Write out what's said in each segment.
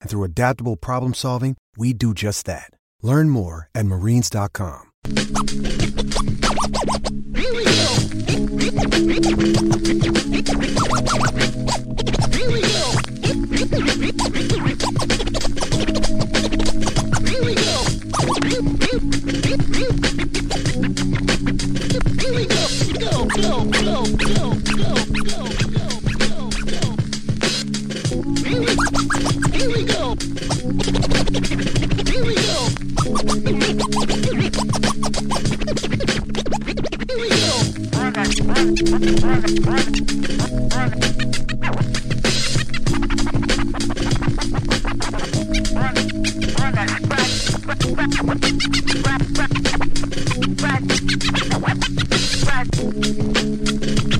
And through adaptable problem solving, we do just that. Learn more at marines.com. Here we go. Thank you.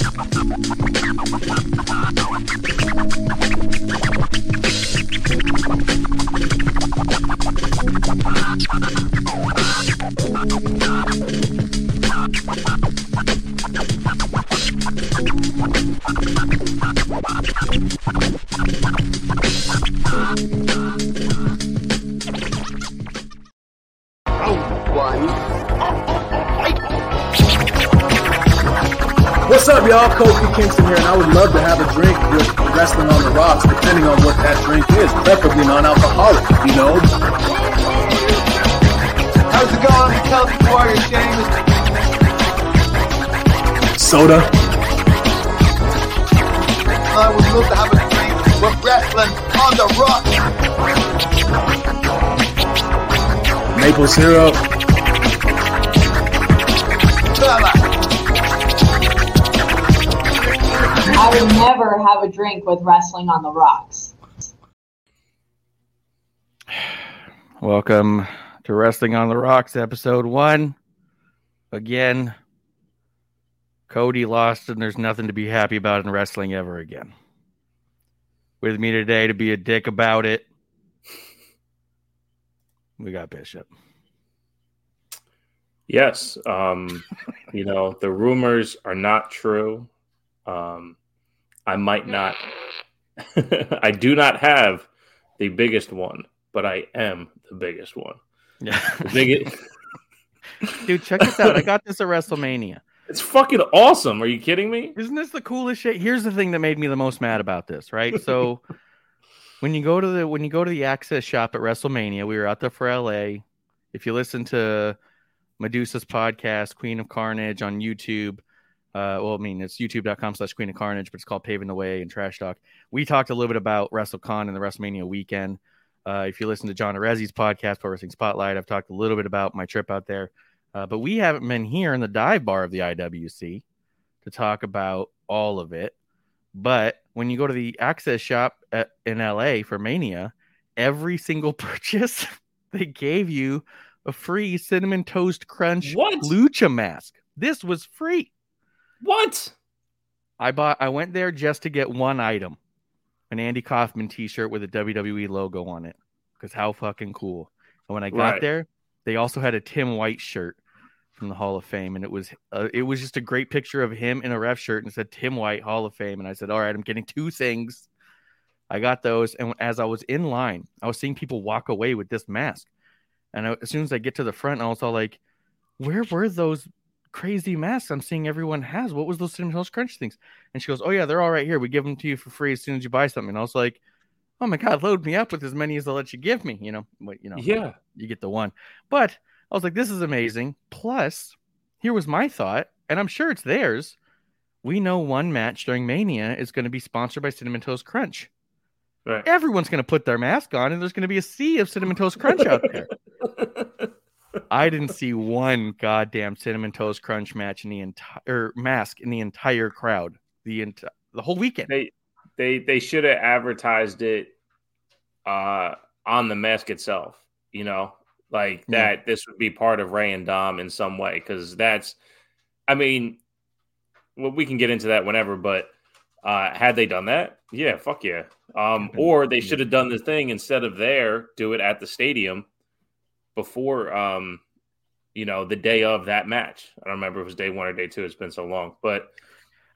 Round one. What's up, y'all? Kofi Kingston here, and I would love to have a drink with Wrestling on the Rocks, depending on what that drink is. Preferably non-alcoholic, you know. How's it going? Celtic Warrior James. Soda. I would love to have a drink with Wrestling on the Rocks. Maple syrup. Bella. I would never have a drink with wrestling on the rocks. Welcome to Wrestling on the Rocks, episode one. Again, Cody lost, and there's nothing to be happy about in wrestling ever again. With me today to be a dick about it, we got Bishop. Yes. Um, you know, the rumors are not true. Um, I might not, I do not have the biggest one, but I am the biggest one. Yeah. The biggest, Dude, check this out. I got this at WrestleMania. it's fucking awesome. Are you kidding me? Isn't this the coolest shit? Here's the thing that made me the most mad about this, right? So when you go to the when you go to the access shop at WrestleMania, we were out there for LA If you listen to Medusa's podcast, Queen of Carnage on YouTube, uh, well, I mean, it's youtube.com slash Queen of Carnage, but it's called Paving the Way and Trash Talk. We talked a little bit about WrestleCon and the WrestleMania weekend. Uh, if you listen to John Arezzi's podcast, Pro Wrestling Spotlight, I've talked a little bit about my trip out there. Uh, but we haven't been here in the dive bar of the IWC to talk about all of it. But when you go to the access shop at, in LA for Mania, every single purchase they gave you a free cinnamon toast crunch What? lucha mask. This was free. What? I bought I went there just to get one item. An Andy Kaufman t-shirt with a WWE logo on it. Cuz how fucking cool. And when I got Right. there, they also had a Tim White shirt from the Hall of Fame and it was uh, it was just a great picture of him in a ref shirt and it said Tim White Hall of Fame and I said, "All right, I'm getting two things." I got those and as I was in line, I was seeing people walk away with this mask. And I, as soon as I get to the front, I was all like, "Where were those crazy masks I'm seeing everyone has. What was those cinnamon toast crunch things? And she goes, Oh yeah, they're all right here. We give them to you for free as soon as you buy something. And I was like, Oh my god, load me up with as many as they'll let you give me. You know, but you know, Yeah. you get the one. But I was like, This is amazing. Plus, here was my thought, and I'm sure it's theirs. We know one match during Mania is going to be sponsored by Cinnamon Toast Crunch. Right. Everyone's going to put their mask on, and there's going to be a sea of Cinnamon Toast Crunch out there. I didn't see one goddamn cinnamon toast crunch match in the entire mask in the entire crowd the enti- the whole weekend. They they they should have advertised it uh on the mask itself, you know, like Yeah. that this would be part of Rey and Dom in some way because that's I mean well we can get into that whenever, but uh had they done that, yeah, fuck yeah. Um or they should have done the thing instead of there, do it at the stadium before um you know the day of that match. I don't remember if it was day one or day two, it's been so long. But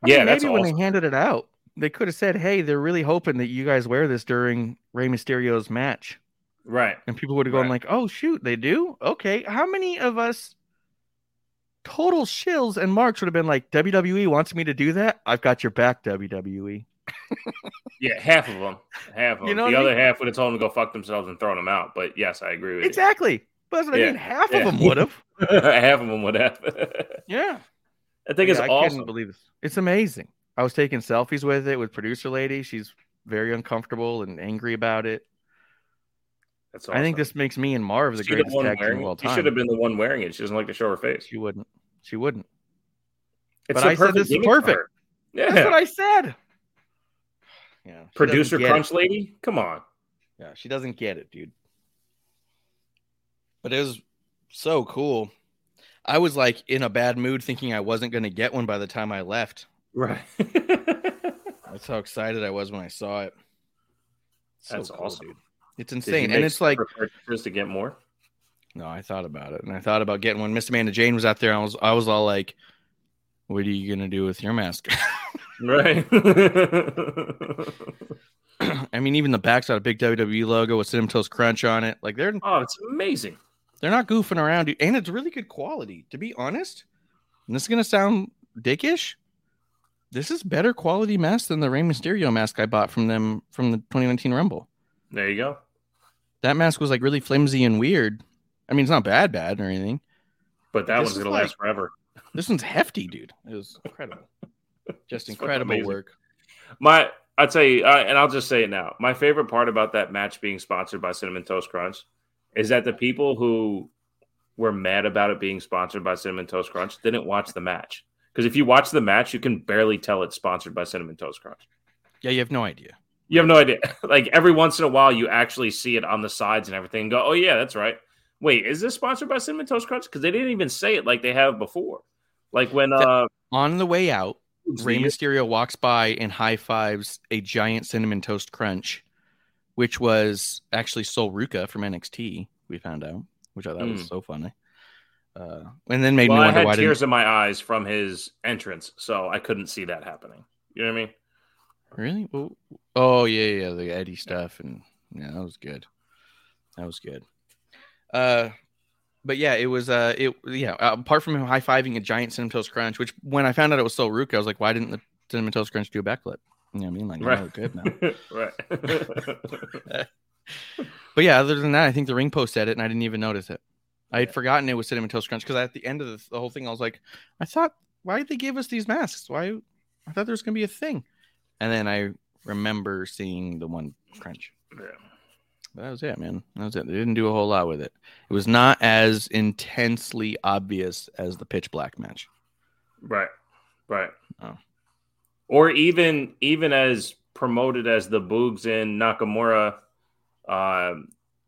I mean, yeah, that's maybe when awesome. they handed it out, they could have said, "Hey, they're really hoping that you guys wear this during Rey Mysterio's match," Right. and people would have gone Right. like, "Oh shoot, they do? Okay, how many of us?" Total shills and marks would have been like WWE wants me to do that. I've got your back, E." WWE. Yeah, half of them. Half of them. You know the other mean? half would have told them to go fuck themselves and thrown them out. But yes, I agree with Exactly. But that's what I Yeah, mean. Half yeah. of them would have. half of them would have. Yeah. I think it's I awesome. couldn't believe this. It's amazing. I was taking selfies with it with producer lady. She's very uncomfortable and angry about it. That's I think this makes me and Marv the She greatest tag team of all it? She should have been the one wearing it. She doesn't like to show her face. She wouldn't. She wouldn't. It's But I said this is perfect. Yeah. That's what I said. Yeah. Producer crunch it. lady? Come on. Yeah, she doesn't get it, dude. But it was so cool. I was like in a bad mood thinking I wasn't going to get one by the time I left. Right. That's how excited I was when I saw it. So That's cool, awesome. dude. It's insane. And it's like purchases to get more. No, I thought about it, and I thought about getting one. Miss Amanda Jane was out there. I was, I was all like, "What are you gonna do with your mask?" Right. I mean, even the back's got a big WWE logo with Cinnamon Toast Crunch on it. Like they're oh, it's amazing. they're not goofing around, dude. and it's really good quality. To be honest, and this is gonna sound dickish. This is better quality mask than the Rey Mysterio mask I bought from them from the 2019 Rumble. There you go. That mask was like really flimsy and weird. I mean, it's not bad, bad or anything. But that This one's gonna like- last forever. This one's hefty, dude. It was incredible. Just incredible work. My, I'll tell you, uh, and I'll just say it now. My favorite part about that match being sponsored by Cinnamon Toast Crunch is that the people who were mad about it being sponsored by Cinnamon Toast Crunch didn't watch the match. Because if you watch the match, you can barely tell it's sponsored by Cinnamon Toast Crunch. Yeah, you have no idea. You have no idea. Like every once in a while, you actually see it on the sides and everything and go, oh, yeah, that's right. Wait, is this sponsored by Cinnamon Toast Crunch? Because they didn't even say it like they have before. Like when uh, On the way out, Rey Mysterio walks by and high fives a giant cinnamon toast crunch, which was actually Sol Ruca from NXT. We found out, which I thought was Mm. so funny. Uh, and then made well, me I wonder had why tears in my eyes from his entrance, so I couldn't see that happening. You know what I mean? Really? Well, oh yeah, yeah, the Eddie stuff, and yeah, that was good. That was good. Uh, but yeah, it was. Uh, it yeah. Uh, apart from him high fiving a giant cinnamon toast crunch, which when I found out it was Sol Ruca, I was like, why didn't the cinnamon toast crunch do a backflip? You know what I mean? Like, Right. oh, good now. right. But yeah, other than that, I think the ring post said it, and I didn't even notice it. I had forgotten it was cinnamon toast crunch because at the end of the, the whole thing, I was like, I thought, why did they give us these masks? Why? I thought there was gonna be a thing, and then I remember seeing the one crunch. Yeah. That was it, man. That was it. They didn't do a whole lot with it. It was not as intensely obvious as the pitch black match. Right. Right. Oh. Or even even as promoted as the Boogs and Nakamura uh,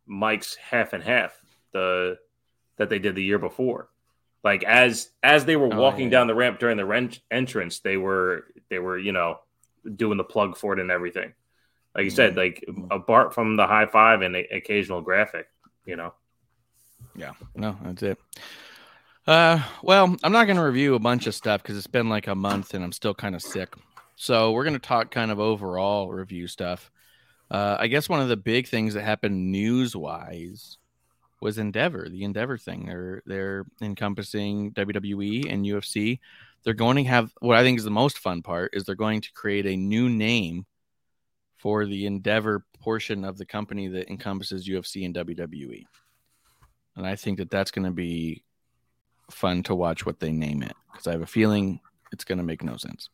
Mike's half and half the that they did the year before. Like as as they were Oh, walking yeah. down the ramp during the ren- entrance, they were they were you know doing the plug for it and everything. Like you said, like apart from the high five and a- occasional graphic, you know. Yeah, no, that's it. Uh, well, I'm not going to review a bunch of stuff because it's been like a month and I'm still kind of sick. So we're going to talk kind of overall review stuff. Uh, I guess one of the big things that happened news wise was Endeavor, the Endeavor thing. They're they're encompassing WWE and UFC. They're going to have what I think is the most fun part is they're going to create a new name for the Endeavor portion of the company that encompasses UFC and WWE. And I think that that's going to be fun to watch what they name it because I have a feeling it's going to make no sense.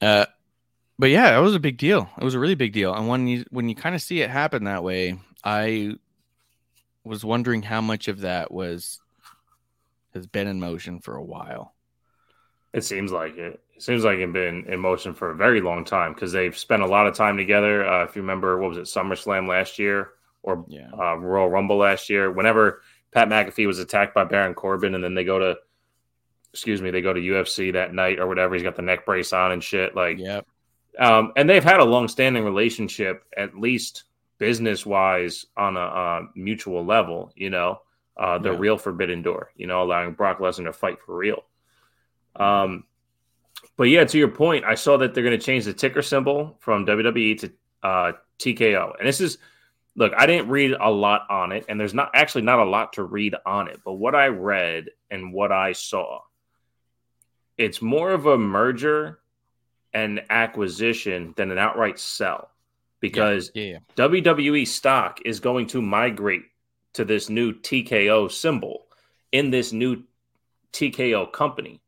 Uh, but yeah, it was a big deal. It was a really big deal. And when you when you kind of see it happen that way, I was wondering how much of that was has been in motion for a while. It seems like it. It seems like it's been in motion for a very long time because they've spent a lot of time together. Uh, if you remember, what was it, SummerSlam last year or Yeah. uh, Royal Rumble last year? Whenever Pat McAfee was attacked by Baron Corbin, and then they go to, excuse me, they go to UFC that night or whatever. He's got the neck brace on and shit. Like, Yep. um, and they've had a long-standing relationship, at least business-wise, on a uh, mutual level. You know, uh, the Yeah. real Forbidden Door. You know, allowing Brock Lesnar to fight for real. Um, but yeah, to your point, I saw that they're going to change the ticker symbol from WWE to uh, TKO, and this is look. I didn't read a lot on it, and there's not actually not a lot to read on it. But what I read and what I saw, it's more of a merger and acquisition than an outright sell, because Yeah. yeah. WWE stock is going to migrate to this new TKO symbol in this new TKO company.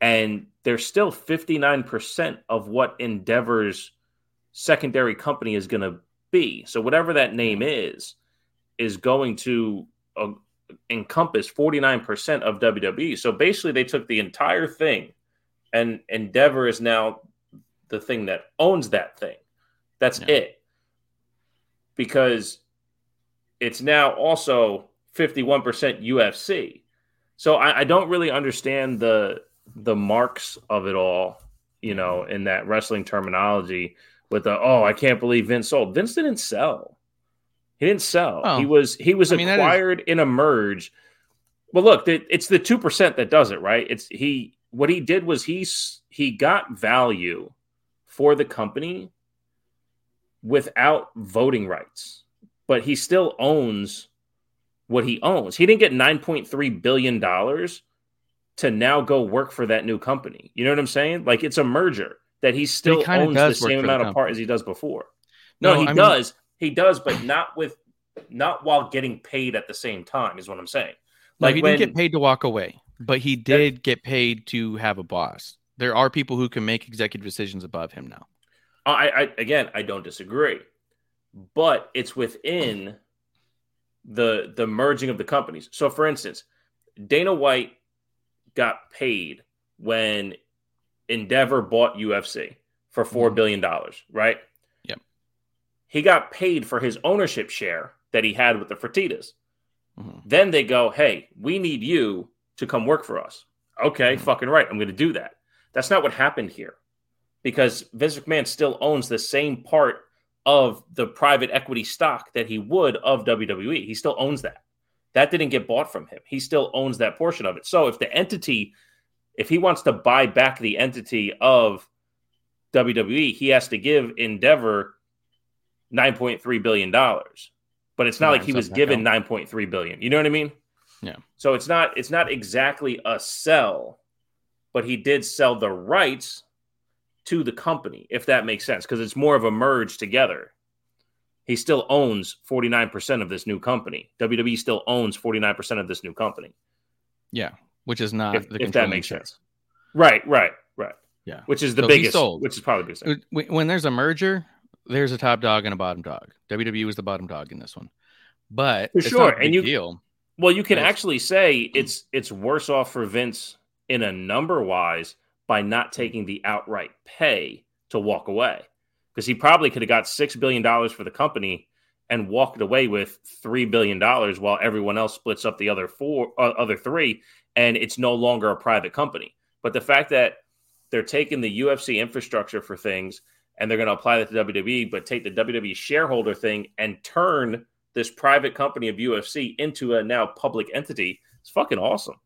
And they're still 59% of what Endeavor's secondary company is going to be. So, whatever that name is, is going to uh, encompass 49% of WWE. So, basically, they took the entire thing, and Endeavor is now the thing that owns that thing. That's Yeah. it. Because it's now also 51% UFC. So I, I don't really understand the the marks of it all, you know, mm-hmm. in that wrestling terminology with the oh, I can't believe Vince sold. Vince didn't sell. He didn't sell. Oh. He was he was I mean, that is- acquired in a merge. Well, look, it's the two percent that does it, right? It's he. What he did was he he got value for the company without voting rights, but he still owns what he owns. He didn't get nine point three billion dollars to now go work for that new company. You know what I'm saying? Like it's a merger that he still kinda owns the same for the amount of part as he does before. No, No, he I mean- does. he does, but not with not while getting paid at the same time. Is what I'm saying. No, Like he when didn't get paid to walk away, but he did get paid to have a boss. There are people who can make executive decisions above him now. I, I again, I don't disagree, but it's within the the merging of the companies. So, for instance, Dana White got paid when Endeavor bought UFC for four Mhm. billion dollars, right? Yep. He got paid for his ownership share that he had with the Fertitas. Mhm. Then they go, "Hey, we need you to come work for us." Okay, Mhm. fucking right. I'm going to do that. That's not what happened here because Vince McMahon still owns the same part of the private equity stock that he would of WWE. He still owns that. That didn't get bought from him. He still owns that portion of it. So if the entity, if he wants to buy back the entity of WWE, he has to give Endeavor $9.3 billion. But it's not Line like he was given out. 9.3 billion. You know what I mean? Yeah. So it's not it's not exactly a sell, but he did sell the rights to the company, if that makes sense, because it's more of a merge together. He still owns 49% of this new company. WWE still owns 49% of this new company. Yeah, which is not If, the if that makes share. sense. Right, right, right. Yeah. Which is the So biggest, sold. which is probably the biggest. thing. When- there's a merger, there's a top dog and a bottom dog. WWE was the bottom dog in this one, but For sure, and you- deal. Well, you can actually say it's it's worse off for Vince in a number wise by not taking the outright pay to walk away. Because he probably could have got six billion dollars for the company and walked away with three billion dollars while everyone else splits up the other four uh, other three and it's no longer a private company. But the fact that they're taking the UFC infrastructure for things and they're going to apply that to WWE, but take the WWE shareholder thing and turn this private company of UFC into a now public entity. It's fucking awesome.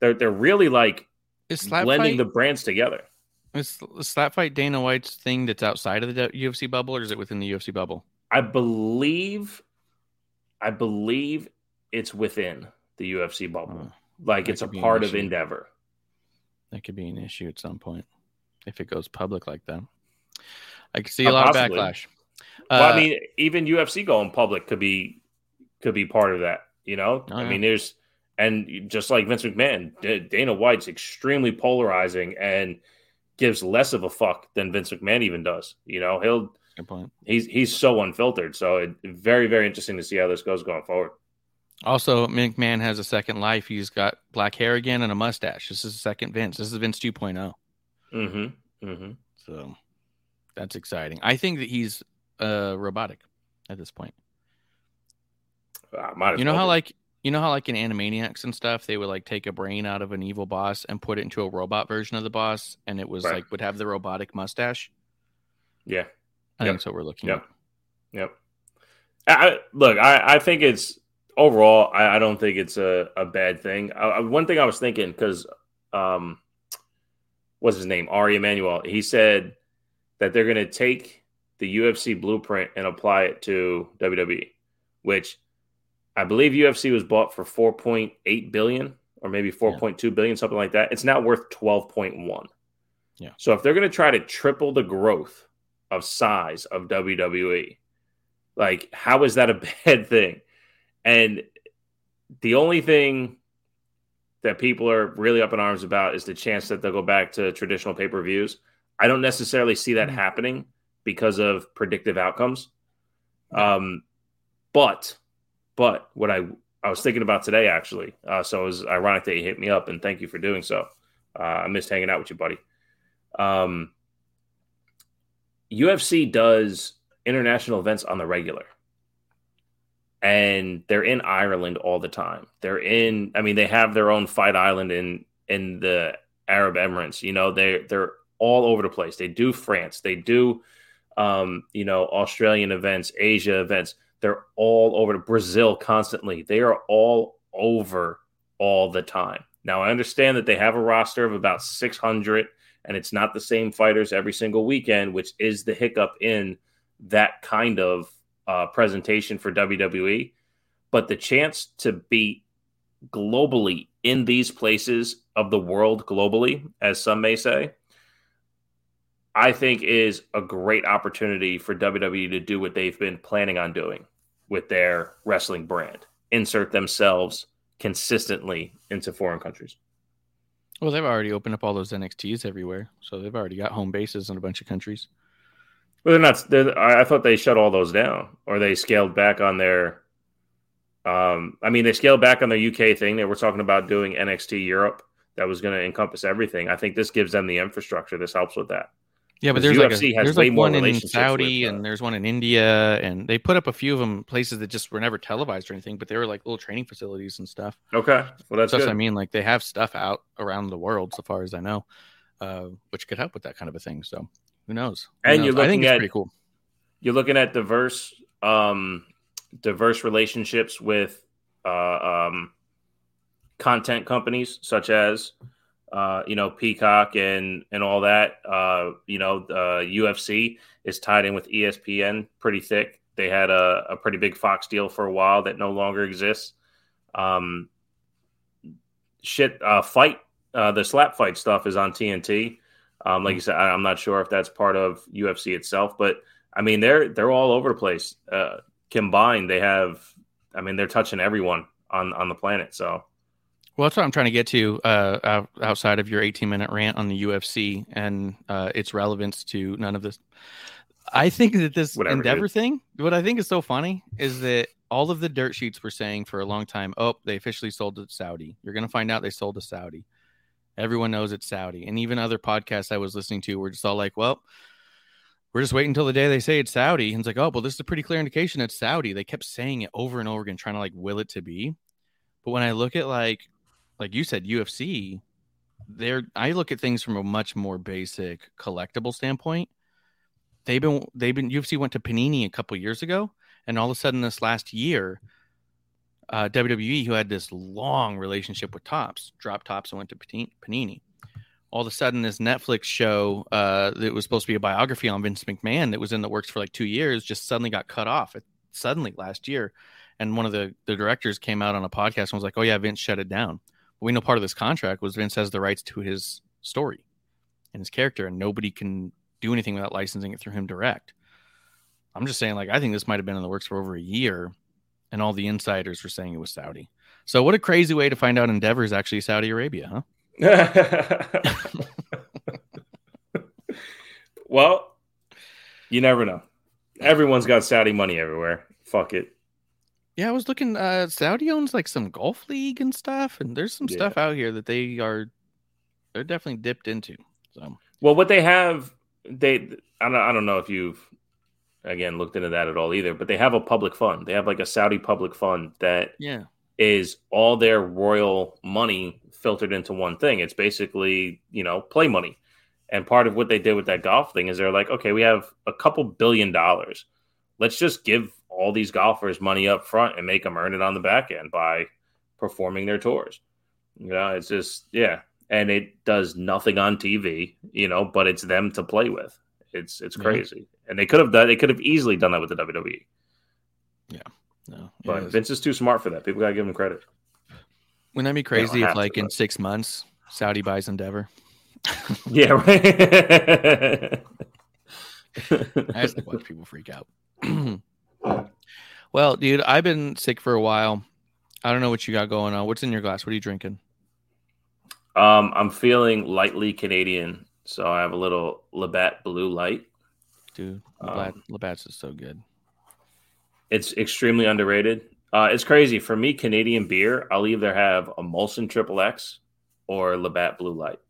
They're they're really like blending fight, the brands together. Is, is slap fight Dana White's thing that's outside of the UFC bubble, or is it within the UFC bubble? I believe, I believe it's within the UFC bubble. Oh, like it's a could be an part of. Endeavor. that could be an issue at some point if it goes public like that. I could see Uh, a lot possibly. of backlash. well, Uh, I mean, even UFC going public could be could be part of that. You know, Oh, I yeah. mean, there's and just like Vince McMahon, D- Dana White's extremely polarizing and gives less of a fuck than Vince McMahon even does. You know, he'll good point. he's he's so unfiltered. So it, very very interesting to see how this goes going forward. Also, McMahon has a second life. He's got black hair again and a mustache. This is second Vince. This is Vince 2.0. Mm-hmm. Mm-hmm. So that's exciting. I think that he's uh robotic at this point. Uh, might You know how like you know how like in Animaniacs and stuff they would like take a brain out of an evil boss and put it into a robot version of the boss and it was Right. like would have the robotic mustache. yeah. I Yep. think that's what we're looking Yep. at. Yep. I, look, I, I think it's overall. I, I don't think it's a, a bad thing. I- one thing I was thinking because, um, what's his name? Ari Emanuel. He said that they're going to take the UFC blueprint and apply it to WWE, which I believe UFC was bought for four point eight billion or maybe four point two billion, something like that. It's now worth twelve point one. Yeah. So if they're going to try to triple the growth of size of WWE, like how is that a bad thing? And the only thing that people are really up in arms about is the chance that they'll go back to traditional pay per views. I don't necessarily see that Mhm. happening because of predictive outcomes. Um, but, but what I I was thinking about today actually, uh, so it was ironic that you hit me up and thank you for doing so. Uh, I missed hanging out with you, buddy. Um, UFC does international events on the regular. And they're in Ireland all the time. They're in I mean they have their own fight island in in the Arab Emirates. You know, they they're all over the place. They do France, they do um, you know, Australian events, Asia events. They're all over to Brazil constantly. They are all over all the time. Now I understand that they have a roster of about 600 and it's not the same fighters every single weekend, which is the hiccup in that kind of uh, presentation for WWE. But the chance to be globally in these places of the world, globally, as some may say, I think is a great opportunity for WWE to do what they've been planning on doing with their wrestling brand insert themselves consistently into foreign countries. Well, they've already opened up all those NXTs everywhere, so they've already got home bases in a bunch of countries. Well, they're not. They're, I I thought they shut all those down, or they scaled back on their. Um, I mean, they scaled back on their UK thing. They were talking about doing NXT Europe. That was going to encompass everything. I think this gives them the infrastructure. This helps with that. Yeah, but there's like, a, there's like one in Saudi with, uh, and there's one in India, and they put up a few of them places that just were never televised or anything, but they were like little training facilities and stuff. Okay, well that's Stuff good. I mean, like they have stuff out around the world, so far as I know, uh, which could help with that kind of a thing. So who knows? Who And you're knows? I think looking it's at- pretty cool. You're looking at diverse, um, diverse relationships with uh, um, content companies such as uh, you know Peacock and and all that. Uh, you know, uh, UFC is tied in with ESPN pretty thick. They had a, a pretty big Fox deal for a while that no longer exists. Um, shit, uh, fight uh, the slap fight stuff is on TNT. Um, like you said, I, I'm not sure if that's part of UFC itself, but I mean, they're they're all over the place. Uh, combined, they have. I mean, they're touching everyone on on the planet. So, well, that's what I'm trying to get to. Uh, outside of your 18 minute rant on the UFC and uh, its relevance to none of this, I think that this Whatever, Endeavor thing. What I think is so funny is that all of the dirt sheets were saying for a long time, "Oh, they officially sold to Saudi." You're going to find out they sold to Saudi. Everyone knows it's Saudi, and even other podcasts I was listening to were just all like, "Well." We're just waiting until the day they say it's Saudi. And it's like, oh, well, this is a pretty clear indication it's Saudi. They kept saying it over and over again, trying to like will it to be. But when I look at like, like you said, UFC, there, I look at things from a much more basic collectible standpoint. They've been, they've been, UFC went to Panini a couple years ago, and all of a sudden, this last year, uh, WWE, who had this long relationship with Topps, dropped Topps and went to Panini all of a sudden this Netflix show uh, that was supposed to be a biography on Vince McMahon that was in the works for like two years just suddenly got cut off it, suddenly last year. And one of the, the directors came out on a podcast and was like, oh, yeah, Vince shut it down. We know part of this contract was Vince has the rights to his story and his character, and nobody can do anything without licensing it through him direct. I'm just saying, like, I think this might have been in the works for over a year, and all the insiders were saying it was Saudi. So, what a crazy way to find out Endeavor is actually Saudi Arabia, huh? well, you never know. Everyone's got Saudi money everywhere. Fuck it. Yeah, I was looking. Uh, Saudi owns like some golf league and stuff, and there's some Yeah. stuff out here that they are they're definitely dipped into. So Well, what they have, they I don't I don't know if you've again looked into that at all either, but they have a public fund. They have like a Saudi public fund that yeah, is all their royal money filtered into one thing. It's basically, you know, play money. And part of what they did with that golf thing is they're like, okay, we have a couple billion dollars. Let's just give all these golfers money up front and make them earn it on the back end by performing their tours. You know, it's just, yeah. And it does nothing on TV, you know, but it's them to play with. It's it's Yeah. crazy. And they could have done they could have easily done that with the WWE. Yeah, no, But is. Vince is too smart for that. People gotta give him credit. wouldn't that be crazy if like in six months Saudi buys Endeavor? Yeah, right. I just like watch people freak out. well, dude, I've been sick for a while. I don't know what you got going on. What's in your glass? What are you drinking? um, I'm feeling lightly Canadian, so I have a little Labatt Blue Light. Dude, Um, Labatt's is so good. It's extremely underrated. Uh, it's crazy for me. Canadian beer, I'll either have a Molson Triple X or Labatt Blue Light.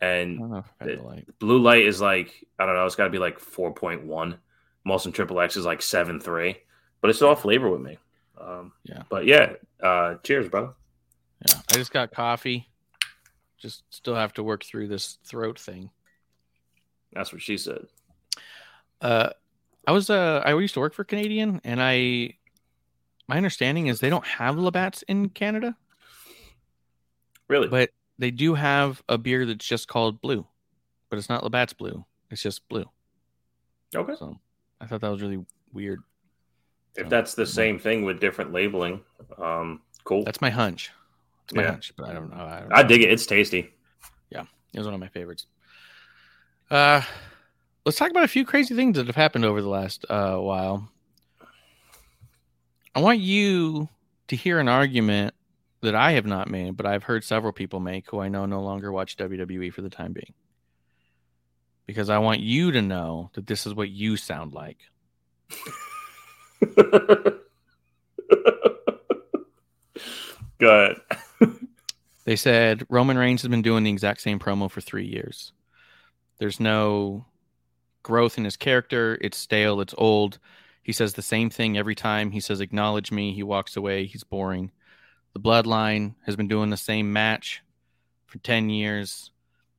And don't know if I've had it- the light. Blue Light is like I don't know. It's got to be like four point one. Molson Triple X is like seven three, but it's all flavor with me. Um, Yeah. But yeah, uh, cheers, brother. Yeah, I just got coffee. Just still have to work through this throat thing. That's what she said. Uh, I was uh, I used to work for Canadian, and I, my understanding is they don't have Labatt's in Canada, Really? but they do have a beer that's just called Blue, but it's not Labatt's Blue. It's just Blue. okay. So I thought that was really weird. If that's the same thing with different labeling, um, cool. That's my hunch. It's my Yeah. hunch, but I don't know. I, don't I know. dig it. It's tasty. Yeah, it was one of my favorites. Uh, let's talk about a few crazy things that have happened over the last uh, while. I want you to hear an argument that I have not made, but I've heard several people make who I know no longer watch WWE for the time being. Because I want you to know that this is what you sound like. Good. They said Roman Reigns has been doing the exact same promo for three years. There's no growth in his character. It's stale. It's old. He says the same thing every time. He says, Acknowledge me. He walks away. He's boring. The bloodline has been doing the same match for 10 years.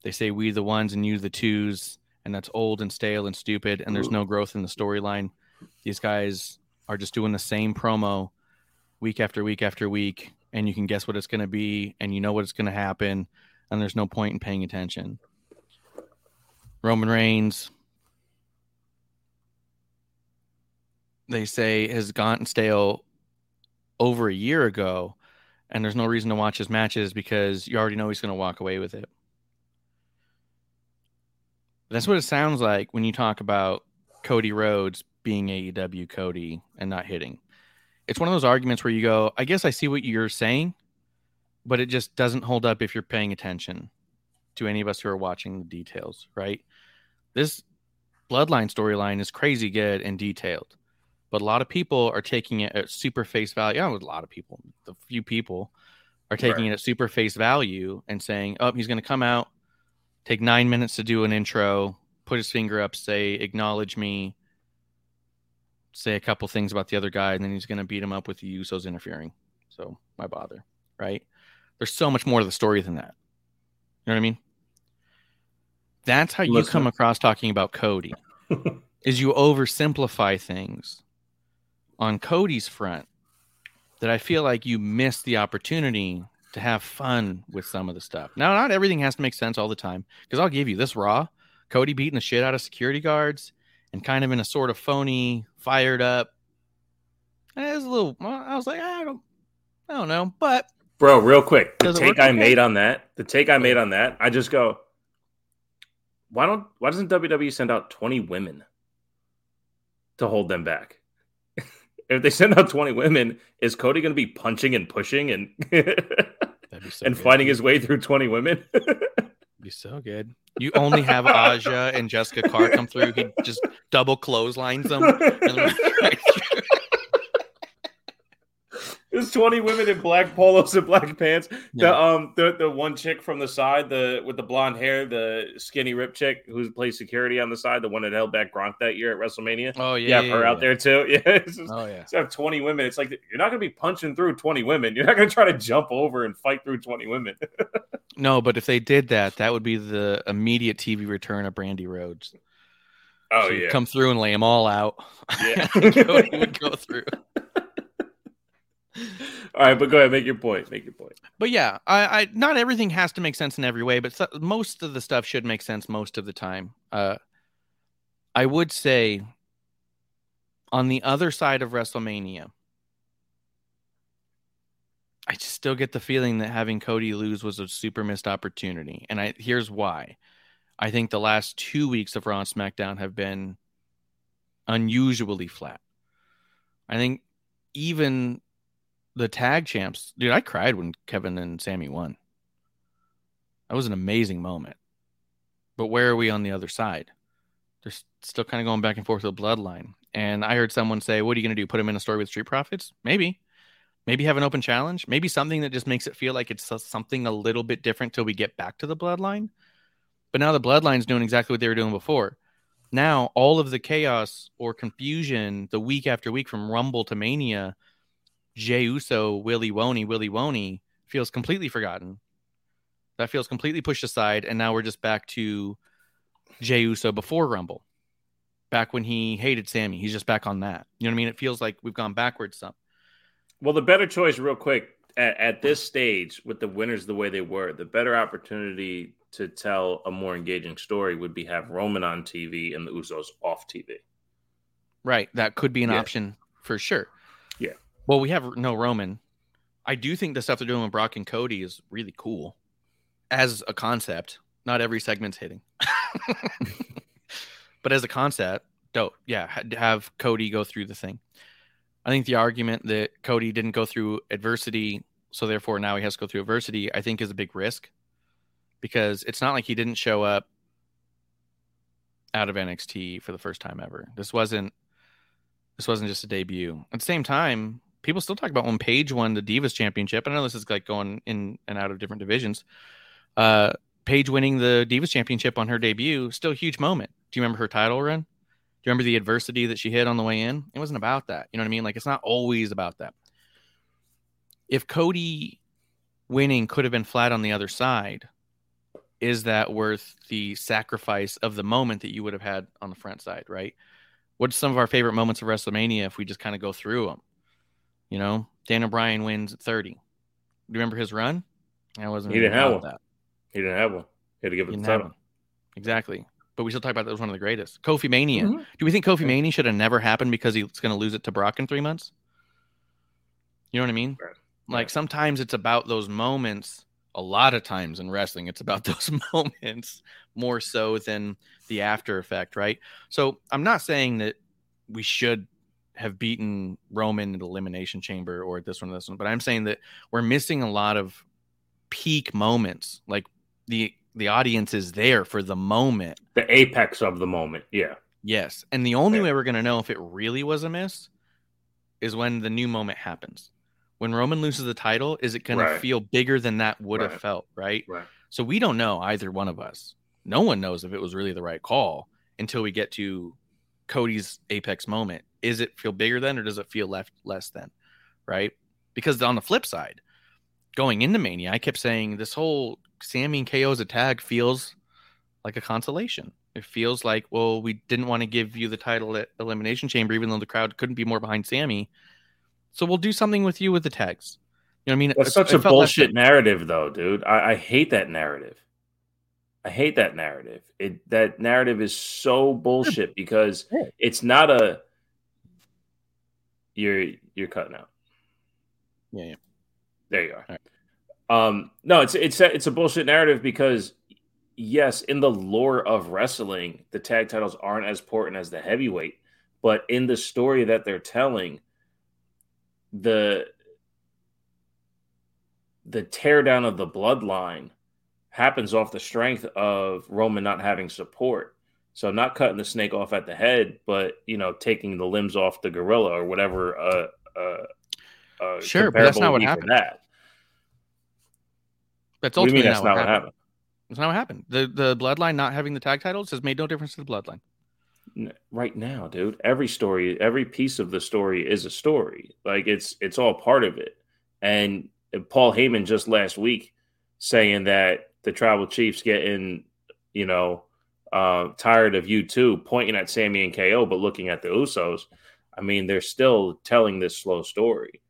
They say we the ones and you the twos. And that's old and stale and stupid. And there's no growth in the storyline. These guys are just doing the same promo week after week after week. And you can guess what it's going to be. And you know what it's going to happen. And there's no point in paying attention. Roman Reigns, they say, has gone stale over a year ago, and there's no reason to watch his matches because you already know he's going to walk away with it. That's what it sounds like when you talk about Cody Rhodes being AEW Cody and not hitting. It's one of those arguments where you go, I guess I see what you're saying, but it just doesn't hold up if you're paying attention to any of us who are watching the details, right? This bloodline storyline is crazy good and detailed, but a lot of people are taking it at super face value. A lot of people, the few people are taking right. it at super face value and saying, "Oh, he's going to come out, take nine minutes to do an intro, put his finger up, say, acknowledge me, say a couple things about the other guy, and then he's going to beat him up with the Usos interfering. So, why bother? Right? There's so much more to the story than that. You know what I mean? That's how you come across talking about Cody. is you oversimplify things on Cody's front that I feel like you miss the opportunity to have fun with some of the stuff. Now, not everything has to make sense all the time because I'll give you this raw Cody beating the shit out of security guards and kind of in a sort of phony, fired up. It was a little. I was like, ah, I don't, I don't know, but bro, real quick, the take I okay? made on that, the take I made on that, I just go, why don't, why doesn't WWE send out twenty women to hold them back? if they send out twenty women, is Cody going to be punching and pushing and so and good. fighting his way through twenty women? be so good. You only have Aja and Jessika Carr come through. He just double clotheslines them. There's 20 women in black polos and black pants. Yeah. The um the, the one chick from the side, the with the blonde hair, the skinny rip chick who plays security on the side, the one that held back Gronk that year at WrestleMania. Oh yeah, yeah her yeah, out there too. Yeah, just, oh yeah. So have 20 women. It's like you're not gonna be punching through 20 women. You're not gonna try to jump over and fight through 20 women. no, but if they did that, that would be the immediate TV return of Brandi Rhodes. Oh so yeah, come through and lay them all out. Yeah, Cody would go through. All right, but go ahead, make your point. Make your point. But yeah, I, I not everything has to make sense in every way, but so, most of the stuff should make sense most of the time. Uh, I would say on the other side of WrestleMania, I just still get the feeling that having Cody lose was a super missed opportunity, and I here's why. I think the last two weeks of Raw and SmackDown have been unusually flat. I think even the tag champs, dude, I cried when Kevin and Sami won. That was an amazing moment. But where are we on the other side? They're still kind of going back and forth with the bloodline. And I heard someone say, What are you going to do? Put him in a story with Street Profits? Maybe. Maybe have an open challenge. Maybe something that just makes it feel like it's something a little bit different till we get back to the bloodline. But now the bloodline's doing exactly what they were doing before. Now, all of the chaos or confusion the week after week from Rumble to Mania Jey Uso, Willie Woney, Willie Woney feels completely forgotten. That feels completely pushed aside, and now we're just back to Jey Uso before Rumble, back when he hated Sami. He's just back on that. You know what I mean? It feels like we've gone backwards some. Well, the better choice, real quick, at, at this stage with the winners the way they were, the better opportunity to tell a more engaging story would be have Roman on TV and the Usos off TV. Right, that could be an yeah. option for sure. Yeah. Well, we have no Roman. I do think the stuff they're doing with Brock and Cody is really cool as a concept. Not every segment's hitting, but as a concept, dope. Yeah, have Cody go through the thing. I think the argument that Cody didn't go through adversity, so therefore now he has to go through adversity, I think is a big risk because it's not like he didn't show up out of NXT for the first time ever. This wasn't this wasn't just a debut. At the same time, people still talk about when Paige won the Divas Championship. I know this is like going in and out of different divisions. Uh, Paige winning the Divas Championship on her debut, still a huge moment. Do you remember her title run? Do you remember the adversity that she hit on the way in? It wasn't about that. You know what I mean? Like it's not always about that. If Cody winning could have been flat on the other side, is that worth the sacrifice of the moment that you would have had on the front side, right? What's some of our favorite moments of WrestleMania if we just kind of go through them? You know, Daniel Bryan wins at 30. Do you remember his run? I wasn't. He didn't have one. That. He didn't have one. He had to give it the title. Exactly. But we still talk about that was one of the greatest. Kofi Mania. Mm-hmm. Do we think Kofi Mania should have never happened because he's going to lose it to Brock in three months? You know what I mean? Right. Like right. sometimes it's about those moments a lot of times in wrestling, it's about those moments more so than the after effect, right? So I'm not saying that we should have beaten Roman in the elimination chamber or this one, or this one, but I'm saying that we're missing a lot of peak moments. Like the the audience is there for the moment, the apex of the moment. Yeah. Yes, and the only way we're gonna know if it really was a miss is when the new moment happens. When Roman loses the title, is it gonna Right. feel bigger than that would have Right. felt? Right. Right. So we don't know either one of us. No one knows if it was really the right call until we get to Cody's apex moment. Is it feel bigger then or does it feel left less than? Right? Because on the flip side, going into Mania, I kept saying this whole Sami and KO as a tag feels like a consolation. It feels like, well, we didn't want to give you the title at Elimination Chamber, even though the crowd couldn't be more behind Sami. So we'll do something with you with the tags. You know what I mean? That's It- such it a bullshit narrative, though, dude. I, I hate that narrative. I hate that narrative. It that narrative is so bullshit because it's not a. You're you're cutting out. Yeah, yeah. There you are. Um, no, it's it's a, it's a bullshit narrative because yes, in the lore of wrestling, the tag titles aren't as important as the heavyweight, but in the story that they're telling, the the teardown of the bloodline happens off the strength of Roman not having support. So I'm not cutting the snake off at the head, but you know, taking the limbs off the gorilla or whatever. Uh, uh, uh, Sure, but that's not what happened. That That's ultimately mean that's not, what happened. happened? That's not what happened. The the bloodline not having the tag titles has made no difference to the bloodline. Right now, dude. Every story, every piece of the story is a story. Like it's it's all part of it. And Paul Heyman just last week saying that the tribal chiefs getting, you know, uh, tired of you too, pointing at Sami and KO, but looking at the Usos. I mean, they're still telling this slow story.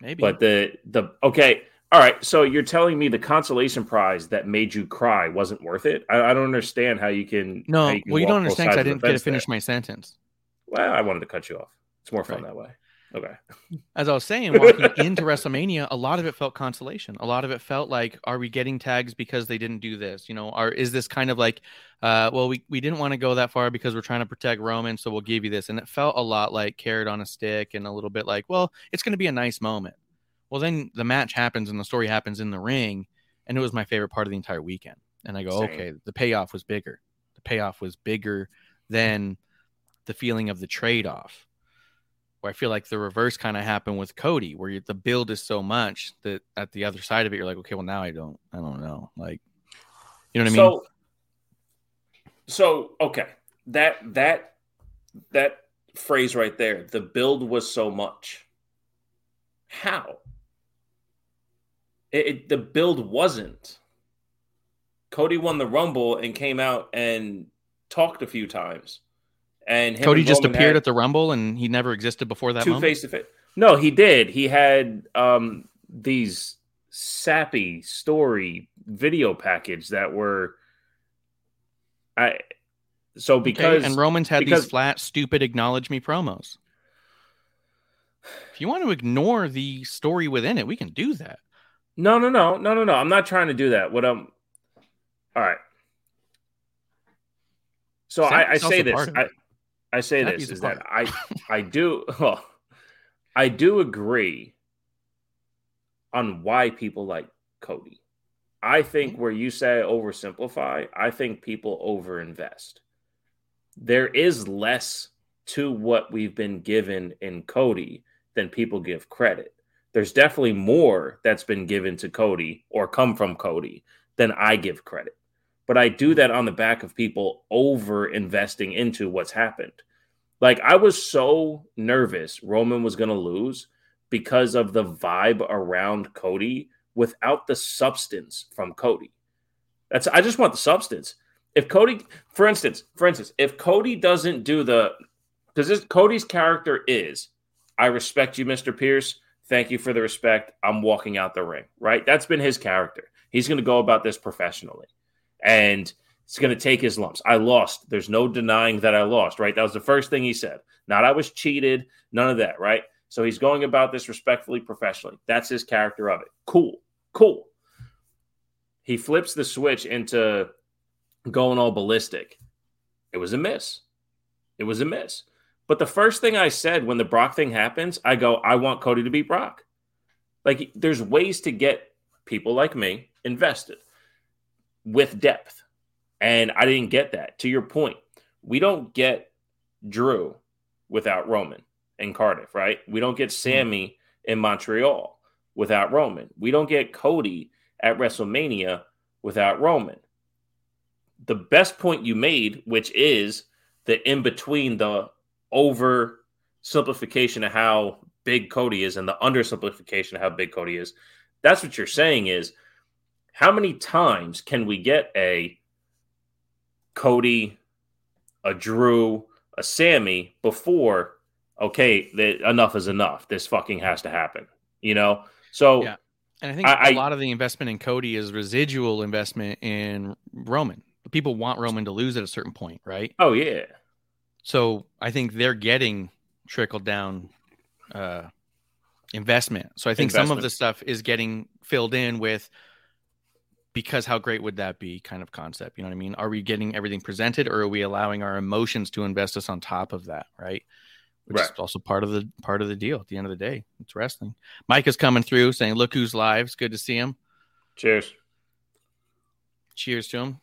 Maybe. But the the okay, all right. So you're telling me the consolation prize that made you cry wasn't worth it? I, I don't understand how you can. no, you can well, you don't understand because I didn't get to fence there. finish my sentence. Well, I wanted to cut you off. It's more fun Right. that way. Okay. As I was saying, walking into WrestleMania, a lot of it felt consolation. A lot of it felt like, are we getting tags because they didn't do this? You know, are is this kind of like, uh, well, we, we didn't want to go that far because we're trying to protect Roman, so we'll give you this. And it felt a lot like carrot on a stick and a little bit like, well, it's going to be a nice moment. Well, then the match happens and the story happens in the ring, and it was my favorite part of the entire weekend. And I go, Same. okay, the payoff was bigger. The payoff was bigger than the feeling of the trade off. Where I feel like the reverse kind of happened with Cody, where you, the build is so much that at the other side of it, you're like, okay, well now I don't, I don't know, like, you know what I mean? So, so okay, that that that phrase right there, the build was so much. How? It, it- the build wasn't. Cody won the Rumble and came out and talked a few times, and Cody and just appeared had- at the Rumble and he never existed before that two face to face. No, he did. He had um these sappy story video package that were I so Okay, because and Romans had because- these flat, stupid acknowledge me promos. If you want to ignore the story within it, we can do that. no no no no no no I'm not trying to do that. What I'm all right. So I, I say this. I. I say this is that. I I do well, I do agree on why people like Cody. I think where you say oversimplify, I think people overinvest. There is less to what we've been given in Cody than people give credit. There's definitely more that's been given to Cody or come from Cody than I give credit. But I do that on the back of people over investing into what's happened. Like I was so nervous Roman was going to lose because of the vibe around Cody without the substance from Cody. That's I just want the substance. If Cody, for instance, for instance, if Cody doesn't do the because Cody's character is, I respect you, Mr. Pearce. Thank you for the respect. I'm walking out the ring. Right? That's been his character. He's going to go about this professionally, and it's going to take his lumps. I lost. There's no denying that I lost. Right? That was the first thing he said. Not I was cheated. None of that. Right? So he's going about this respectfully, professionally. That's his character of it. Cool. Cool. He flips the switch into going all ballistic. It was a miss. It was a miss. But the first thing I said when the Brock thing happens, I go, I want Cody to beat Brock. Like, there's ways to get people like me invested with depth. And I didn't get that. To your point, we don't get Drew without Roman in Cardiff, right? We don't get mm-hmm. Sami in Montreal without Roman. We don't get Cody at WrestleMania without Roman. The best point you made, which is the in between the over simplification of how big Cody is and the undersimplification of how big Cody is, that's what you're saying is how many times can we get a Cody, a Drew, a Sami before okay, that enough is enough. This fucking has to happen. You know? So yeah. And I think I, a lot of the investment in Cody is residual investment in Roman. People want Roman to lose at a certain point, right? Oh yeah. So I think they're getting trickled down uh, investment. So I think investment. some of the stuff is getting filled in with because how great would that be kind of concept. You know what I mean? Are we getting everything presented or are we allowing our emotions to invest us on top of that? Right. Which right. is also part of the part of the deal at the end of the day. It's wrestling. Mike is coming through saying, Look who's live. It's good to see him. Cheers. Cheers to him.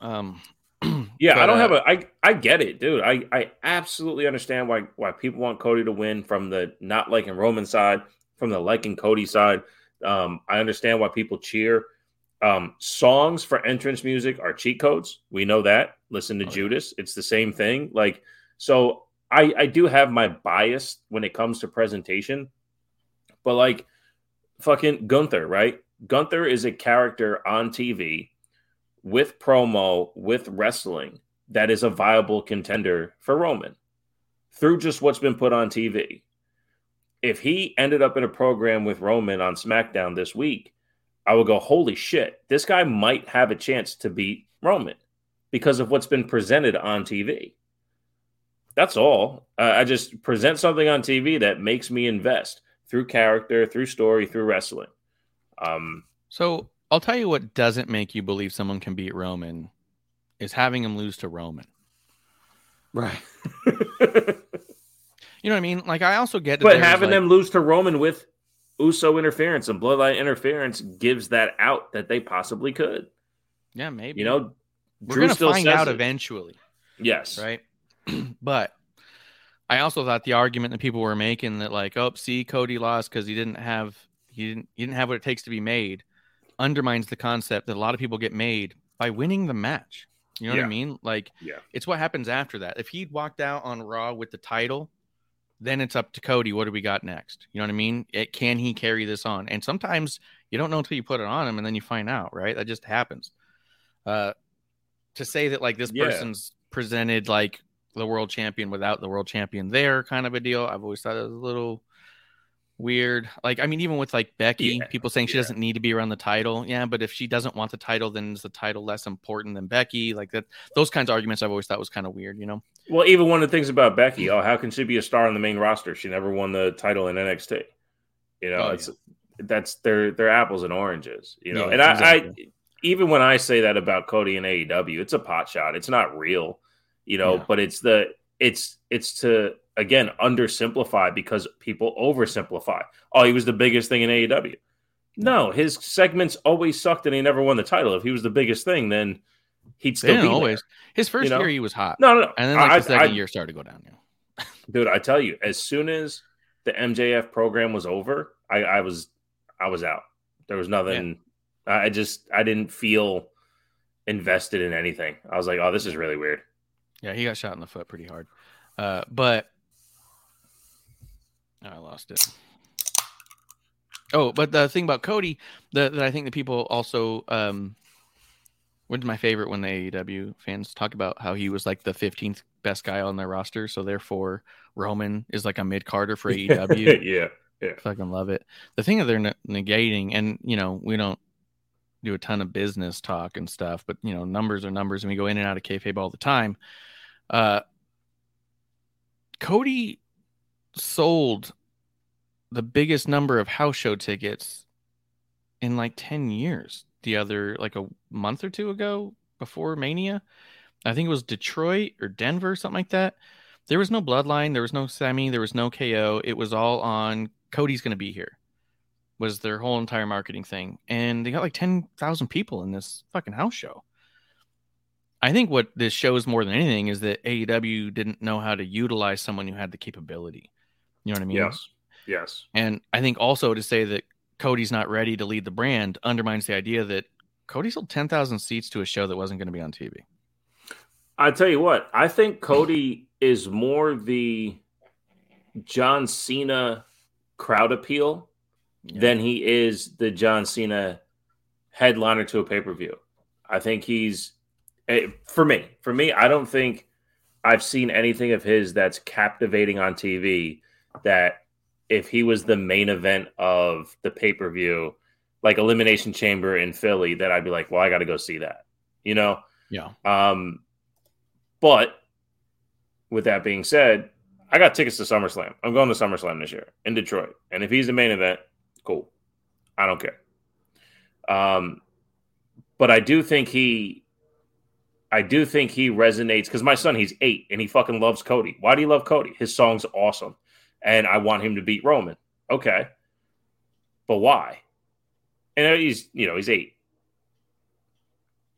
Um yeah, but, I don't uh, have a. I I get it, dude. I I absolutely understand why why people want Cody to win from the not liking Roman side, from the liking Cody side. Um, I understand why people cheer. Um, songs for entrance music are cheat codes. We know that. Listen to oh, Judas. It's the same thing. Like so, I I do have my bias when it comes to presentation, but like fucking Gunther, right? Gunther is a character on TV with promo, with wrestling, that is a viable contender for Roman through just what's been put on TV. If he ended up in a program with Roman on SmackDown this week, I would go, holy shit, this guy might have a chance to beat Roman because of what's been presented on TV. That's all. Uh, I just present something on TV that makes me invest through character, through story, through wrestling. Um, so I'll tell you what doesn't make you believe someone can beat Roman is having him lose to Roman. Right. you know what I mean? Like I also get But having like, them lose to Roman with Uso interference and bloodline interference gives that out that they possibly could. Yeah, maybe. You know, we're going to find out it. eventually. Yes. Right. but I also thought the argument that people were making that like, oh, see, Cody lost because he didn't have he didn't he didn't have what it takes to be made undermines the concept that a lot of people get made by winning the match. You know yeah. what I mean? Like, yeah. it's what happens after that. If he'd walked out on Raw with the title, then it's up to Cody. What do we got next? You know what I mean? It, can he carry this on? And sometimes you don't know until you put it on him, and then you find out, right? That just happens. Uh, to say that like this yeah. person's presented like the world champion without the world champion there, kind of a deal. I've always thought it was a little weird. Like, I mean, even with like Becky, yeah, people saying she doesn't need to be around the title. Yeah, but if she doesn't want the title, then is the title less important than Becky? Like that, those kinds of arguments I've always thought was kind of weird, you know? Well, even one of the things about Becky, oh, how can she be a star on the main roster? She never won the title in NXT. You know, oh, it's yeah. that's they're they're apples and oranges, you know. and exactly. I, I even when I say that about Cody and AEW, it's a pot shot. It's not real, you know, yeah. but it's the it's it's to again undersimplify because people oversimplify. Oh, he was the biggest thing in AEW. No, his segments always sucked and he never won the title. If he was the biggest thing, then he'd still be always. There. His first you know? year he was hot. No, no, no. And then like I, the second I, year started to go down. Yeah. dude, I tell you, as soon as the MJF program was over, I, I was I was out. There was nothing. Yeah. I just I didn't feel invested in anything. I was like, oh, this is really weird. Yeah, he got shot in the foot pretty hard. Uh, but I lost it. Oh, but the thing about Cody that, that I think that people also um was my favorite when the AEW fans talk about how he was like the 15th best guy on their roster, so therefore Roman is like a mid carder for AEW. yeah, yeah, fucking love it. The thing that they're negating, and you know, we don't do a ton of business talk and stuff, but you know, numbers are numbers, and we go in and out of kayfabe all the time. Uh, Cody sold the biggest number of house show tickets in like 10 years. The other, like a month or two ago before Mania, I think it was Detroit or Denver, something like that. There was no bloodline, there was no Sami, there was no KO. It was all on Cody's going to be here, was their whole entire marketing thing. And they got like 10,000 people in this fucking house show. I think what this shows more than anything is that AEW didn't know how to utilize someone who had the capability. You know what I mean? Yes. Yes. And I think also to say that Cody's not ready to lead the brand undermines the idea that Cody sold 10,000 seats to a show that wasn't going to be on TV. I tell you what, I think Cody is more the John Cena crowd appeal Yeah. than he is the John Cena headliner to a pay per view. I think he's eh, for me. For me, I don't think I've seen anything of his that's captivating on TV. That if he was the main event of the pay per view, like Elimination Chamber in Philly, that I'd be like, well, I got to go see that. You know. Yeah. Um, but with that being said, I got tickets to SummerSlam. I'm going to SummerSlam this year in Detroit. And if he's the main event, cool. I don't care. Um, but I do think he, I do think he resonates because my son, he's eight and he fucking loves Cody. Why do you love Cody? His song's awesome. And I want him to beat Roman. Okay. But why? And he's, you know, he's eight.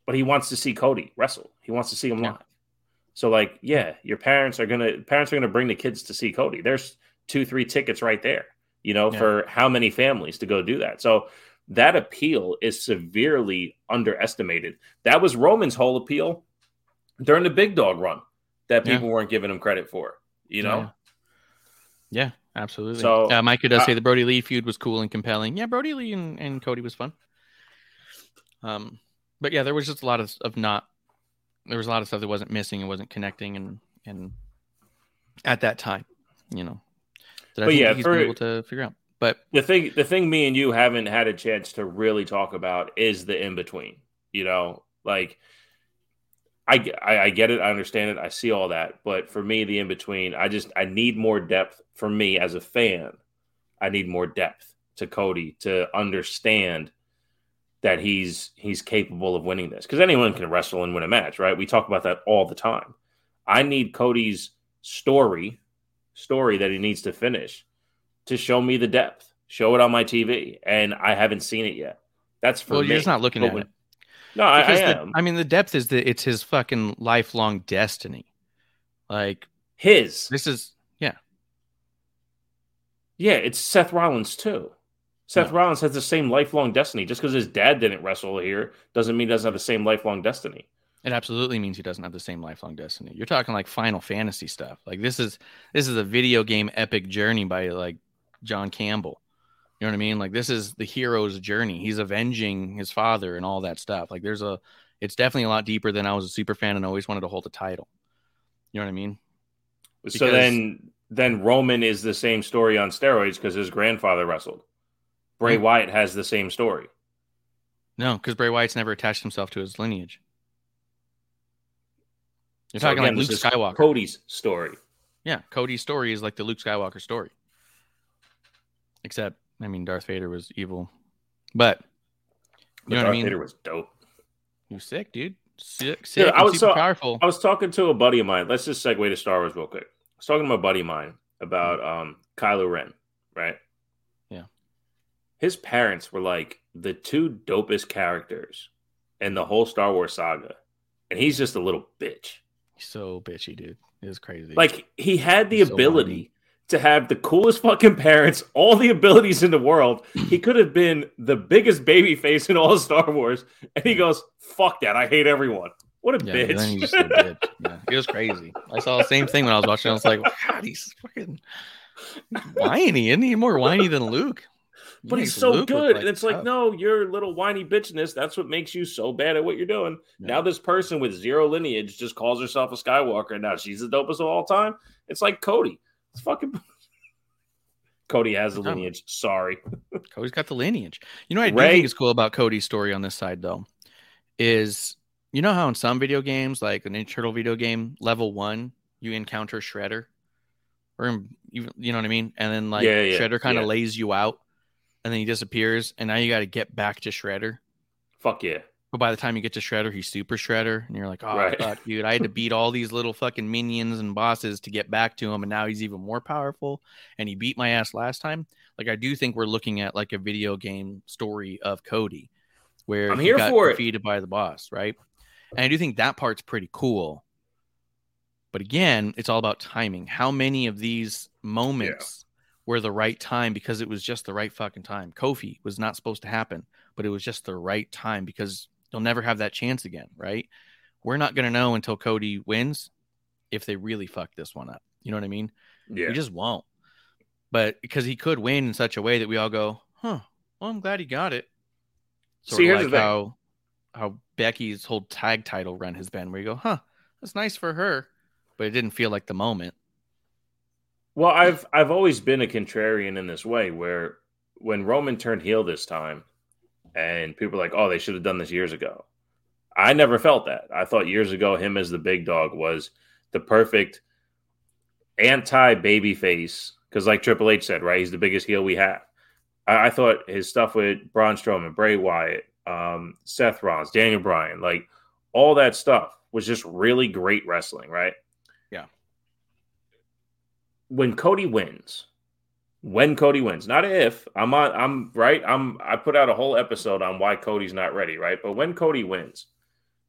But he wants to see Cody wrestle. He wants to see him Yeah. live. So, like, yeah, your parents are gonna parents are gonna bring the kids to see Cody. There's two, three tickets right there, you know, Yeah. for how many families to go do that. So that appeal is severely underestimated. That was Roman's whole appeal during the big dog run that Yeah. people weren't giving him credit for, you know? Yeah. Absolutely. So, uh, Micah does uh, say the Brodie Lee feud was cool and compelling. Yeah, Brodie Lee and, and Cody was fun. Um, but yeah, there was just a lot of, of not. There was a lot of stuff that wasn't missing and wasn't connecting, and and at that time, you know, that I But think yeah, he's for- been able to figure out. But the thing the thing me and you haven't had a chance to really talk about is the in between you know like I, I i get it i understand it i see all that but for me the in between i just i need more depth for me as a fan i need more depth to cody to understand that he's he's capable of winning this because anyone can wrestle and win a match right we talk about that all the time i need cody's story story that he needs to finish to show me the depth, show it on my TV, and I haven't seen it yet. That's for well, me. you're just not looking But at when- it. No, I, I Because the- am. I mean, the depth is that it's his fucking lifelong destiny. Like His, this is yeah, yeah, it's Seth Rollins too. Seth No. Rollins has the same lifelong destiny. Just because his dad didn't wrestle here doesn't mean he doesn't have the same lifelong destiny. it absolutely means he doesn't have the same lifelong destiny. You're talking like Final Fantasy stuff. Like this is this is a video game epic journey by like John Campbell. You know what I mean? Like this is the hero's journey. He's avenging his father and all that stuff. Like there's a it's definitely a lot deeper than I was a super fan and always wanted to hold a title. You know what I mean? so then, then Roman is the same story on steroids because his grandfather wrestled. Bray Hmm. Wyatt has the same story. No, because Bray Wyatt's never attached himself to his lineage. You're So talking again, like Luke Skywalker. Cody's story. Yeah, Cody's story is like the Luke Skywalker story. Except, I mean, Darth Vader was evil, but But you know Darth what I mean. Vader was dope. You sick, dude. Sick, sick. Dude, I was super so- powerful. I was talking to a buddy of mine. Let's just segue to Star Wars real quick. I was talking to my buddy of mine about um Kylo Ren, right? Yeah. His parents were like the two dopest characters in the whole Star Wars saga. And he's just a little bitch. So bitchy, dude. It was crazy. Like he had the He's ability. To have the coolest fucking parents, all the abilities in the world. He could have been the biggest baby face in all of Star Wars. And he goes, fuck that. I hate everyone. What a yeah, bitch. then he's just a bitch. Yeah, it was crazy. I saw the same thing when I was watching. I was like, God, he's fucking whiny. Isn't he more whiny than Luke? He But he's so Luke good. and it's like, no, your little whiny bitchness, that's what makes you so bad at what you're doing. Yeah. Now this person with zero lineage just calls herself a Skywalker, and now she's the dopest of all time. It's like Cody. It's fucking Cody has a No. lineage. Sorry. Cody's got the lineage. You know what I Ray- think is cool about Cody's story on this side though, is you know how in some video games, like an Ninja Turtle video game, level one, you encounter Shredder, or you, you know what I mean, and then like Yeah, yeah, Shredder kind of yeah. lays you out and then he disappears, and now you got to get back to Shredder. Fuck yeah. But by the time you get to Shredder, he's Super Shredder, and you're like, oh Right. fuck, dude, I had to beat all these little fucking minions and bosses to get back to him, and now he's even more powerful, and he beat my ass last time. Like I do think we're looking at like a video game story of Cody, where I'm he here got for it. defeated by the boss, right? And I do think that part's pretty cool. But again, it's all about timing. How many of these moments were the right time because it was just the right fucking time? Kofi was not supposed to happen, but it was just the right time because you'll never have that chance again, right? We're not going to know until Cody wins if they really fuck this one up. You know what I mean? Yeah. We just won't. But because he could win in such a way that we all go, huh, well, I'm glad he got it. Sort See, of here's like the thing. how how Becky's whole tag title run has been, where you go, huh, that's nice for her, but it didn't feel like the moment. Well, I've I've always been a contrarian in this way, where when Roman turned heel this time, and people were like, "Oh, they should have done this years ago." I never felt that. I thought years ago him as the big dog was the perfect anti baby face because, like Triple H said, right, he's the biggest heel we have. I, I thought his stuff with Braun Strowman, Bray Wyatt, um, Seth Rollins, Daniel Bryan, like all that stuff was just really great wrestling, right? Yeah. When Cody wins, when Cody wins, not if I'm on, I'm right. I'm I put out a whole episode on why Cody's not ready, right? But when Cody wins,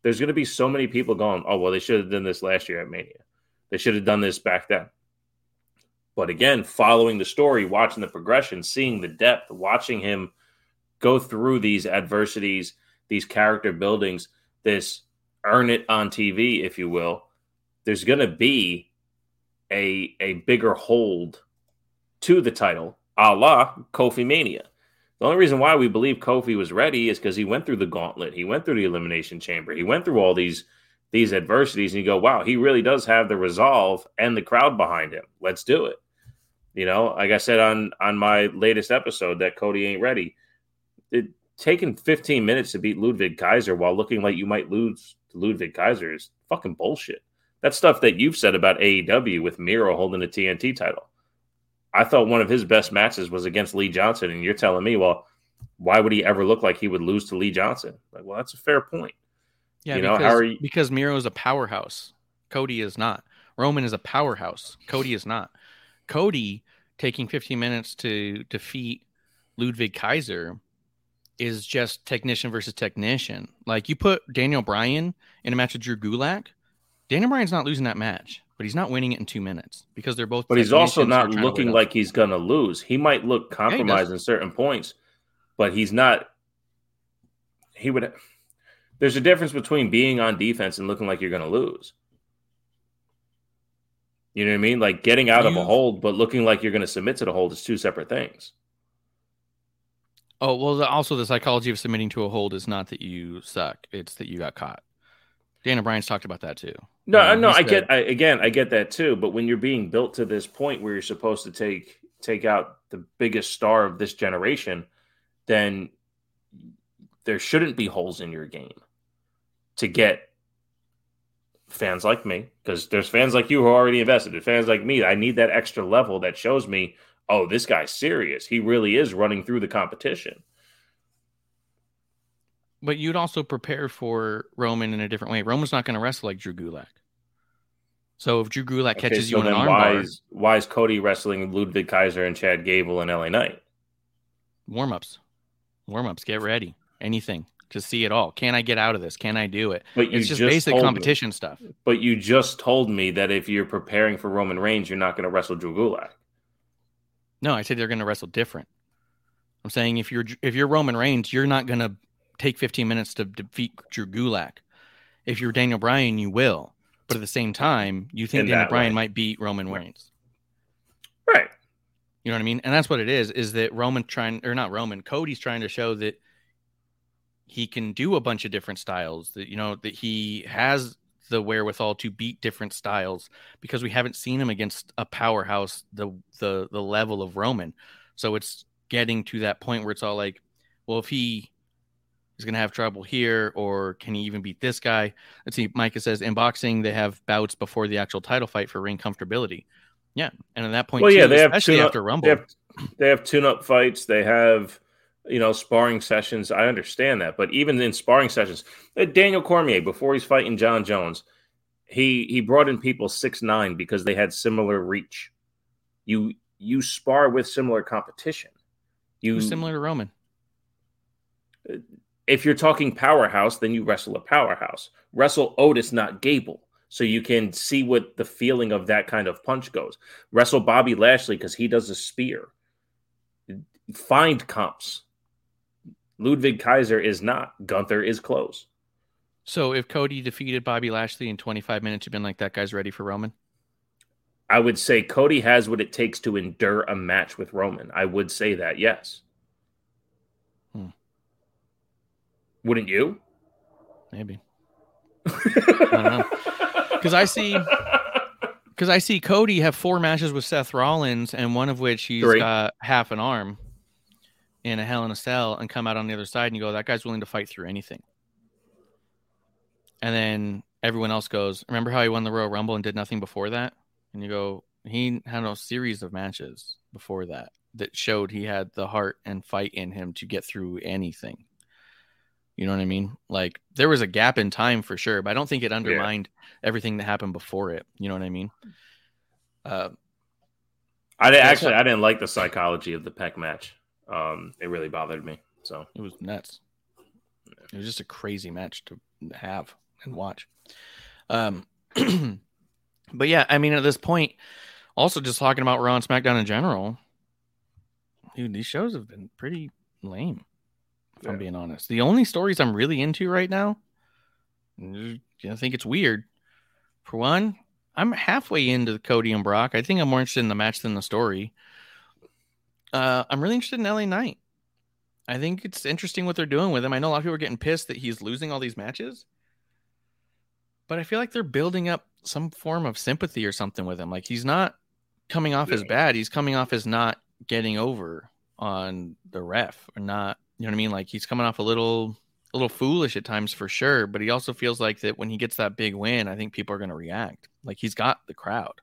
there's going to be so many people going, oh well, they should have done this last year at Mania. They should have done this back then. But again, following the story, watching the progression, seeing the depth, watching him go through these adversities, these character buildings, this earn it on TV, if you will, there's going to be a a bigger hold to the title, a la Kofi Mania. The only reason why we believe Kofi was ready is because he went through the gauntlet, he went through the elimination chamber, he went through all these these adversities, and you go, wow, he really does have the resolve and the crowd behind him. Let's do it. You know, like I said on on my latest episode, that Cody ain't ready. It taking 15 minutes to beat Ludwig Kaiser while looking like you might lose to Ludwig Kaiser is fucking bullshit. That's stuff that you've said about AEW with Miro holding the TNT title. I thought one of his best matches was against Lee Johnson, and you're telling me, well, why would he ever look like he would lose to Lee Johnson? Like, well, that's a fair point. Yeah, You know, because, how are you- because Miro is a powerhouse. Cody is not. Roman is a powerhouse. Cody is not. Cody taking 15 minutes to defeat Ludwig Kaiser is just technician versus technician. Like you put Daniel Bryan in a match with Drew Gulak, Daniel Bryan's not losing that match, but he's not winning it in two minutes because they're both. But he's also technicians who are not looking like he's going to lose. He might look compromised does. in certain points, but he's not. He would. There's a difference between being on defense and looking like you're going to lose. You know what I mean? Like getting out of a hold, but looking like you're going to submit to the hold is two separate things. Oh well, the, also the psychology of submitting to a hold is not that you suck; it's that you got caught. Daniel Bryan's talked about that too. No, Yeah, no, I get. I, again, I get that too. But when you're being built to this point where you're supposed to take take out the biggest star of this generation, then there shouldn't be holes in your game to get fans like me because there's fans like you who are already invested. There's fans like me. I need that extra level that shows me, oh, this guy's serious. He really is running through the competition. But you'd also prepare for Roman in a different way. Roman's not going to wrestle like Drew Gulak. So if Drew Gulak Okay, catches so you in an why armbar, is, why is Cody wrestling Ludwig Kaiser and Chad Gable and LA Knight? warm ups, warm ups, get ready, anything to see it all. Can I get out of this? Can I do it? But It's just, just basic told me- competition stuff. But you just told me that if you're preparing for Roman Reigns, you're not going to wrestle Drew Gulak. No, I said they're going to wrestle different. I'm saying if you're if you're Roman Reigns, you're not going to take 15 minutes to defeat Drew Gulak. If you're Daniel Bryan, you will. But at the same time, you think In Daniel Bryan way. might beat Roman Reigns. Right. You know what I mean? And that's what it is, is that Roman trying or not Roman, Cody's trying to show that he can do a bunch of different styles, that you know, that he has the wherewithal to beat different styles because we haven't seen him against a powerhouse the the the level of Roman. So it's getting to that point where it's all like, well, if he is going to have trouble here, or can he even beat this guy? Let's see. Micah says in boxing they have bouts before the actual title fight for ring comfortability. Yeah, and at that point, Well, too, yeah, they have especially tune-up- after Rumble. They have, they have tune-up fights. They have you know, sparring sessions. I understand that, but even in sparring sessions, uh, Daniel Cormier before he's fighting Jon Jones, he he brought in people six nine because they had similar reach. You you spar with similar competition. You similar to Roman. If you're talking powerhouse, then you wrestle a powerhouse. Wrestle Otis, not Gable, so you can see what the feeling of that kind of punch goes. Wrestle Bobby Lashley because he does a spear. Find comps. Ludwig Kaiser is not. Gunther is close. So if Cody defeated Bobby Lashley in 25 minutes, you've been like, that guy's ready for Roman? I would say Cody has what it takes to endure a match with Roman. I would say that, yes. Hmm. Wouldn't you? Maybe. I don't know. Because I see because I see Cody have four matches with Seth Rollins, and one of which he's Three. got half an arm in a Hell in a Cell, and come out on the other side, and you go, that guy's willing to fight through anything. And then everyone else goes, remember how he won the Royal Rumble and did nothing before that? And you go, he had a series of matches before that that showed he had the heart and fight in him to get through anything. You know what I mean? Like there was a gap in time for sure, but I don't think it undermined everything that happened before it. You know what I mean? Uh, I didn't, actually I didn't like the psychology of the Peck match. Um, it really bothered me. So it was nuts. It was just a crazy match to have and watch. Um, but yeah, I mean, at this point, also just talking about Raw and SmackDown in general, dude, these shows have been pretty lame. If I'm being honest, the only stories I'm really into right now, I think it's weird. For one, I'm halfway into the Cody and Brock. I think I'm more interested in the match than the story. Uh, I'm really interested in LA Knight. I think it's interesting what they're doing with him. I know a lot of people are getting pissed that he's losing all these matches, but I feel like they're building up some form of sympathy or something with him. Like he's not coming off as bad. He's coming off as not getting over on the ref or not. You know what I mean? Like he's coming off a little, a little foolish at times for sure. But he also feels like that when he gets that big win, I think people are going to react. Like he's got the crowd.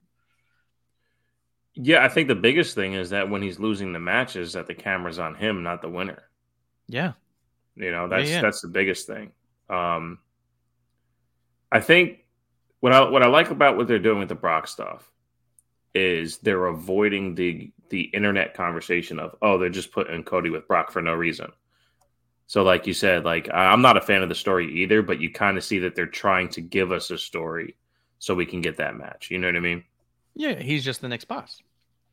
yeah, I think the biggest thing is that when he's losing the matches, that the camera's on him, not the winner. Yeah. You know, that's yeah. that's the biggest thing. Um, I think what I what I like about what they're doing with the Brock stuff is they're avoiding the the internet conversation of oh they're just putting Cody with Brock for no reason. So like you said, like I'm not a fan of the story either, but you kind of see that they're trying to give us a story so we can get that match. You know what I mean? Yeah. He's just the next boss.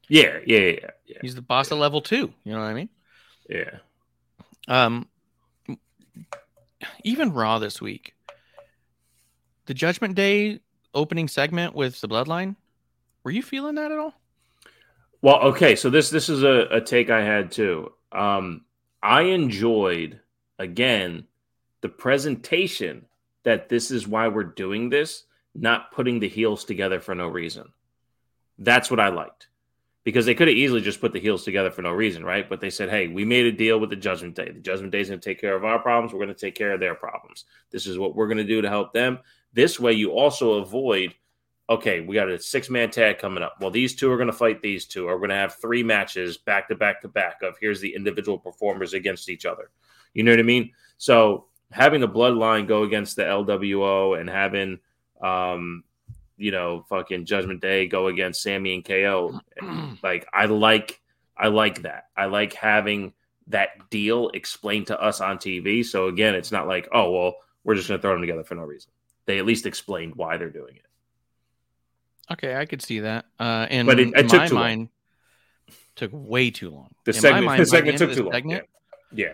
Yeah, yeah, yeah, yeah. He's the boss at level two. You know what I mean? yeah. Um, even Raw this week, the Judgment Day opening segment with the Bloodline. Were you feeling that at all? Well, okay, so this this is a, a take I had too. Um, I enjoyed again the presentation that this is why we're doing this, not putting the heels together for no reason. That's what I liked. Because they could have easily just put the heels together for no reason, right? But they said, hey, we made a deal with the Judgment Day. The Judgment Day is going to take care of our problems. We're going to take care of their problems. This is what we're going to do to help them. This way, you also avoid okay, we got a six man tag coming up. Well, these two are going to fight these two. We're going to have three matches back to back to back of here's the individual performers against each other. You know what I mean? So having the bloodline go against the LWO and having, um, you know, fucking Judgment Day go against Sami and KO, like I like, I like that. I like having that deal explained to us on TV. So again, it's not like, oh well, we're just going to throw them together for no reason. They at least explained why they're doing it. Okay, I could see that. Uh, and But it- it in took my too long. took way too long. The In my segment, mind, the segment took too long. segment, yeah. yeah.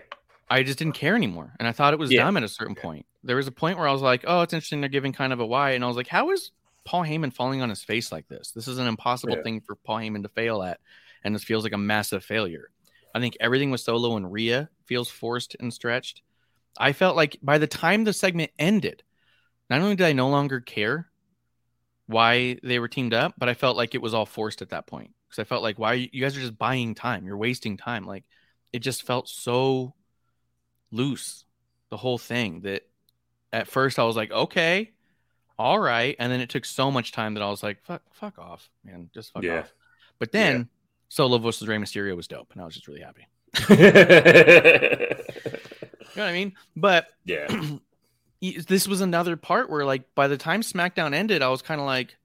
I just didn't care anymore, and I thought it was Yeah. dumb at a certain point. There was a point where I was like, "Oh, it's interesting." They're giving kind of a why, and I was like, "How is Paul Heyman falling on his face like this? This is an impossible Yeah. thing for Paul Heyman to fail at, and this feels like a massive failure." I think everything with Solo and Rhea feels forced and stretched. I felt like by the time the segment ended, not only did I no longer care why they were teamed up, but I felt like it was all forced at that point because I felt like why you guys are just buying time, you're wasting time. Like it just felt so loose, the whole thing that at first I was like, okay, all right, and then it took so much time that I was like, fuck, fuck off, man, just fuck Yeah. off. But then Solo versus Rey Mysterio was dope, and I was just really happy. you know what I mean? But yeah, this was another part where, like, by the time SmackDown ended, I was kind of like,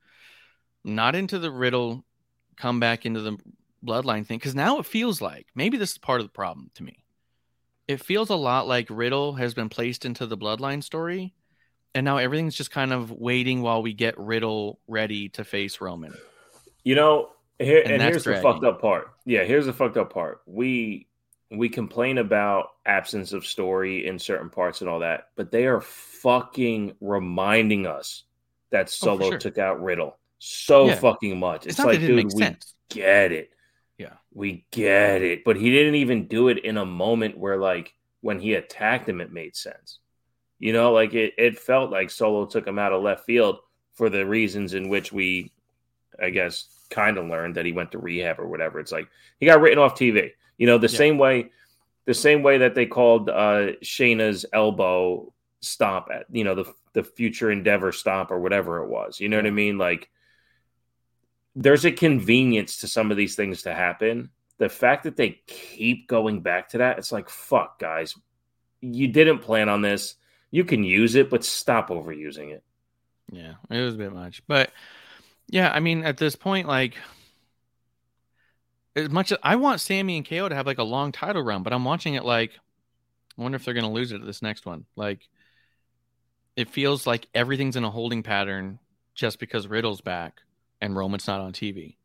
not into the Riddle come back into the bloodline thing because now it feels like maybe this is part of the problem to me. It feels a lot like Riddle has been placed into the bloodline story, and now everything's just kind of waiting while we get Riddle ready to face Roman. You know, here, and, and here's dragging. the fucked up part. Yeah, here's the fucked up part. We we complain about absence of story in certain parts and all that, but they are fucking reminding us that oh, Solo oh, sure. took out Riddle so yeah. fucking much. It's, it's like, dude, we sense. get it. Yeah, we get it. But he didn't even do it in a moment where, like, when he attacked him, it made sense. You know, like it, it felt like Solo took him out of left field for the reasons in which we, I guess, kind of learned that he went to rehab or whatever. It's like he got written off TV. You know, the yeah. same way, the same way that they called uh, Shayna's elbow stomp at, you know, the the future endeavor stomp or whatever it was. You know what I mean? Like, there's a convenience to some of these things to happen. The fact that they keep going back to that, it's like, fuck, guys, you didn't plan on this. You can use it, but stop overusing it. Yeah, it was a bit much, but yeah, I mean, at this point, like as much as I want Sami and KO to have like a long title run, but I'm watching it like I wonder if they're going to lose it at this next one. Like it feels like everything's in a holding pattern just because Riddle's back and Roman's not on TV.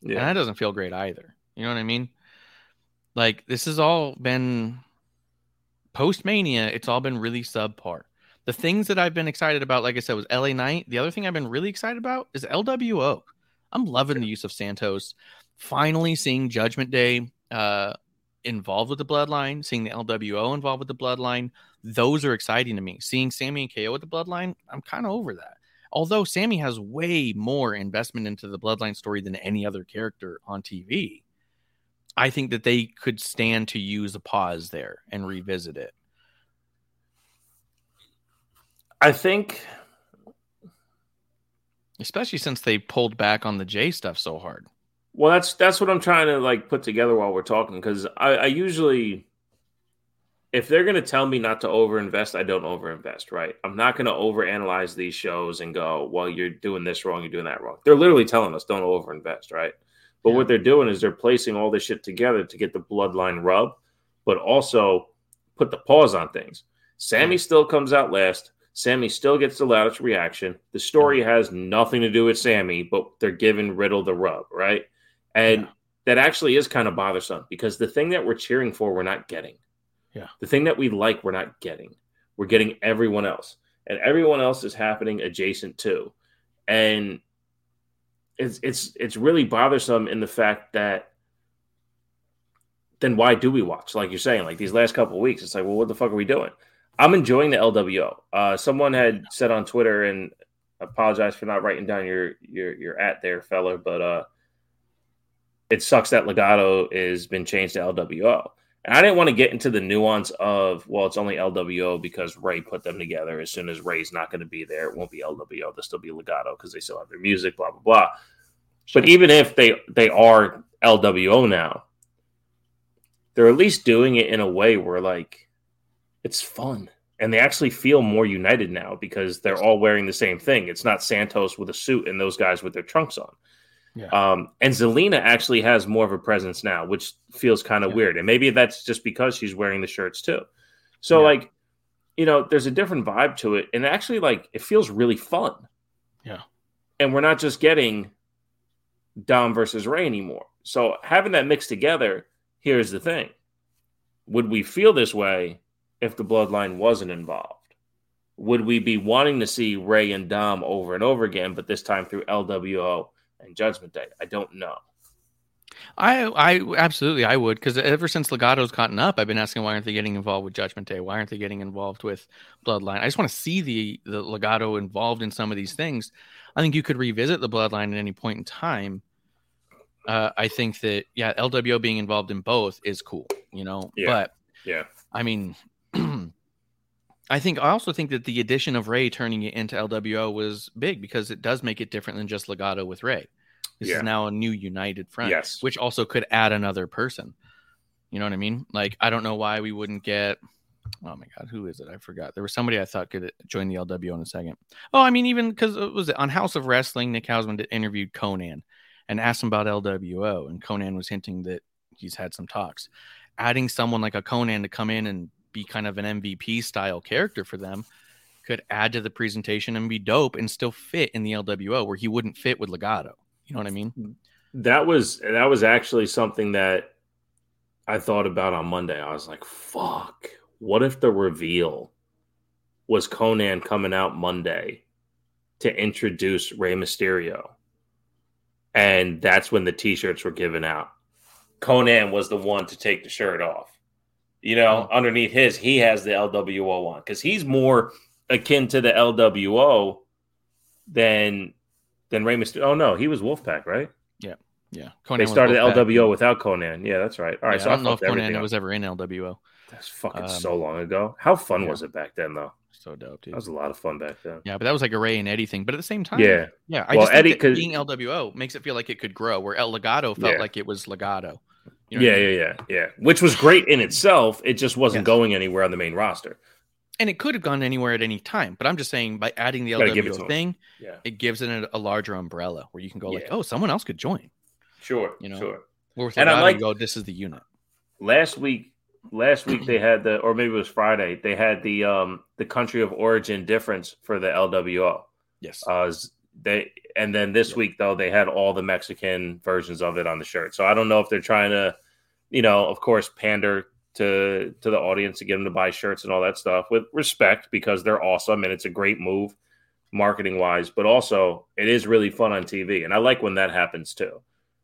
Yeah. And that doesn't feel great either. You know what I mean? Like this has all been post Mania, it's all been really subpar. The things that I've been excited about, like I said, was LA Knight. The other thing I've been really excited about is LWO. I'm loving the use of Santos. Finally, seeing Judgment Day uh, involved with the Bloodline, seeing the LWO involved with the Bloodline, those are exciting to me. Seeing Sami and KO with the Bloodline, I'm kind of over that. Although Sami has way more investment into the Bloodline story than any other character on TV, I think that they could stand to use a pause there and revisit it. I think, especially since they pulled back on the J stuff so hard. Well, that's that's what I'm trying to like put together while we're talking because I, I usually, if they're gonna tell me not to overinvest, I don't overinvest. Right? I'm not gonna overanalyze these shows and go, well, you're doing this wrong, you're doing that wrong. They're literally telling us don't overinvest, right? But yeah. what they're doing is they're placing all this shit together to get the bloodline rub, but also put the pause on things. Sami still comes out last. Sami still gets the loudest reaction. The story has nothing to do with Sami, but they're giving Riddle the rub, right? And yeah. that actually is kind of bothersome because the thing that we're cheering for, we're not getting. Yeah. The thing that we like, we're not getting. We're getting everyone else. And everyone else is happening adjacent to. And it's it's it's really bothersome in the fact that then why do we watch? Like you're saying, like these last couple weeks, it's like, well, what the fuck are we doing? I'm enjoying the LWO. Uh, someone had said on Twitter, and apologize for not writing down your your your at there, fella, but uh, it sucks that Legado has been changed to LWO. And I didn't want to get into the nuance of well, it's only LWO because Rey put them together. As soon as Rey's not going to be there, it won't be LWO. They'll still be Legado because they still have their music, blah blah blah. But even if they they are LWO now, they're at least doing it in a way where like it's fun and they actually feel more united now because they're all wearing the same thing. It's not Santos with a suit and those guys with their trunks on. Yeah. Um, and Zelina actually has more of a presence now, which feels kind of yeah. weird. And maybe that's just because she's wearing the shirts too. So, yeah. like, you know, there's a different vibe to it. And actually, like, it feels really fun. Yeah. And we're not just getting Dom versus Rey anymore. So, having that mixed together, here's the thing would we feel this way if the bloodline wasn't involved? Would we be wanting to see Rey and Dom over and over again, but this time through LWO and Judgment Day? I don't know. I I absolutely I would because ever since Legado's gotten up, I've been asking why aren't they getting involved with Judgment Day? Why aren't they getting involved with Bloodline? I just want to see the the Legado involved in some of these things. I think you could revisit the Bloodline at any point in time. Uh, I think that yeah, LWO being involved in both is cool, you know. Yeah. But yeah, I mean, I think I also think that the addition of Rey turning it into LWO was big because it does make it different than just Legado with Rey. This yeah. is now a new united front, yes. which also could add another person. You know what I mean? Like I don't know why we wouldn't get. Oh my god, who is it? I forgot. There was somebody I thought could join the LWO in a second. Oh, I mean, even because uh, it was on Haus of Wrestling, Nick Hausman did- interviewed Konnan and asked him about LWO, and Konnan was hinting that he's had some talks. Adding someone like a Konnan to come in and be kind of an MVP style character for them could add to the presentation and be dope and still fit in the LWO where he wouldn't fit with Legado. You know what I mean? That was that was actually something that I thought about on Monday. I was like, "Fuck! What if the reveal was Konnan coming out Monday to introduce Rey Mysterio?" And that's when the T-shirts were given out. Konnan was the one to take the shirt off. You know, underneath his, he has the LWO on because he's more akin to the LWO than than Rey Mysterio. Oh no, he was Wolfpac, right? Yeah. Yeah. Konnan they started LWO without Konnan. Yeah, that's right. All right, Yeah, so I don't know if Konnan up. was ever in LWO. That's fucking um, so long ago. How fun yeah. was it back then, though? So dope, dude. That was a lot of fun back then. Yeah, but that was like a Rey and Eddie thing. But at the same time, Yeah. yeah. I Well, just think Eddie being LWO makes it feel like it could grow. Where El Legado felt Yeah. like it was Legado. You know yeah, I mean? yeah, yeah, yeah. Which was great in itself. It just wasn't Yes. going anywhere on the main roster. And it could have gone anywhere at any time. But I'm just saying by adding the Gotta give it to LWO thing, Yeah, it gives it a, a larger umbrella where you can go like, Yeah. oh, someone else could join. sure, You know. sure. With And I like- go, this is the unit. Last week, last week they had the, or maybe it was Friday. They had the um the country of origin difference for the LWO. Yes. Uh, they and then this week though they had all the Mexican versions of it on the shirt. So I don't know if they're trying to, you know, of course, pander to to the audience to get them to buy shirts and all that stuff with respect because they're awesome and it's a great move marketing wise. But also it is really fun on TV, and I like when that happens too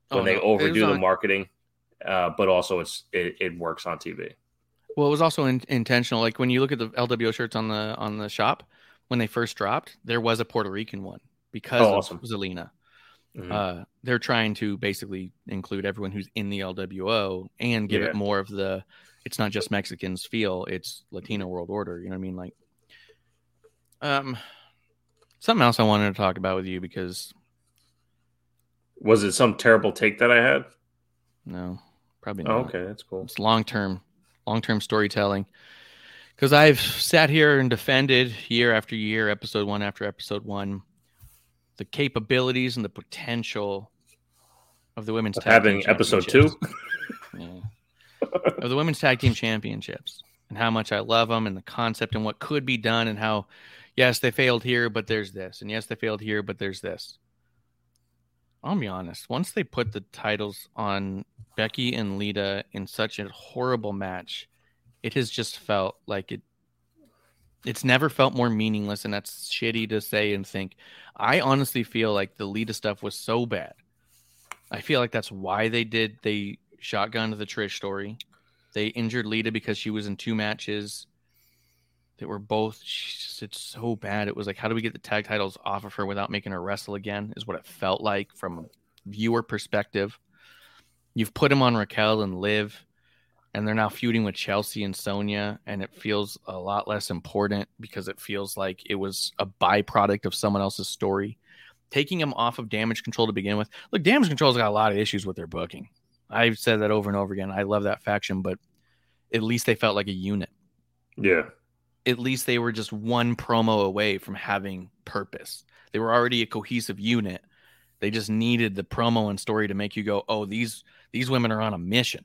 when Oh, they no, overdo the on- marketing. Uh, but also it's it, it works on TV. Well, it was also in, intentional. Like when you look at the LWO shirts on the on the shop, when they first dropped, there was a Puerto Rican one because Oh, of awesome. Zelina. Mhm. Uh, they're trying to basically include everyone who's in the LWO and give Yeah. it more of the it's not just Mexicans feel, it's Latino world order. You know what I mean? Like, um, something else I wanted to talk about with you because Was it some terrible take that I had? no, probably Oh, not. okay, that's cool. It's long term, long term storytelling. Because I've sat here and defended year after year, episode one after episode one, the capabilities and the potential of the women's tag having episode two. Yeah. of the women's tag team championships and how much I love them and the concept and what could be done and how, yes, they failed here, but there's this, and yes, they failed here, but there's this. I'll be honest. Once they put the titles on Becky and Lita in such a horrible match, it has just felt like it. It's never felt more meaningless, and that's shitty to say and think. I honestly feel like the Lita stuff was so bad. I feel like that's why they did. They shotgunned the Trish story. They injured Lita because she was in two matches that were both. Just it's so bad. It was like, how do we get the tag titles off of her without making her wrestle again? Is what it felt like from a viewer perspective. You've put him on Raquel and Liv, and they're now feuding with Chelsea and Sonya, and it feels a lot less important because it feels like it was a byproduct of someone else's story. Taking him off of damage control to begin with. Look, damage control's got a lot of issues with their booking. I've said that over and over again. I love that faction, but at least they felt like a unit. Yeah. At least they were just one promo away from having purpose. They were already a cohesive unit. They just needed the promo and story to make you go, "Oh, these these women are on a mission."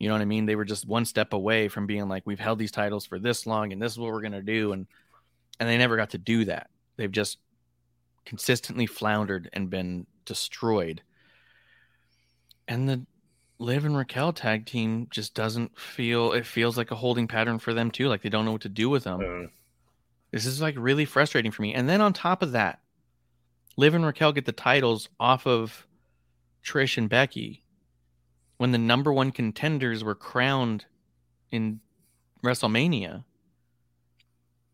You know what I mean? They were just one step away from being like, "We've held these titles for this long, and this is what we're gonna do," and and they never got to do that. They've just consistently floundered and been destroyed. And the Liv and Raquel tag team just doesn't feel it feels like a holding pattern for them too. Like they don't know what to do with them. Uh, This is like really frustrating for me. And then on top of that, Liv and Raquel get the titles off of Trish and Becky when the number one contenders were crowned in WrestleMania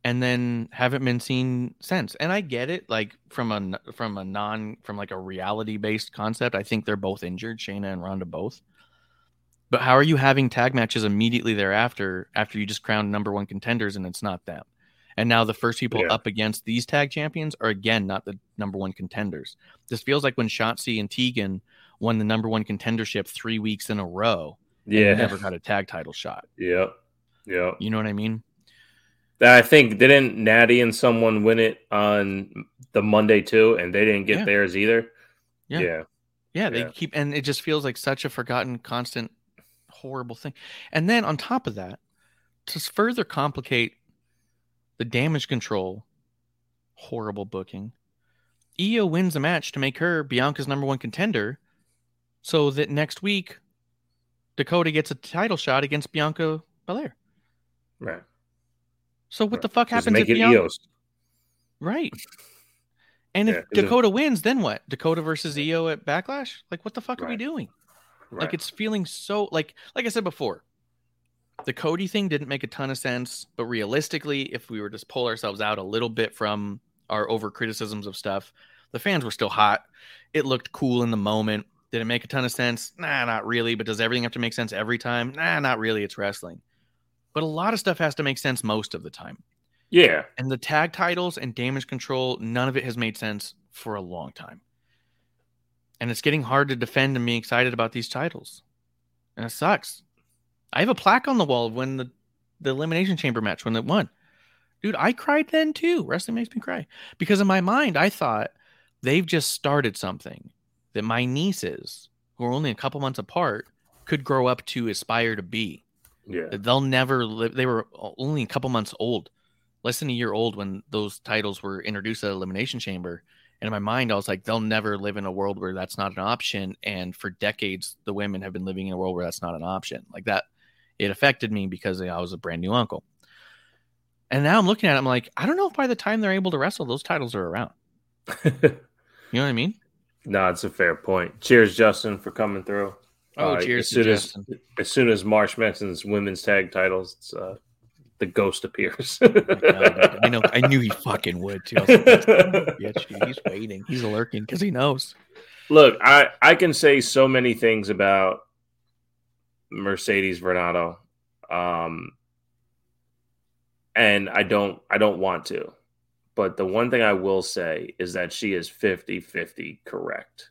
and then haven't been seen since. And I get it, like from a from a non from like a reality based concept. I think they're both injured, Shayna and Ronda both. But how are you having tag matches immediately thereafter after you just crowned number one contenders and it's not them? And now the first people Yeah. up against these tag champions are again not the number one contenders. This feels like when Shotzi and Tegan won the number one contendership three weeks in a row, Yeah. never got a tag title shot. Yep. Yep. You know what I mean? I think didn't Natty and someone win it on the Monday too, and they didn't get Yeah. theirs either. Yeah. Yeah. Yeah, they Yeah. keep, and it just feels like such a forgotten, constant, horrible thing. And then on top of that, to further complicate the damage control, horrible booking, Io wins a match to make her Bianca's number one contender, so that next week Dakota gets a title shot against Bianca Belair. Right. So what the fuck happens make if it Bianca? Eos. Right. And Yeah, if- Dakota wins, then what? Dakota versus Io at Backlash? Like, what the fuck are we doing? Right. Like it's feeling so like like I said before. The Cody thing didn't make a ton of sense, but realistically, if we were to pull ourselves out a little bit from our over criticisms of stuff, the fans were still hot. It looked cool in the moment. Did it make a ton of sense? Nah, not really. But does everything have to make sense every time? Nah, not really. It's wrestling. But a lot of stuff has to make sense most of the time. yeah. And the tag titles and damage control, none of it has made sense for a long time. And it's getting hard to defend and be excited about these titles. And it sucks. I have a plaque on the wall of when the, the Elimination Chamber match, when it won. Dude, I cried then too. Wrestling makes me cry. Because in my mind, I thought they've just started something that my nieces, who are only a couple months apart, could grow up to aspire to be Yeah. they'll never live. They were only a couple months old, less than a year old when those titles were introduced at Elimination Chamber. And in my mind, I was like, they'll never live in a world where that's not an option. And for decades, the women have been living in a world where that's not an option. Like that, it affected me because I was a brand new uncle. And now I'm looking at it, I'm like, I don't know if by the time they're able to wrestle, those titles are around. You know what I mean? No, it's a fair point. Cheers, Justin, for coming through. Oh, Uh, cheers As to soon Justin. as, as soon as Marsh mentions women's tag titles, it's, uh, the ghost appears. God, I know. I knew he fucking would too. Like, "This son of a bitch, dude, he's waiting. He's lurking because he knows. Look, I I can say so many things about Mercedes Varnado, um, and I don't I don't want to, but the one thing I will say is that she is 50-50 correct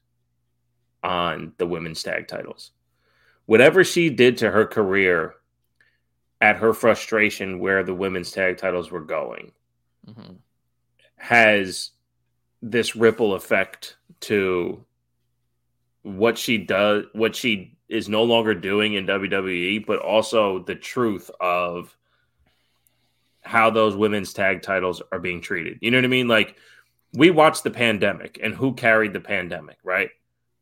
on the women's tag titles. Whatever she did to her career at her frustration where the women's tag titles were going Mhm. has this ripple effect to what she does what she is no longer doing in WWE but also the truth of how those women's tag titles are being treated. You know what I mean? Like we watched the pandemic and who carried the pandemic, right?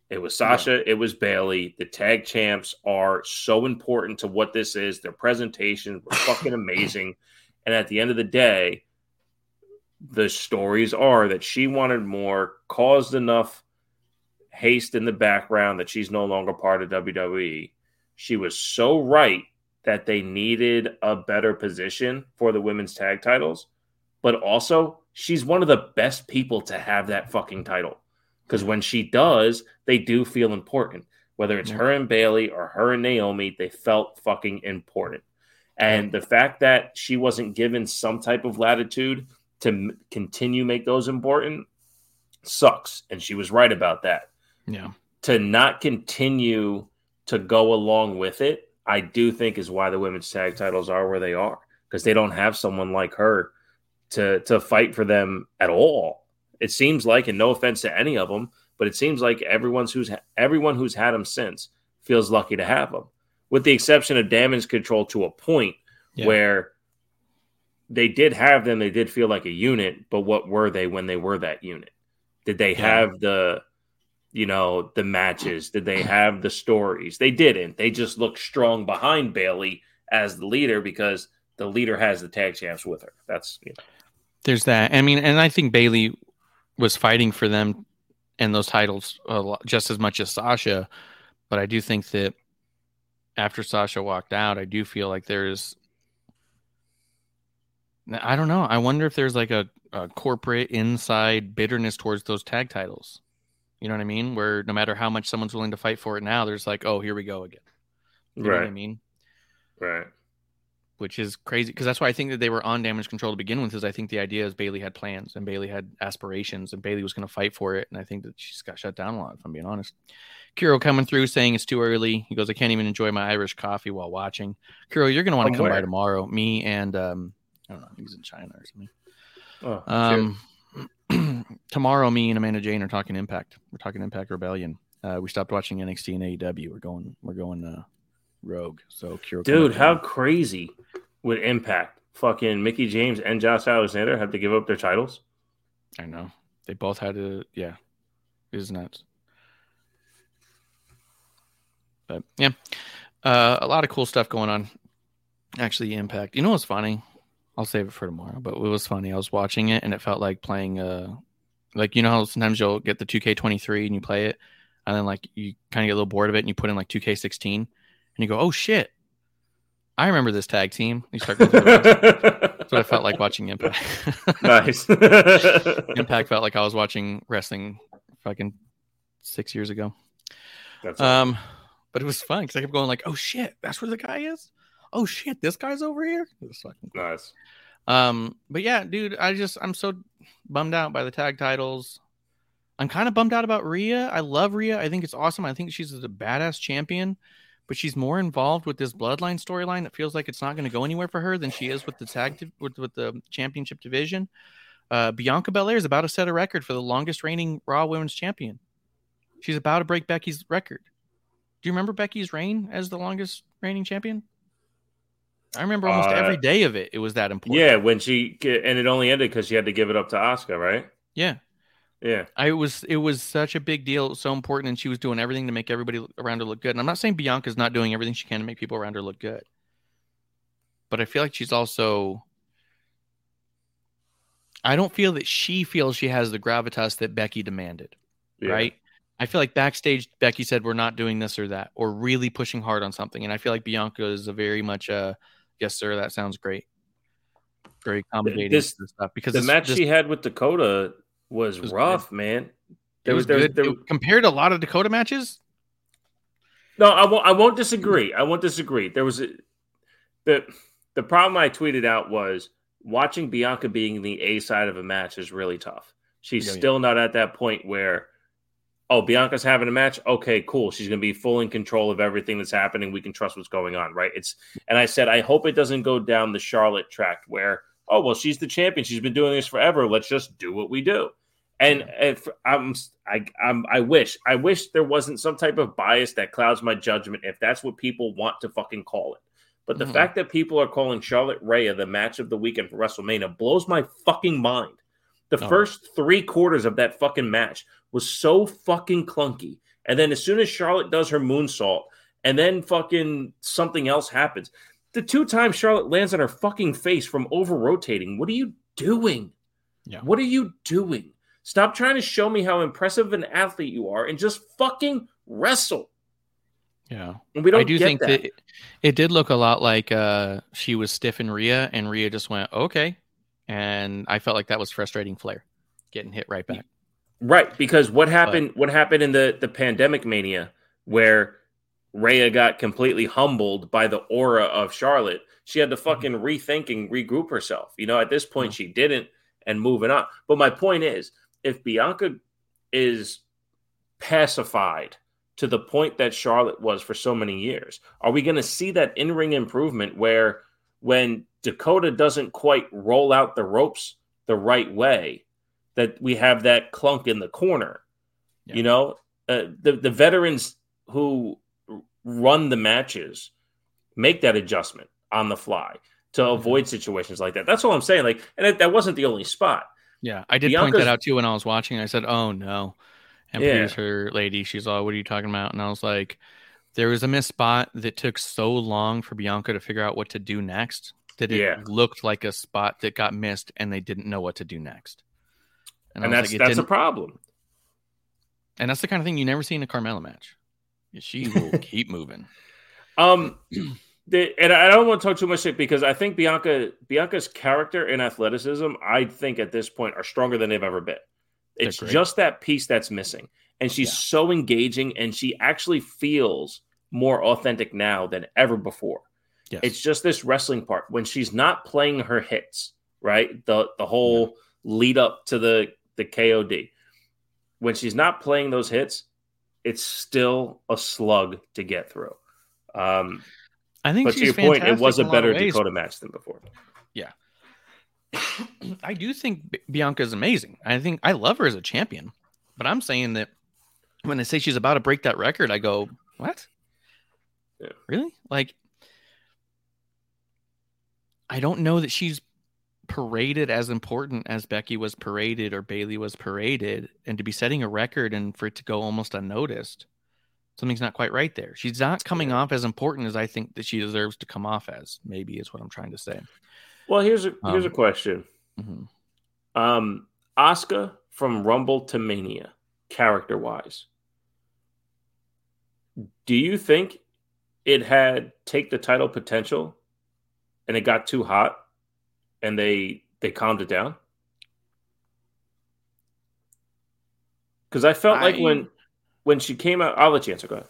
It was Sasha, it was Bayley. The tag champs are so important to what this is. Their presentation was fucking amazing. And at the end of the day, the stories are that she wanted more, caused enough haste in the background that she's no longer part of WWE. She was so right that they needed a better position for the women's tag titles, but also she's one of the best people to have that fucking title. Because when she does, they do feel important. Whether it's her and Bayley or her and Naomi, they felt fucking important. And the fact that she wasn't given some type of latitude to continue make those important sucks. And she was right about that. Yeah. To not continue to go along with it, I do think is why the women's tag titles are where they are because they don't have someone like her to to fight for them at all. It seems like, and no offense to any of them, but it seems like everyone's who's everyone who's had them since feels lucky to have them, with the exception of damage control to a point Yeah. where they did have them. They did feel like a unit, but what were they when they were that unit? Did they Yeah. have the, you know, the matches? Did they have the stories? They didn't. They just looked strong behind Bayley as the leader because the leader has the tag champs with her. That's you know, There's that. I mean, and I think Bayley was fighting for them and those titles just as much as Sasha. But I do think that after Sasha walked out, I do feel like there's. I don't know. I wonder if there's like a, a corporate inside bitterness towards those tag titles. You know what I mean? Where no matter how much someone's willing to fight for it now, there's like, oh, here we go again. You know what I mean? right. which is crazy because that's why I think that they were on damage control to begin with. Is I think the idea is Bayley had plans and Bayley had aspirations and Bayley was going to fight for it, and I think that she's got shut down a lot. If I'm being honest. Kiro coming through saying it's too early. He goes, I can't even enjoy my Irish coffee while watching. Kiro, you're going to want to come where? by tomorrow. Me and um, I don't know, he's in China or something. Oh, Um, tomorrow, me and Amanda Jayne are talking Impact. We're talking Impact Rebellion. Uh, we stopped watching NXT and AEW. We're going, we're going uh, Rogue. So dude, how crazy would Impact fucking Mickie James and Josh Alexander have to give up their titles? I know they both had to. Yeah, it is nuts. But yeah, uh, a lot of cool stuff going on. Actually, Impact. You know what's funny? I'll save it for tomorrow. But it was funny. I was watching it and it felt like playing. Uh, like you know how sometimes you'll get the 2K23 and you play it, and then like you kind of get a little bored of it and you put in like 2K16 and you go, oh shit, I remember this tag team. You start going through. That's what I felt like watching Impact. nice. Impact felt like I was watching wrestling fucking six years ago. That's Um, but it was fun because I kept going like, "Oh shit, that's where the guy is. Oh shit, this guy's over here." It was fucking. nice. Um, but yeah, dude, I just I'm so bummed out by the tag titles. I'm kind of bummed out about Rhea. I love Rhea. I think it's awesome. I think she's a badass champion, but she's more involved with this bloodline storyline. It feels like it's not going to go anywhere for her than she is with the tag with, with the championship division. Uh, Bianca Belair is about to set a record for the longest reigning Raw Women's Champion. She's about to break Becky's record. Do you remember Becky's reign as the longest reigning champion? I remember almost Uh, every day of it. It was that important. Yeah, when she and it only ended because she had to give it up to Asuka, right? yeah. Yeah. I was it was such a big deal, so important, and she was doing everything to make everybody around her look good. And I'm not saying Bianca's not doing everything she can to make people around her look good, but I feel like she's also. I don't feel that she feels she has the gravitas that Becky demanded, yeah. right? I feel like backstage Becky said we're not doing this or that, or really pushing hard on something, and I feel like Bianca is a very much a yes sir, that sounds great, very accommodating This- stuff because The match she had with Dakota was, was rough, man. it There was there good. there- It- compared to a lot of Dakota matches. No, I won't. I won't disagree. I won't disagree. There was a, the the problem I tweeted out was watching Bianca being the A side of a match is really tough. She's Yeah, yeah. still not at that point where, oh, Bianca's having a match. Okay, cool. She's going to be full in control of everything that's happening. We can trust what's going on, right? It's and I said I hope it doesn't go down the Charlotte track where, oh, well, she's the champion. She's been doing this forever. Let's just do what we do. And if I'm, I, I'm, I wish, I wish there wasn't some type of bias that clouds my judgment if that's what people want to fucking call it. But the Mhm. fact that people are calling Charlotte Rhea the match of the weekend for WrestleMania blows my fucking mind. The Oh. first three quarters of that fucking match was so fucking clunky. And then as soon as Charlotte does her moonsault, and then fucking something else happens, the two times Charlotte lands on her fucking face from over rotating, what are you doing? Yeah. What are you doing? Stop trying to show me how impressive an athlete you are and just fucking wrestle. Yeah. And we don't I do think that. that, it, it did look a lot like uh, she was stiff in Rhea, and Rhea just went okay, and I felt like that was frustrating Flair getting hit right back. Right, because what happened? what happened in the the pandemic mania where Rhea got completely humbled by the aura of Charlotte? She had to Mm-hmm. fucking rethink and regroup herself. You know, at this point, she didn't, and moving on. But my point is, if Bianca is pacified to the point that Charlotte was for so many years, are we going to see that in ring improvement where when Dakota doesn't quite roll out the ropes the right way? That we have that clunk in the corner. Yeah. You know, uh, the the veterans who run the matches make that adjustment on the fly to Mm-hmm. avoid situations like that. That's all I'm saying. Like, and that, that wasn't the only spot. Yeah, I did point that out too when I was watching. I said, "Oh no," and Yeah. producer lady, she's all, "What are you talking about?" And I was like, "There was a missed spot that took so long for Bianca to figure out what to do next that it Yeah. looked like a spot that got missed, and they didn't know what to do next." And, was that's like, that's a problem. and that's the kind of thing you never see in a Carmella match. She will keep moving. Um, the, and I don't want to talk too much shit because I think Bianca Bianca's character and athleticism, I think at this point, are stronger than they've ever been. It's just that piece that's missing, and she's Yeah. so engaging, and she actually feels more authentic now than ever before. Yes. It's just this wrestling part when she's not playing her hits, right? The the whole lead up to the the KOD. When she's not playing those hits, it's still a slug to get through. Um, I think but to your point, it was a in lot of better ways. Dakota match than before. Yeah, I do think B- Bianca is amazing. I think I love her as a champion, but I'm saying that when they say she's about to break that record, I go, "What? Yeah. Really? Like, I don't know that she's paraded as important as Becky was paraded or Bayley was paraded, and to be setting a record and for it to go almost unnoticed, something's not quite right there. She's not coming off as important as I think that she deserves to come off as. Maybe is what I'm trying to say. Well, here's a here's a Um, question. Mhm. Um, Asuka from Rumble to Mania, character wise, do you think it had take the title potential, and it got too hot, and they they calmed it down? Because I felt like when when she came out, I'll let you answer. Go ahead.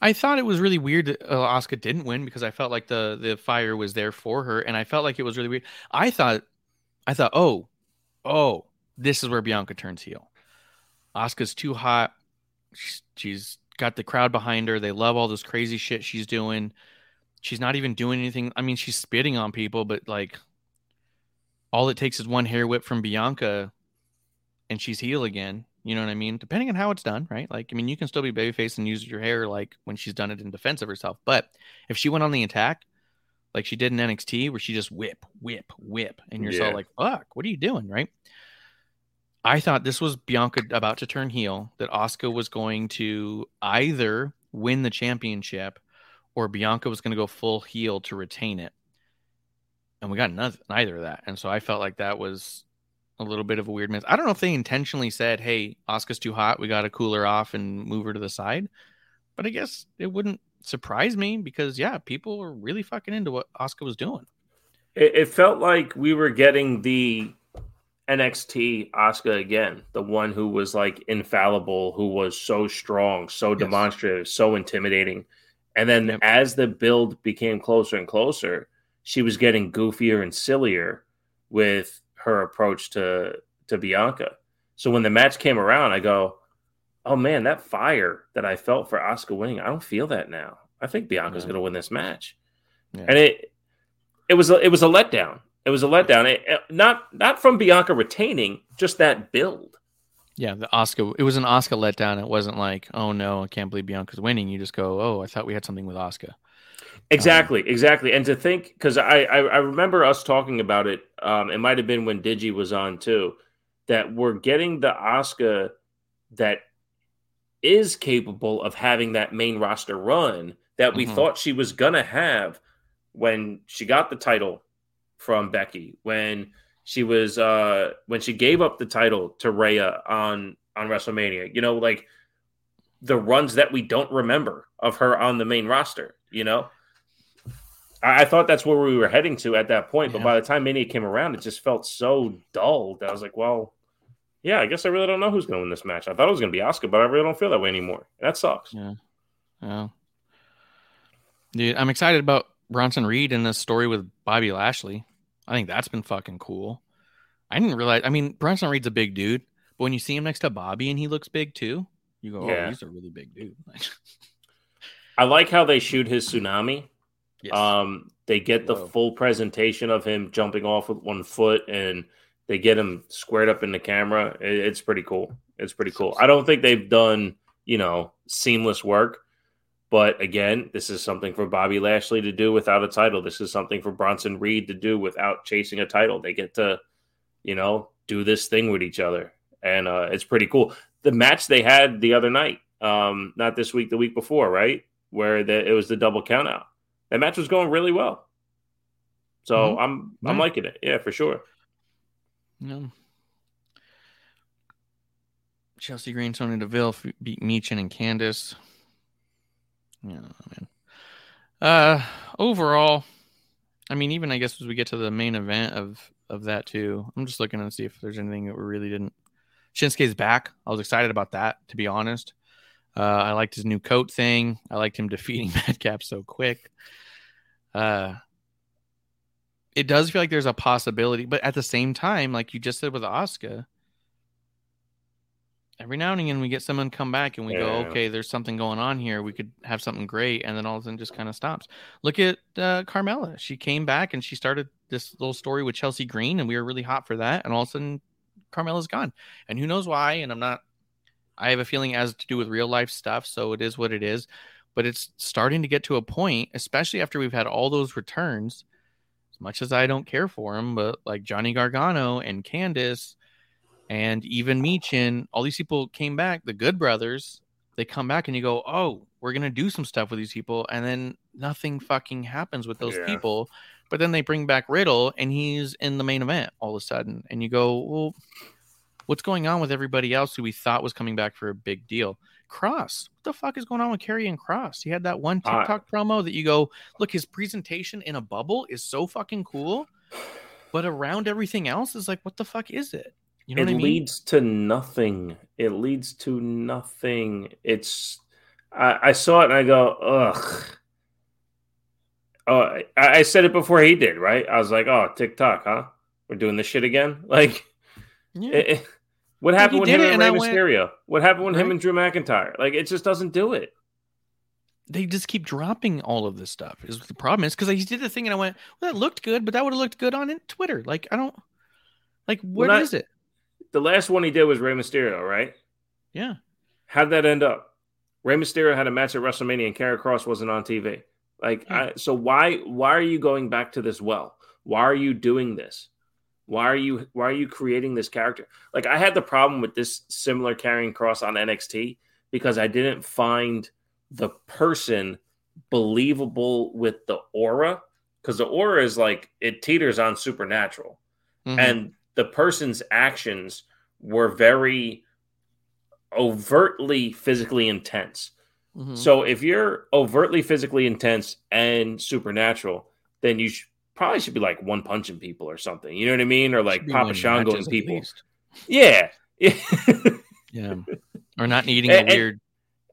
I thought it was really weird that uh, Asuka didn't win because I felt like the the fire was there for her, and I felt like it was really weird. I thought, I thought, oh, oh, this is where Bianca turns heel. Asuka's too hot. She's, she's got the crowd behind her. They love all this crazy shit she's doing. She's not even doing anything. I mean, she's spitting on people, but like, all it takes is one hair whip from Bianca, and she's heel again. You know what I mean? Depending on how it's done, right? Like, I mean, you can still be babyface and use your hair like when she's done it in defense of herself. But if she went on the attack, like she did in NXT, where she just whip, whip, whip, and you're Yeah. so like, fuck, what are you doing, right? I thought this was Bianca about to turn heel, that Asuka was going to either win the championship or Bianca was going to go full heel to retain it. And we got nothing, neither of that. And so I felt like that was a little bit of a weird miss. I don't know if they intentionally said, "Hey, Asuka's too hot. We got to cool her off and move her to the side." But I guess it wouldn't surprise me because yeah, people were really fucking into what Asuka was doing. It, it felt like we were getting the NXT Asuka again, the one who was like infallible, who was so strong, so Yes. demonstrative, so intimidating. And then Yep. as the build became closer and closer, she was getting goofier and sillier with her approach to to Bianca. So when the match came around, I go, "Oh man, that fire that I felt for Asuka winning, I don't feel that now. I think Bianca's Yeah. going to win this match." Yeah. And it it was a, it was a letdown. It was a letdown. It, it- not not from Bianca retaining, just that build. Yeah, the Asuka. It was an Asuka letdown. It wasn't like, oh no, I can't believe Bianca's winning. You just go, oh, I thought we had something with Asuka. Exactly, exactly. And to think, because I, I I remember us talking about it. Um, it might have been when Digi was on too, that we're getting the Asuka that is capable of having that main roster run that we Mhm. thought she was gonna have when she got the title from Becky, when she was uh when she gave up the title to Rhea on on WrestleMania. You know, like the runs that we don't remember of her on the main roster, you know? I, I thought that's where we were heading to at that point, but Yeah. by the time Mania came around, it just felt so dull that I was like, well, yeah, I guess I really don't know who's going to win this match. I thought it was going to be Asuka, but I really don't feel that way anymore. That sucks. Yeah. Yeah. Dude, I'm excited about Bronson Reed and this story with Bobby Lashley. I think that's been fucking cool. I didn't realize. I mean, Bronson Reed's a big dude, but when you see him next to Bobby and he looks big too, you go, oh, Yeah. "Oh, he's a really big dude." I like how they shoot his tsunami. Yes. Um, they get the Whoa. full presentation of him jumping off with one foot, and they get him squared up in the camera. It- it's pretty cool. It's pretty cool. I don't think they've done you know seamless work, but again, this is something for Bobby Lashley to do without a title. This is something for Bronson Reed to do without chasing a title. They get to you know do this thing with each other, and uh, it's pretty cool. The match they had the other night, um, not this week, the week before, right? Where the, it was the double count out that match was going really well. So Mhm. I'm I'm Yeah. liking it. Yeah, for sure. No. Chelsea Green, Sonya Deville beat Michin and Candice. Yeah, man. Uh, overall, I mean, even I guess as we get to the main event of of that too, I'm just looking to see if there's anything that we really didn't. Shinsuke's back. I was excited about that, to be honest. Uh, I liked his new coat thing. I liked him defeating Madcap so quick. uh, it does feel like there's a possibility, but at the same time, like you just said with Asuka, every now and again we get someone come back and we go, okay, there's something going on here. We could have something great, and then all of a sudden just kind of stops. Look at uh, Carmella. She came back and she started this little story with Chelsea Green, and we were really hot for that. And all of a sudden, Carmella's gone, and who knows why? And I'm not. I have a feeling it has to do with real life stuff, so it is what it is. But it's starting to get to a point, especially after we've had all those returns. As much as I don't care for him, but like Johnny Gargano and Candice and even Michin, all these people came back. The Good Brothers, they come back and you go, oh, we're gonna do some stuff with these people, and then nothing fucking happens with those Yeah. people. But then they bring back Riddle, and he's in the main event all of a sudden, and you go, well, what's going on with everybody else who we thought was coming back for a big deal? Kross, what the fuck is going on with Karrion Kross? He had that one TikTok promo that you go, look, his presentation in a bubble is so fucking cool, but around everything else is like, what the fuck is it? You know it what I mean? leads to nothing. It leads to nothing. It's I, I saw it and I go, ugh. Oh, I, I said it before he did, right? I was like, oh, TikTok, huh? We're doing this shit again. Like, Yeah. it- what happened did him it, and and Rey I went- Mysterio? What happened with him and Drew McIntyre? Like, it just doesn't do it. they just keep dropping all of this stuff. Is the problem is because he did the thing and I went, well, that looked good, but that would have looked good on it- Twitter. Like I don't, like what Well, is it? The last one he did was Rey Mysterio, right? Yeah, How'd that end up? Rey Mysterio had a match at WrestleMania and Karrion Kross wasn't on TV. Like, Yeah. I, so why why are you going back to this well? Why are you doing this? Why are you why are you creating this character? Like, I had the problem with this similar Karrion Kross on NXT because I didn't find the person believable with the aura because the aura is like it teeters on supernatural Mhm. and the person's actions were very overtly physically intense. Mhm. So if you're overtly physically intense and supernatural, then you sh- probably should be like one punching people or something. You know what I mean? Or like Papa Shango and people. least. Yeah. Yeah, or not needing And- a weird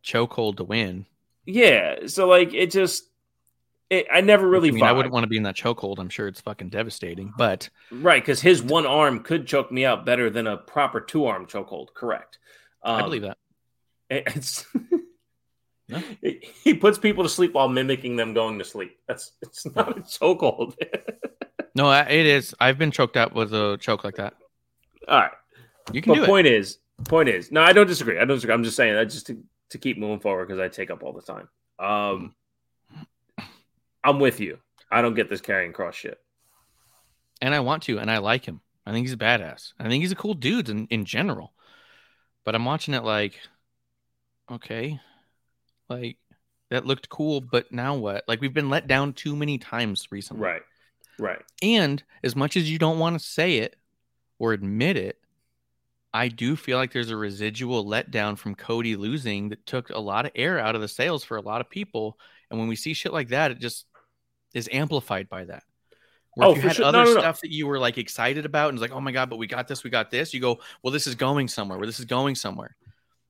chokehold to win. yeah. So like it just it, I never really I mean, I wouldn't want to be in that chokehold. I'm sure it's fucking devastating. But Right, because his one arm could choke me out better than a proper two arm chokehold. Correct. Um, I believe that. It's Yeah. He- he puts people to sleep while mimicking them going to sleep. That's it's not a chokehold. No, it is. I've been choked out with a choke like that. All right. You can But do point is, point is, no, I don't disagree. I don't disagree. I'm just saying that just to, to keep moving forward because I take up all the time. Um, I'm with you. I don't get this Karrion Kross shit. and I want to, and I like him. I think he's a badass. I think he's a cool dude in, in general. But I'm watching it like, okay, like that looked cool, but now what? Like we've been let down too many times recently. Right. Right. And as much as you don't want to say it or admit it, I do feel like there's a residual letdown from Cody losing that took a lot of air out of the sails for a lot of people. And when we see shit like that, it just is amplified by that. Where Oh, if you had sure. other No, no, no. stuff that you were like excited about and it's like, oh my God, but we got this, we got this, you go, well, this is going somewhere, where this is going somewhere.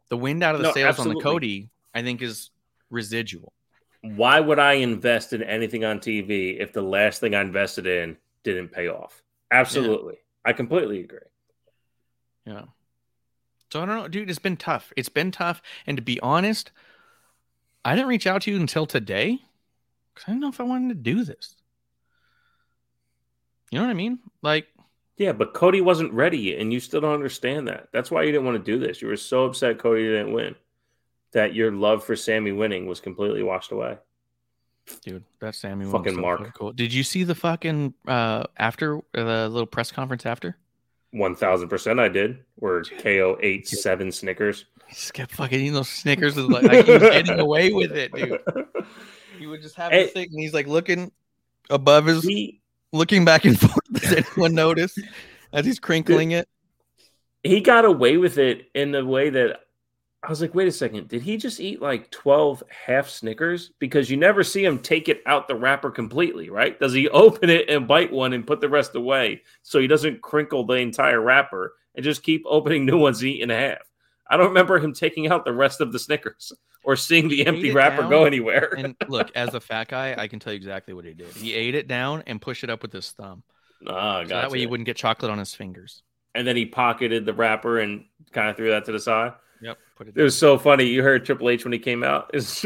The wind out of the sails on the. Cody, I think, is residual. Why would I invest in anything on TV if the last thing I invested in didn't pay off? Absolutely. I completely agree. Yeah. So I don't know, dude. It's been tough. It's been tough. And to be honest, I didn't reach out to you until today because I didn't know if I wanted to do this. You know what I mean? Like, Yeah, but Cody wasn't ready, and you still don't understand that. That's why you didn't want to do this. You were so upset Cody didn't win that your love for Sami winning was completely washed away. dude, that Sami Fucking Mark. fucking Cool. Did you see the fucking uh after uh, the little press conference after? One thousand percent, I did. Where KO ate seven Snickers. He just kept fucking eating those Snickers like, like he was getting away with it, dude. He would just have Hey. this thing and he's like looking above his He looking back and forth. Does anyone notice as he's crinkling it? he got away with it in the way that I was like, wait a second, did he just eat like twelve half Snickers? Because you never see him take it out the wrapper completely, right? Does he open it and bite one and put the rest away so he doesn't crinkle the entire wrapper and just keep opening new ones and eating half? I don't remember him taking out the rest of the Snickers or seeing the He empty wrapper go anywhere. And look, as a fat guy, I can tell you exactly what he did. He ate it down and pushed it up with his thumb. Ah, So that way he wouldn't get chocolate on his fingers. and then he pocketed the wrapper and kind of threw that to the side. Yep. Put it It was so funny. You heard Triple H when he came out. It's,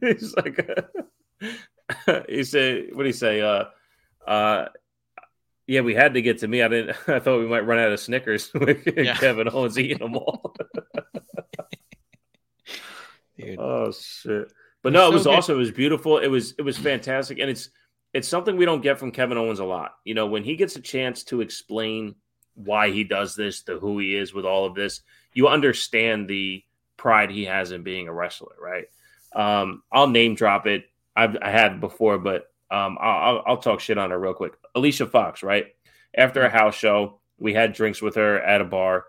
he's like, he said, what did he say? Uh, uh, yeah, we had to get to me. I didn't. I thought we might run out of Snickers with Yeah. Kevin Owens eating them all. Dude. oh shit! But no, it was good. awesome. It was beautiful. It was it was fantastic, and it's it's something we don't get from Kevin Owens a lot. You know, when he gets a chance to explain why he does this, to who he is with all of this, you understand the pride he has in being a wrestler, right? Um, I'll name drop it. I've I had before, but um, I'll, I'll talk shit on her real quick. Alicia Fox, right? After a house show, we had drinks with her at a bar,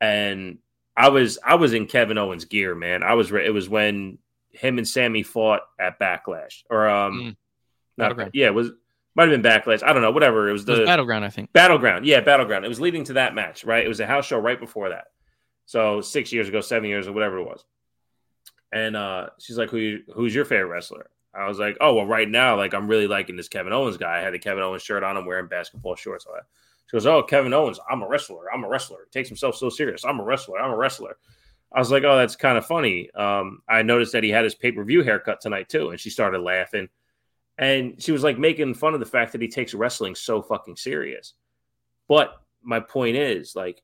and I was I was in Kevin Owens gear, man. I was re- it was when him and Sami fought at Backlash, or um, Mm. not yeah, it was might have been Backlash. I don't know, whatever. It was It the was battleground, I think. Battleground. Yeah, Battleground. It was leading to that match, right? It was a house show right before that. So six years ago, seven years or whatever it was. And uh, she's like, Who who's your favorite wrestler? I was like, Oh, well, right now, like I'm really liking this Kevin Owens guy. I had the Kevin Owens shirt on, I'm wearing basketball shorts. All that. She goes, Oh, Kevin Owens, I'm a wrestler. I'm a wrestler. He takes himself so serious. I'm a wrestler. I'm a wrestler. I was like, Oh, that's kind of funny. Um, I noticed that he had his pay-per-view haircut tonight too. And she started laughing. And she was like making fun of the fact that he takes wrestling so fucking serious. But my point is, like,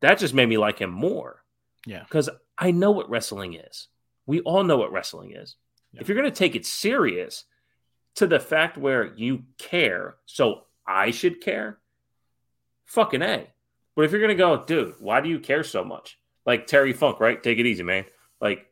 that just made me like him more. Yeah. Because I know what wrestling is. We all know what wrestling is. Yeah. If you're going to take it serious to the fact where you care, so I should care, fucking A. But if you're going to go, dude, why do you care so much? Like Terry Funk, right? Take it easy, man. Like,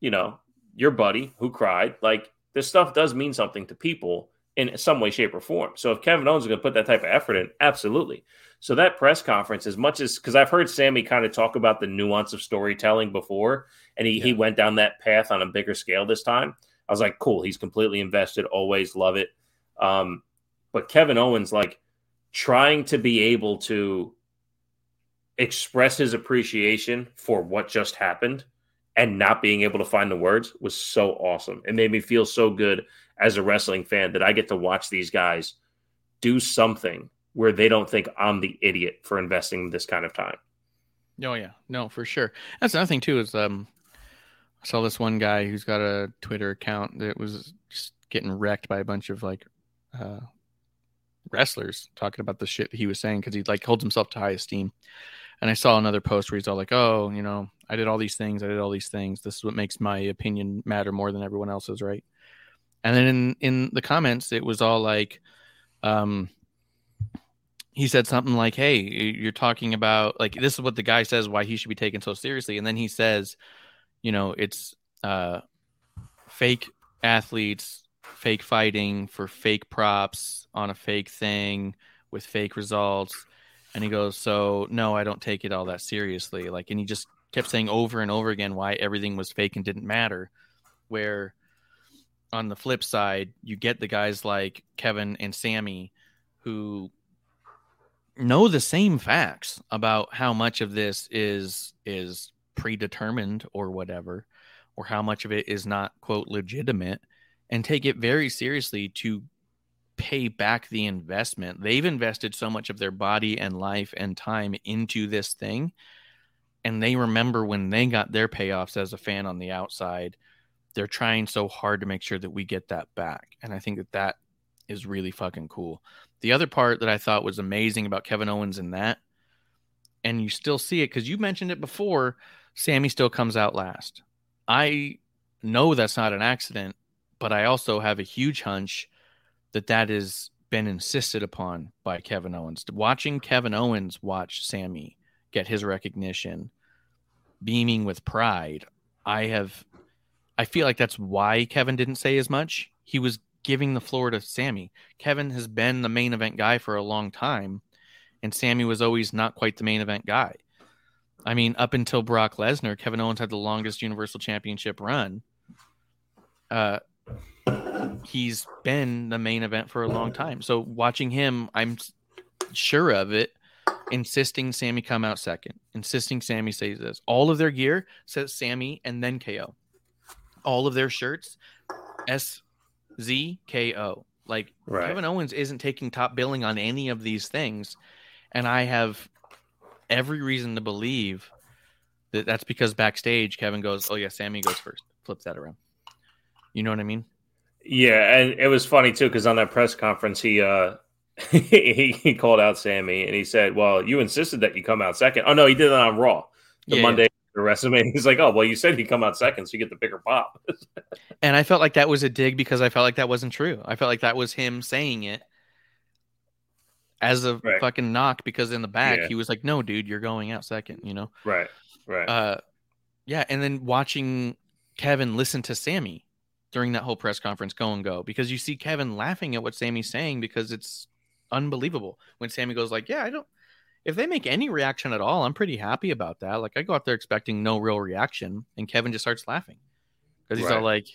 you know, your buddy who cried, like, this stuff does mean something to people in some way, shape, or form. So if Kevin Owens is going to put that type of effort in, absolutely. So that press conference, as much as because I've heard Sami kind of talk about the nuance of storytelling before, and he, he went down that path on a bigger scale this time. I was like, cool, he's completely invested, always love it. Um, but Kevin Owens, like trying to be able to express his appreciation for what just happened and not being able to find the words was so awesome. It made me feel so good as a wrestling fan that I get to watch these guys do something where they don't think I'm the idiot for investing this kind of time. Oh yeah, no, for sure. That's another thing too. Is um, I saw this one guy who's got a Twitter account that was just getting wrecked by a bunch of like uh, wrestlers talking about the shit he was saying because he like holds himself to high esteem. And I saw another post where he's all like, "Oh, you know, I did all these things. I did all these things. This is what makes my opinion matter more than everyone else's, right?" And then in in the comments, it was all like, um, he said something like, "Hey, you're talking about like this is what the guy says why he should be taken so seriously," and then he says, "You know, it's uh, fake athletes, fake fighting for fake props on a fake thing with fake results," and he goes, "So no, I don't take it all that seriously." Like, and he just kept saying over and over again why everything was fake and didn't matter, where on the flip side, you get the guys like Kevin and Sami who know the same facts about how much of this is is predetermined or whatever or how much of it is not quote legitimate and take it very seriously to pay back the investment. They've invested so much of their body and life and time into this thing and they remember when they got their payoffs as a fan on the outside they're trying so hard to make sure that we get that back and i think that that is really fucking cool the other part that I thought was amazing about Kevin Owens in that, and you still see it because you mentioned it before, Sami still comes out last. I know that's not an accident, but I also have a huge hunch that that has been insisted upon by Kevin Owens. Watching Kevin Owens watch Sami get his recognition, beaming with pride, I have, I feel like that's why Kevin didn't say as much. He was giving the floor to Sami. Kevin has been the main event guy for a long time, and Sami was always not quite the main event guy. I mean, up until Brock Lesnar, Kevin Owens had the longest Universal Championship run. Uh, he's been the main event for a long time. So watching him, I'm sure of it. insisting Sami come out second, insisting Sami says this. All of their gear says Sami and then KO. All of their shirts, S Z K O. Like Right. Kevin Owens isn't taking top billing on any of these things, and I have every reason to believe that that's because backstage Kevin goes, "Oh yeah, Sami goes first. Flips that around. You know what I mean? Yeah, and it was funny too because on that press conference, he uh he, he called out Sami and he said, "Well, you insisted that you come out second. Oh no, he did it on Raw the Yeah, Monday after WrestleMania. He's like, "Oh well, you said he'd come out second, so you get the bigger pop." And I felt like that was a dig because I felt like that wasn't true. I felt like that was him saying it as a Right. fucking knock because in the back Yeah. he was like, "No, dude, you're going out second, you know? right, right, Uh, yeah. And then watching Kevin listen to Sami during that whole press conference, go and go, because you see Kevin laughing at what Sami's saying because it's unbelievable when Sami goes like, "Yeah, I don't." If they make any reaction at all, I'm pretty happy about that. Like I go out there expecting no real reaction, and Kevin just starts laughing because he's all like,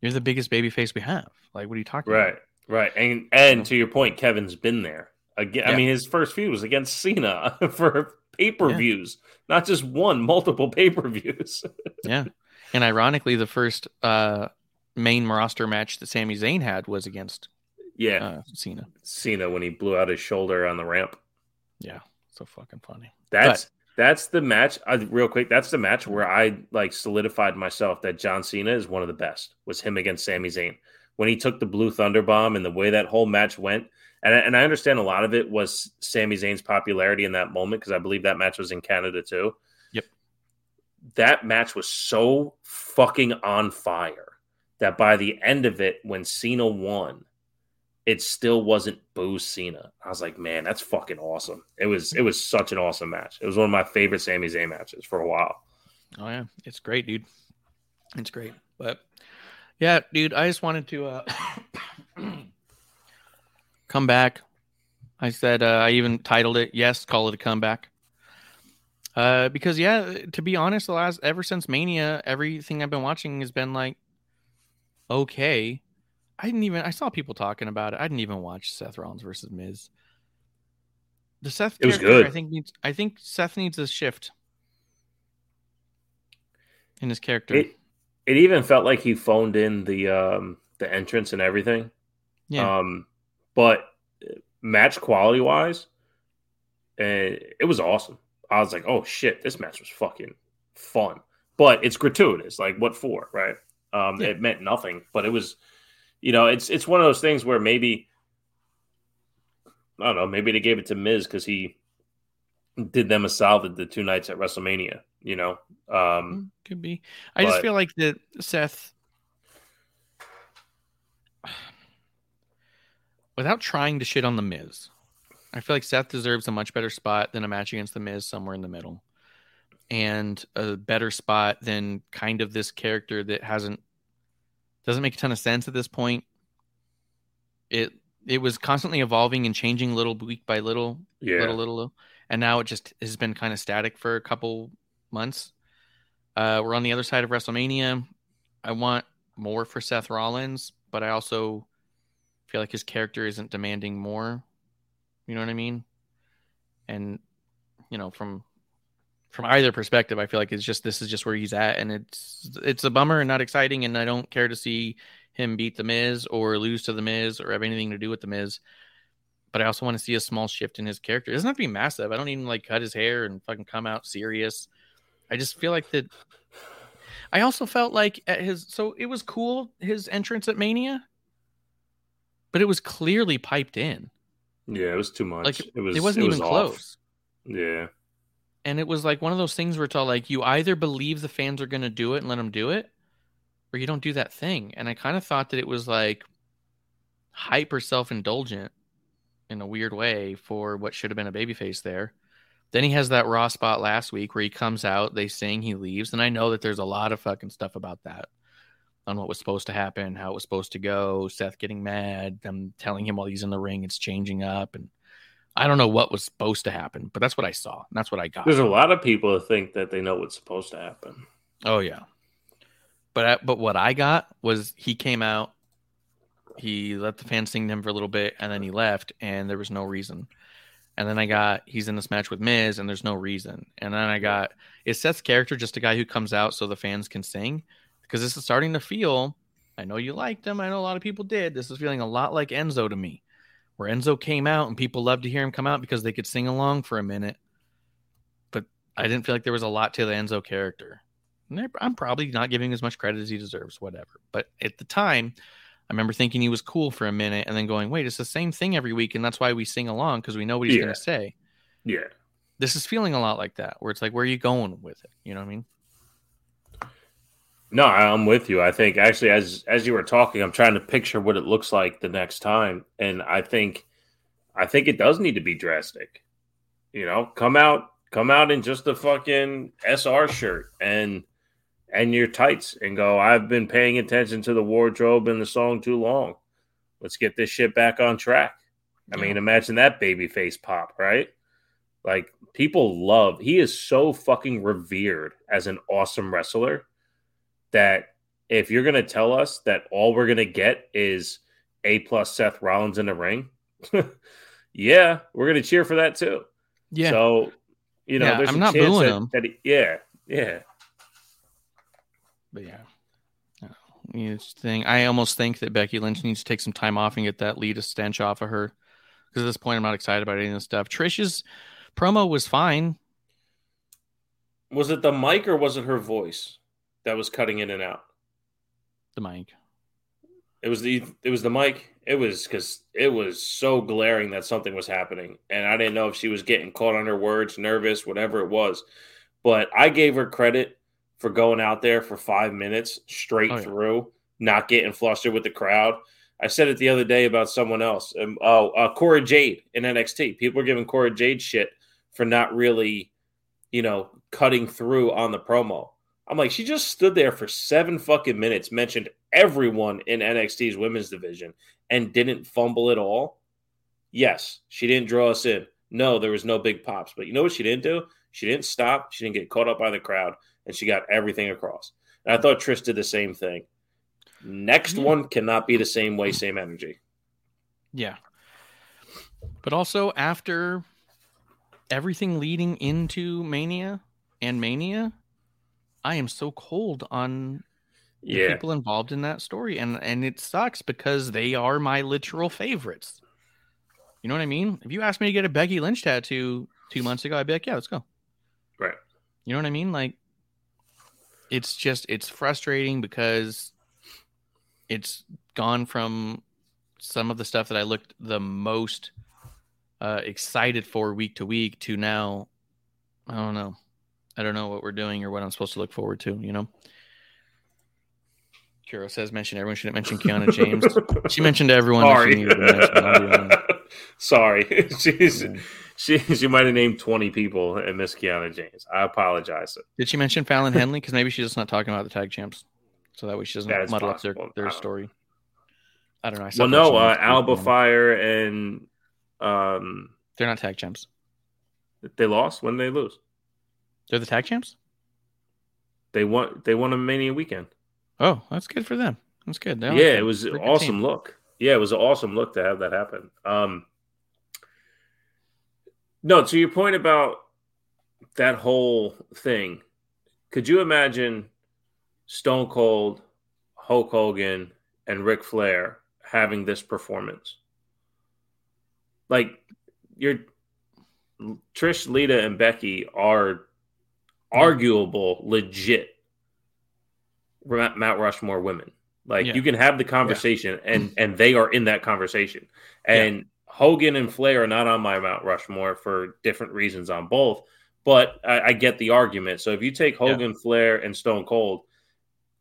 "You're the biggest baby face we have." Like, what are you talking about? right, right. And and to your point, Kevin's been there again. I mean, his first feud was against Cena for pay per views, not just one, multiple pay per views. Yeah. And ironically, the first uh, main roster match that Sami Zayn had was against yeah, uh, Cena. Cena when he blew out his shoulder on the ramp. Yeah. So fucking funny. That's that's the match. Uh, real quick, that's the match where I like solidified myself that John Cena is one of the best. Was him against Sami Zayn when he took the Blue Thunder Bomb and the way that whole match went. And I- and I understand a lot of it was Sami Zayn's popularity in that moment because I believe that match was in Canada too. Yep. That match was so fucking on fire that by the end of it, when Cena won, it still wasn't boo Cena. I was like, man, that's fucking awesome. It was it was such an awesome match. It was one of my favorite Sami Zayn matches for a while. Oh yeah, it's great, dude. It's great. But yeah, dude, I just wanted to uh come back. I said uh, I even titled it "Yes, call it a comeback." Uh, because yeah, to be honest, the last ever since Mania, everything I've been watching has been like okay. I didn't even I saw people talking about it. I didn't even watch Seth Rollins versus Miz. The Seth It was character, good. I think needs I think Seth needs a shift in his character. It it even felt like he phoned in the um the entrance and everything. yeah. Um, but match quality wise, uh, it was awesome. I was like, oh shit, this match was fucking fun. But it's gratuitous. Like what for, right? Um, Yeah. it meant nothing, but it was, you know, it's it's one of those things where maybe I don't know, maybe they gave it to Miz because he did them a solid the two nights at WrestleMania. You know, um, Mm, Could be. I just feel like that Seth, without trying to shit on the Miz, I feel like Seth deserves a much better spot than a match against the Miz somewhere in the middle, and a better spot than kind of this character that hasn't doesn't make a ton of sense at this point. It it was constantly evolving and changing little week by little, yeah, little, little, little, and now it just has been kind of static for a couple months. Uh, we're on the other side of WrestleMania. I want more for Seth Rollins, but I also feel like his character isn't demanding more. You know what I mean? And you know, from from either perspective, I feel like it's just this is just where he's at, and it's it's a bummer and not exciting, and I don't care to see him beat the Miz or lose to the Miz or have anything to do with the Miz. But I also want to see a small shift in his character. It doesn't have to be massive. I don't even like cut his hair and fucking come out serious. I just feel like that. I also felt like at his so it was cool his entrance at Mania, but it was clearly piped in. yeah, it was too much. Like it was. it wasn't was even off. close. Yeah, And it was like one of those things where it's all like you either believe the fans are going to do it and let them do it, or you don't do that thing. And I kind of thought that it was like hyper self indulgent in a weird way for what should have been a babyface there. Then he has that raw spot last week where he comes out, they sing, he leaves. And I know that there's a lot of fucking stuff about that on what was supposed to happen, how it was supposed to go, Seth getting mad, them telling him while he's in the ring it's changing up. And I don't know what was supposed to happen, but that's what I saw. That's what I got. there's a lot of people that think that they know what's supposed to happen. Oh yeah, but I, but what I got was he came out, he let the fans sing to him for a little bit, and then he left, and there was no reason. And then I got he's in this match with Miz, and there's no reason. And then I got is Seth's character just a guy who comes out so the fans can sing? Because this is starting to feel. I know you liked him. I know a lot of people did. This is feeling a lot like Enzo to me, where Enzo came out and people loved to hear him come out because they could sing along for a minute. But I didn't feel like there was a lot to the Enzo character. And I'm probably not giving as much credit as he deserves, whatever. But at the time, I remember thinking he was cool for a minute and then going, wait, it's the same thing every week. And that's why we sing along because we know what he's Yeah. going to say. Yeah. This is feeling a lot like that, where it's like, where are you going with it? You know what I mean? No, I'm with you. I think actually, as as you were talking, I'm trying to picture what it looks like the next time, and I think, I think it does need to be drastic. You know, come out, come out in just a fucking SR shirt and and your tights, and go. I've been paying attention to the wardrobe and the song too long. Let's get this shit back on track. I mean, imagine that baby face pop, right? Like people love. He is so fucking revered as an awesome wrestler that if you're going to tell us that all we're going to get is A plus Seth Rollins in the ring, yeah, we're going to cheer for that too. Yeah. So, you know, Yeah, there's I'm a not chance booing that, him. that he- yeah, yeah. But yeah. I don't. It's thing. I almost think that Becky Lynch needs to take some time off and get that Lita stench off of her. Because at this point, I'm not excited about any of this stuff. Trish's promo was fine. Was it the mic or was it her voice that was cutting in and out? The mic. It was the it was the mic. It was because it was so glaring that something was happening, and I didn't know if she was getting caught on her words, nervous, whatever it was. But I gave her credit for going out there for five minutes straight Oh, yeah. through, not getting flustered with the crowd. I said it the other day about someone else. Um, oh, uh, Cora Jade in NXT. People were giving Cora Jade shit for not really, you know, cutting through on the promo. I'm like, she just stood there for seven fucking minutes, mentioned everyone in NXT's women's division, and didn't fumble at all. Yes, she didn't draw us in. No, there was no big pops. But you know what she didn't do? She didn't stop. She didn't get caught up by the crowd, and she got everything across. And I thought Trish did the same thing. Next Yeah. one cannot be the same way, same energy. Yeah. But also after everything leading into Mania and Mania, I am so cold on the Yeah. people involved in that story. And and it sucks because they are my literal favorites. You know what I mean? If you asked me to get a Becky Lynch tattoo two months ago, I'd be like, yeah, let's go. Right. You know what I mean? Like it's just it's frustrating because it's gone from some of the stuff that I looked the most uh, excited for week to week to now I don't know. I don't know what we're doing or what I'm supposed to look forward to, you know. Kiro says mention everyone shouldn't mention Kiana James. she mentioned everyone that she Sorry. mention. I'll be honest. Sorry. She's Yeah. she she might have named 20 people and Miss Kiana James. I apologize. Did she mention Fallon Henley? Because maybe she's just not talking about the tag champs, so that way she doesn't muddle up their, possible. I their story. I don't know. I Well, no, uh, Alba. Fyre and um They're not tag champs. they lost. When they lose? They're the tag champs. They won. They won a Mania weekend. Oh, that's good for them. That's good. They yeah, it was an awesome team. look. Yeah, it was an awesome look to have that happen. Um, no, to your point about that whole thing, could you imagine Stone Cold, Hulk Hogan, and Ric Flair having this performance? Like, your Trish, Lita, and Becky are arguable, legit Mount Rushmore women. Like Yeah. you can have the conversation, and and they are in that conversation. And Hogan and Flair are not on my Mount Rushmore for different reasons on both. But I, I get the argument. So if you take Hogan, Flair, and Stone Cold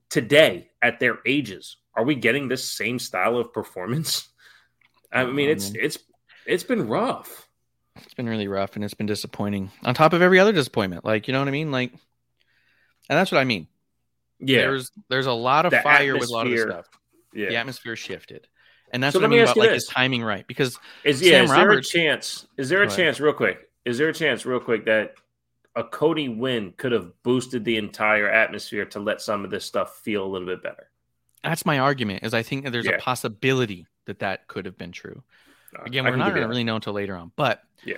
today at their ages, are we getting this same style of performance? I mean, it's mm-hmm. it's it's been rough. It's been really rough and it's been disappointing. On top of every other disappointment, like you know what I mean, like, and that's what I mean. Yeah, There's there's a lot of The fire with a lot of this stuff. yeah. The atmosphere shifted, and that's So what I mean about like this. his timing right because Is yeah, Sam is Roberts- there a chance? Is there a chance, real quick? Is there a chance, real quick, that a Cody win could have boosted the entire atmosphere to let some of this stuff feel a little bit better? that's my argument. Is I think that there's Yeah. a possibility that that could have been true. Again, we're not going to really know until later on, but Yeah.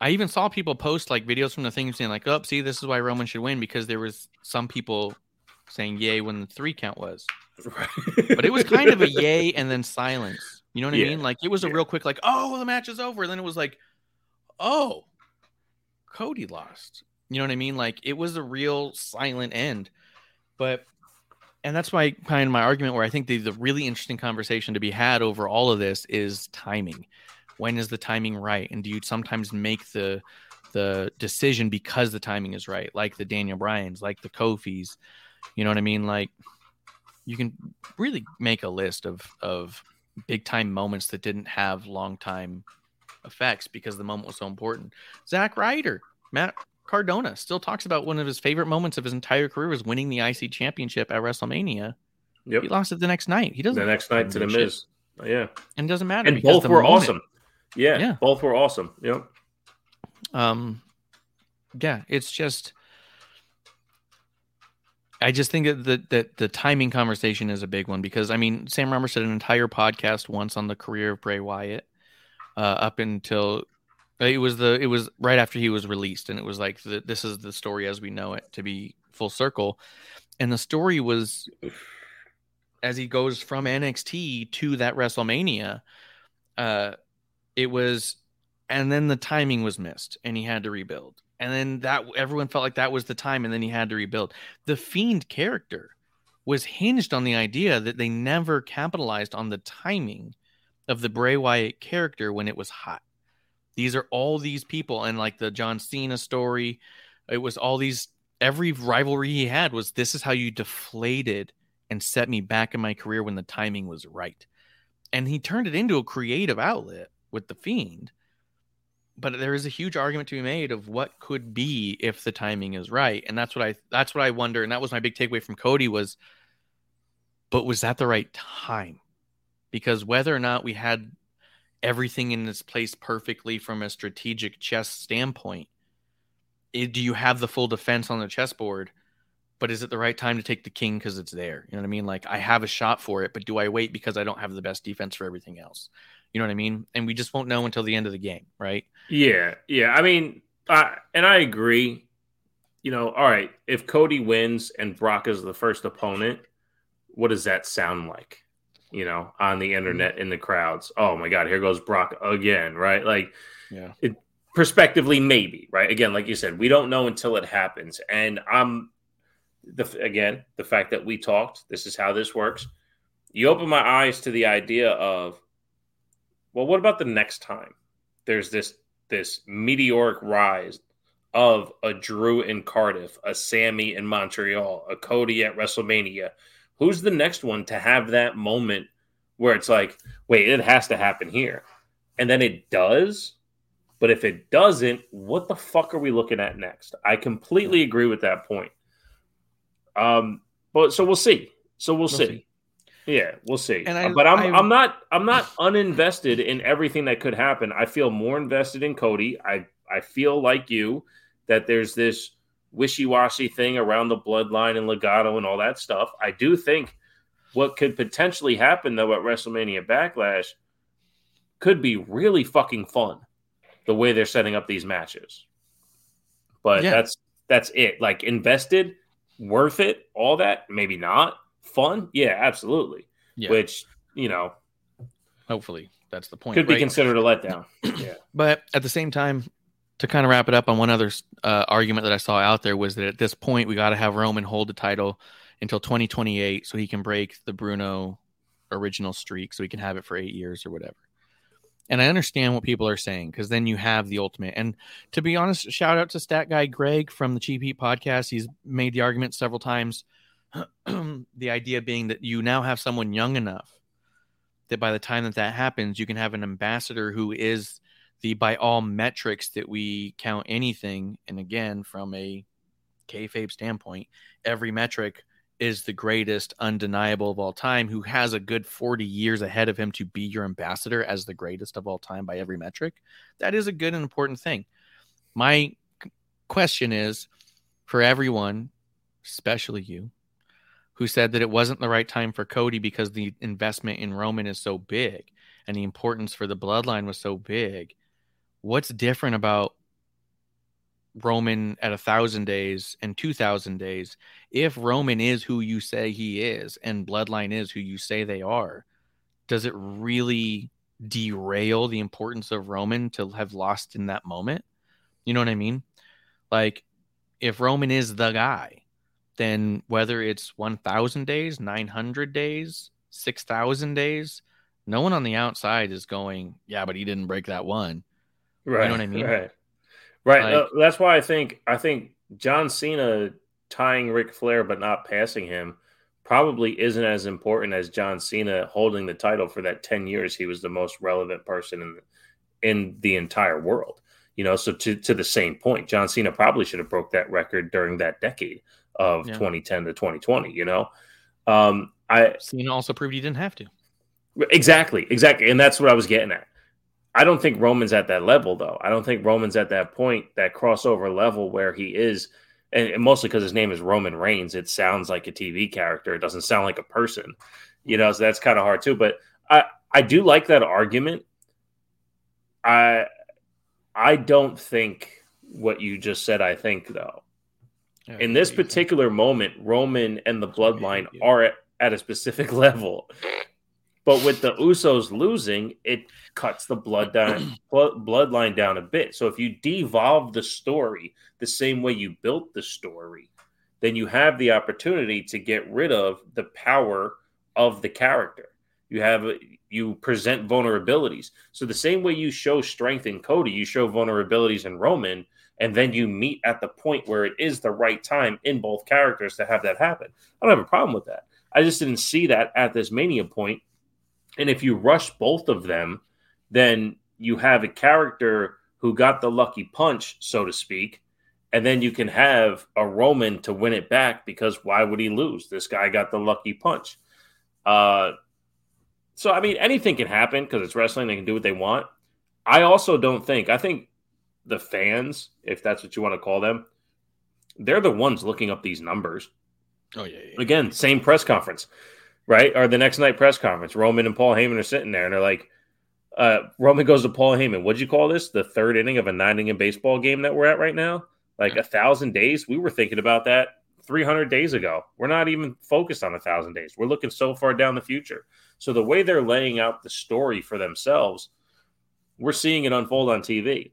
I even saw people post like videos from the thing saying like, "Oh, see, this is why Roman should win," because there was some people saying "yay" when the three count was, but it was kind of a yay and then silence. You know what Yeah. I mean? Like it was a Yeah. real quick like, "Oh, the match is over," and then it was like, "Oh, Cody lost." You know what I mean? Like it was a real silent end, but and that's my kind of my argument where I think the, the really interesting conversation to be had over all of this is timing. When is the timing right? And do you sometimes make the the decision because the timing is right, like the Daniel Bryans, like the Kofis? You know what I mean? Like you can really make a list of of big time moments that didn't have long time effects because the moment was so important. Zack Ryder, Matt Cardona still talks about one of his favorite moments of his entire career was winning the IC championship at WrestleMania. Yep. He lost it the next night. He doesn't The next night to the. Miz. Yeah. and it doesn't matter. And both were moment- awesome. Yeah, Yeah. Both were awesome. Yep. Um, yeah, it's just. I just think that the, that the timing conversation is a big one because I mean Sam Roberts did an entire podcast once on the career of Bray Wyatt, uh, up until it was the it was right after he was released and it was like the, this is the story as we know it to be full circle, and the story was as he goes from NXT to that WrestleMania, uh, it was, and then the timing was missed, and he had to rebuild, and then that everyone felt like that was the time, and then he had to rebuild. The fiend character was hinged on the idea that they never capitalized on the timing of the Bray Wyatt character when it was hot. These are all these people, and like the John Cena story, it was all these. Every rivalry he had was this is how you deflated and set me back in my career when the timing was right. And he turned it into a creative outlet with the Fiend. But there is a huge argument to be made of what could be if the timing is right. And that's what I that's what I wonder. And that was my big takeaway from Cody was but was that the right time? Because whether or not we had everything in its place perfectly from a strategic chess standpoint, it, do you have the full defense on the chessboard? but is it the right time to take the king because it's there? You know what I mean? Like I have a shot for it, but do I wait because I don't have the best defense for everything else? You know what I mean? And we just won't know until the end of the game, right? Yeah, yeah. I mean, I, and I agree. You know, all right. If Cody wins and Brock is the first opponent, what does that sound like? You know, on the mm-hmm. internet in the crowds. Oh my God, here goes Brock again, right? Like, Yeah. it, prospectively, maybe, right? Again, like you said, we don't know until it happens. And I'm the again the fact that we talked. This is how this works. You open my eyes to the idea of, well, what about the next time? There's this this meteoric rise of a Drew in Cardiff, a Sami in Montreal, a Cody at WrestleMania. Who's the next one to have that moment where it's like, wait, it has to happen here? And then it does. But if it doesn't, what the fuck are we looking at next? I completely agree with that point. Um, but so we'll see. So we'll, see. see. Yeah, we'll see. I- but I'm I- I'm not I'm not uninvested in everything that could happen. I feel more invested in Cody. I I feel like you that there's this wishy-washy thing around the bloodline and Legado and all that stuff. I do think what could potentially happen though at WrestleMania Backlash could be really fucking fun the way they're setting up these matches. But Yeah. that's that's it. Like invested, worth it, all that, maybe not. Fun? Yeah, absolutely. Yeah. Which, you know, Hopefully that's the point. could be considered a letdown. yeah. But at the same time, to kind of wrap it up on one other uh, argument that I saw out there was that at this point we got to have Roman hold the title until 2028 so he can break the Bruno original streak so he can have it for eight years or whatever. And I understand what people are saying because then you have the ultimate. And to be honest, shout out to stat guy Greg from the Cheap Heat podcast. He's made the argument several times. the idea being that you now have someone young enough that by the time that that happens, you can have an ambassador who is the by all metrics that we count anything, and again from a kayfabe standpoint, every metric is the greatest, undeniable of all time. Who has a good forty years ahead of him to be your ambassador as the greatest of all time by every metric? That is a good and important thing. My question is for everyone, especially you, who said that it wasn't the right time for Cody because the investment in Roman is so big and the importance for the bloodline was so big. What's different about Roman at a thousand days and two thousand days, if Roman is who you say he is and Bloodline is who you say they are, does it really derail the importance of Roman to have lost in that moment? You know what I mean? Like, if Roman is the guy, then whether it's 1,000 days, 900 days, 6,000 days, no one on the outside is going, yeah, but he didn't break that one. Right. You know what I mean? Right. Right. Like- Uh, that's why I think I think John Cena tying Ric Flair but not passing him probably isn't as important as John Cena holding the title for that 10 years he was the most relevant person in in the entire world. You know, so to to the same point, John Cena probably should have broke that record during that decade of Yeah. 2010 to 2020, you know. Um I Cena also proved he didn't have to. Exactly, exactly. And that's what I was getting at. I don't think Roman's at that level, though. I don't think Roman's at that point, that crossover level where he is, and, and mostly because his name is Roman Reigns. It sounds like a TV character. It doesn't sound like a person, you know. So that's kind of hard too. But I, I do like that argument. I, I don't think what you just said. I think though, in this particular moment, Roman and the bloodline Yeah. are at, at a specific level. But with the Usos losing, it cuts the blood down, bloodline down a bit. So if you devolve the story the same way you built the story, then you have the opportunity to get rid of the power of the character. You have you present vulnerabilities. So the same way you show strength in Cody, you show vulnerabilities in Roman, and then you meet at the point where it is the right time in both characters to have that happen. I don't have a problem with that. I just didn't see that at this mania point. And if you rush both of them, then you have a character who got the lucky punch, so to speak, and then you can have a Roman to win it back because why would he lose? This guy got the lucky punch. Uh, so I mean, anything can happen because it's wrestling; they can do what they want. I also don't think. I think the fans, if that's what you want to call them, they're the ones looking up these numbers. Oh yeah, yeah. Again, same press conference, right? Or the next night press conference. Roman and Paul Heyman are sitting there and they're like, uh, Roman goes to Paul Heyman, what'd you call this? The third inning of a nine inning baseball game that we're at right now? Like a thousand days? We were thinking about that 300 days ago. We're not even focused on a thousand days. We're looking so far down the future. So the way they're laying out the story for themselves, we're seeing it unfold on TV.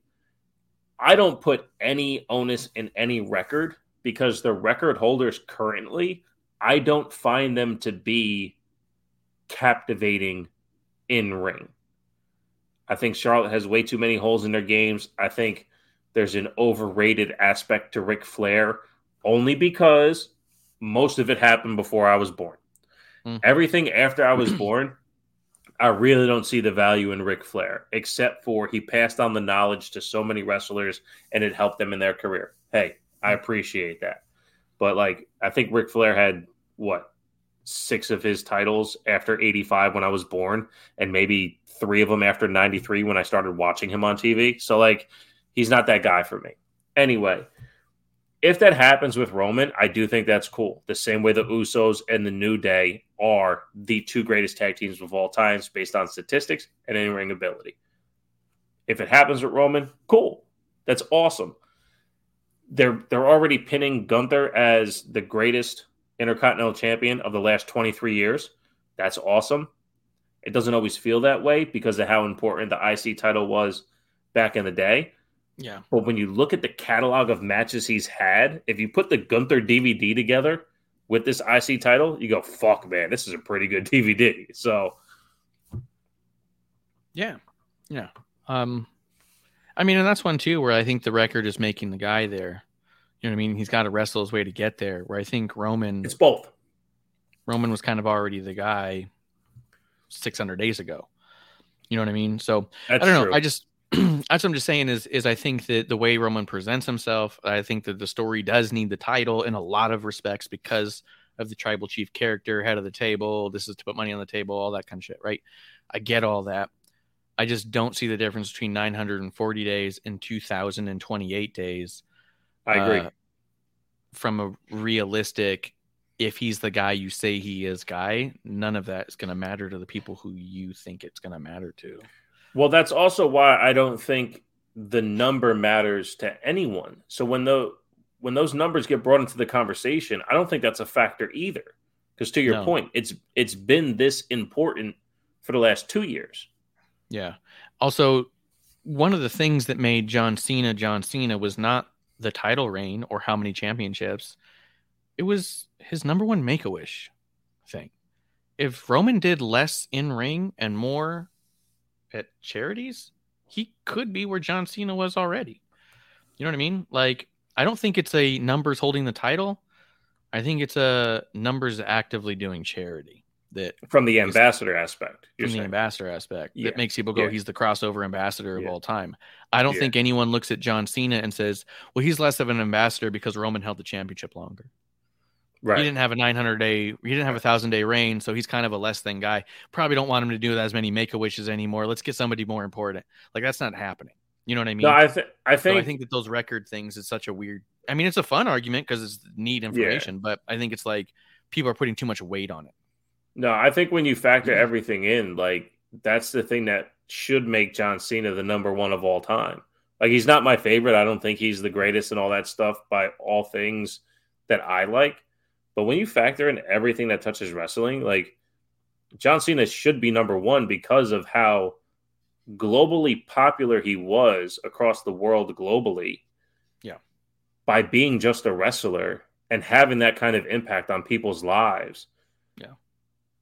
I don't put any onus in any record because the record holders currently, I don't find them to be captivating in ring. I think Charlotte has way too many holes in their games. I think there's an overrated aspect to Ric Flair only because most of it happened before I was born. Mm. Everything after I was born, I really don't see the value in Ric Flair, except for he passed on the knowledge to so many wrestlers and it helped them in their career. Hey, I appreciate that. But like, I think Ric Flair had what six of his titles after 85 when I was born, and maybe three of them after 93 when I started watching him on TV. So, like, he's not that guy for me. Anyway, if that happens with Roman, I do think that's cool. The same way the Usos and the New Day are the two greatest tag teams of all times based on statistics and in ring ability. If it happens with Roman, cool. That's awesome. They're they're already pinning Gunther as the greatest intercontinental champion of the last 23 years. That's awesome. It doesn't always feel that way because of how important the IC title was back in the day. Yeah. But when you look at the catalog of matches he's had, if you put the Gunther DVD together with this IC title, you go, fuck, man, this is a pretty good DVD. So, Yeah. Yeah. Um I mean, and that's one too where I think the record is making the guy there. You know what I mean? He's got to wrestle his way to get there. Where I think Roman it's both. Roman was kind of already the guy 600 days ago. You know what I mean? So That's I don't know. true. I just that's what I'm just saying is is I think that the way Roman presents himself, I think that the story does need the title in a lot of respects because of the tribal chief character, head of the table. This is to put money on the table, all that kind of shit, right? I get all that. I just don't see the difference between 940 days and 2028 days. I agree. uh, from a realistic, if he's the guy you say he is, guy, none of that is going to matter to the people who you think it's going to matter to. Well, that's also why I don't think the number matters to anyone. So when the when those numbers get brought into the conversation, I don't think that's a factor either. Because to your No. point, it's it's been this important for the last two years. Yeah. Also, one of the things that made John Cena John Cena was not the title reign or how many championships. It was his number one make a wish thing. If Roman did less in ring and more at charities, he could be where John Cena was already. You know what I mean? Like, I don't think it's a numbers holding the title. I think it's a numbers actively doing charity that From the ambassador aspect, from the ambassador aspect Yeah. that makes people go, Yeah. he's the crossover ambassador of Yeah. all time. I don't think anyone looks at John Cena and says, well, he's less of an ambassador because Roman held the championship longer. right. He didn't have a 900 day, he didn't have a thousand day reign, so he's kind of a less than guy. Probably don't want him to do as many make a wishes anymore. Let's get somebody more important. Like that's not happening. You know what I mean? no, I, th- I So think I think that those record things is such a weird. I mean, it's a fun argument because it's neat information, but I think it's like people are putting too much weight on it. No, I think when you factor everything in, like that's the thing that should make John Cena the number one of all time. Like he's not my favorite. I don't think he's the greatest and all that stuff by all things that I like. But when you factor in everything that touches wrestling, like John Cena should be number one because of how globally popular he was across the world globally. Yeah. By being just a wrestler and having that kind of impact on people's lives.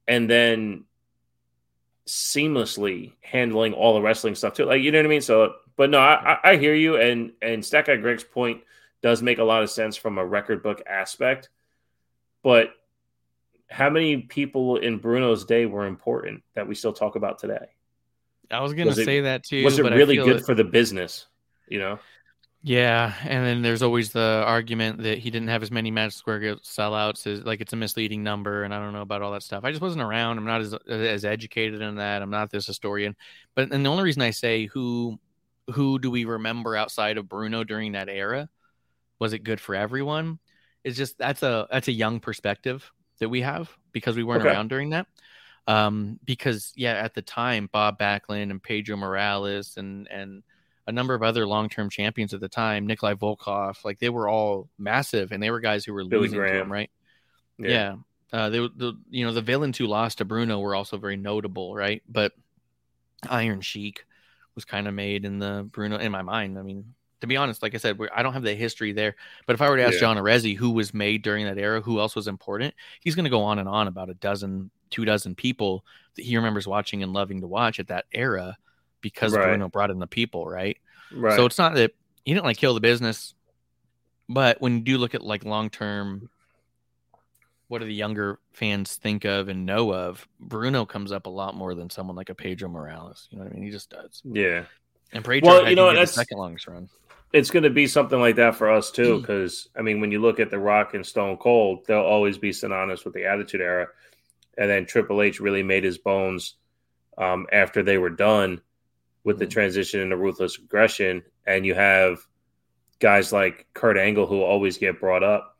And then seamlessly handling all the wrestling stuff too. Like you know what I mean? So but no, I, I- hear you and and Stat Guy Greg's point does make a lot of sense from a record book aspect. But how many people in Bruno's day were important that we still talk about today? I was gonna Was it- say that too. Was it really good it- for the business? You know? Yeah, and then there's always the argument that he didn't have as many Magic Square sellouts as like it's a misleading number, and I don't know about all that stuff. I just wasn't around. I'm not as as educated in that. I'm not this historian. But and the only reason I say who who do we remember outside of Bruno during that era? Was it good for everyone? Is just that's a that's a young perspective that we have because we weren't Okay. around during that. Um, because yeah, at the time, Bob Backlund and Pedro Morales and and a number of other long-term champions at the time, Nikolai Volkov, like they were all massive, and they were guys who were Billy losing to him, right? Yeah. Uh, they, were- the you know the villains who lost to Bruno were also very notable, right? But Iron Sheik was kind of made in the Bruno in my mind. I mean, to be honest, like I said, we're, I don't have the history there. But if I were to ask Yeah. John Arezzi who was made during that era, who else was important, he's going to go on and on about a dozen, two dozen people that he remembers watching and loving to watch at that era because Right. Bruno brought in the people, right? Right. So it's not that he didn't like kill the business, but when you do look at like long term, what do the younger fans think of and know of? Bruno comes up a lot more than someone like a Pedro Morales. You know what I mean? He just does. yeah. And Pedro, Well, you know, that's- second longest run. it's going to be something like that for us Mm. too. Because I mean, when you look at The Rock and Stone Cold, they'll always be synonymous with the Attitude Era, and then Triple H really made his bones um, after they were done with the Mm. transition into Ruthless Aggression, and you have guys like Kurt Angle who always get brought up,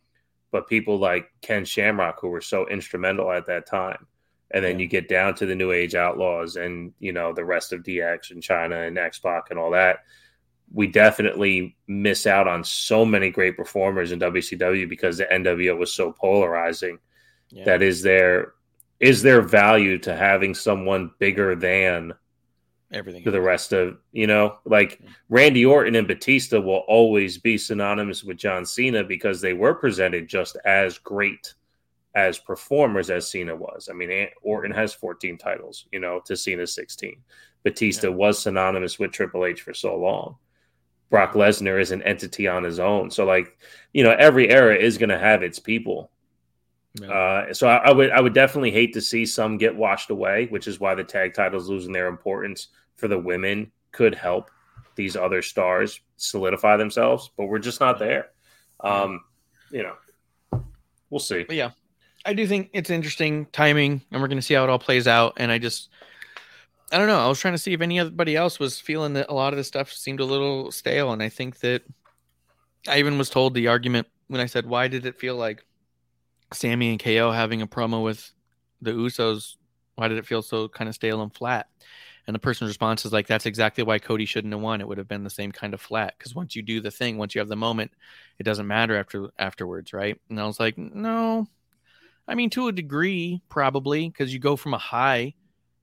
but people like Ken Shamrock who were so instrumental at that time. And then you get down to the New Age Outlaws and you know the rest of DX and Chyna and X Pac and all that we definitely miss out on so many great performers in WCW because the NWO was so polarizing. Yeah. That is there is there value to having someone bigger than Everything. to the rest of you know like Randy Orton and Batista will always be synonymous with John Cena because they were presented just as great as performers as Cena was. I mean, Orton has 14 titles, you know, to Cena's 16. Batista Yeah. was synonymous with Triple H for so long. Brock Lesnar is an entity on his own. So, like, you know, every era is going to have its people. Yeah. Uh, so I, I would I would definitely hate to see some get washed away, which is why the tag titles losing their importance for the women could help these other stars solidify themselves, but we're just not there. Um, you know, we'll see. But yeah, I do think it's interesting timing, and we're going to see how it all plays out. And I just, I don't know. I was trying to see if anybody else was feeling that a lot of this stuff seemed a little stale, and I think that I even was told the argument when I said, "Why did it feel like Sami and KO having a promo with the Usos? Why did it feel so kind of stale and flat?" And the person's response is like, "That's exactly why Cody shouldn't have won. It would have been the same kind of flat because once you do the thing, once you have the moment, it doesn't matter after afterwards, right?" And I was like, "No, I mean to a degree, probably because you go from a high,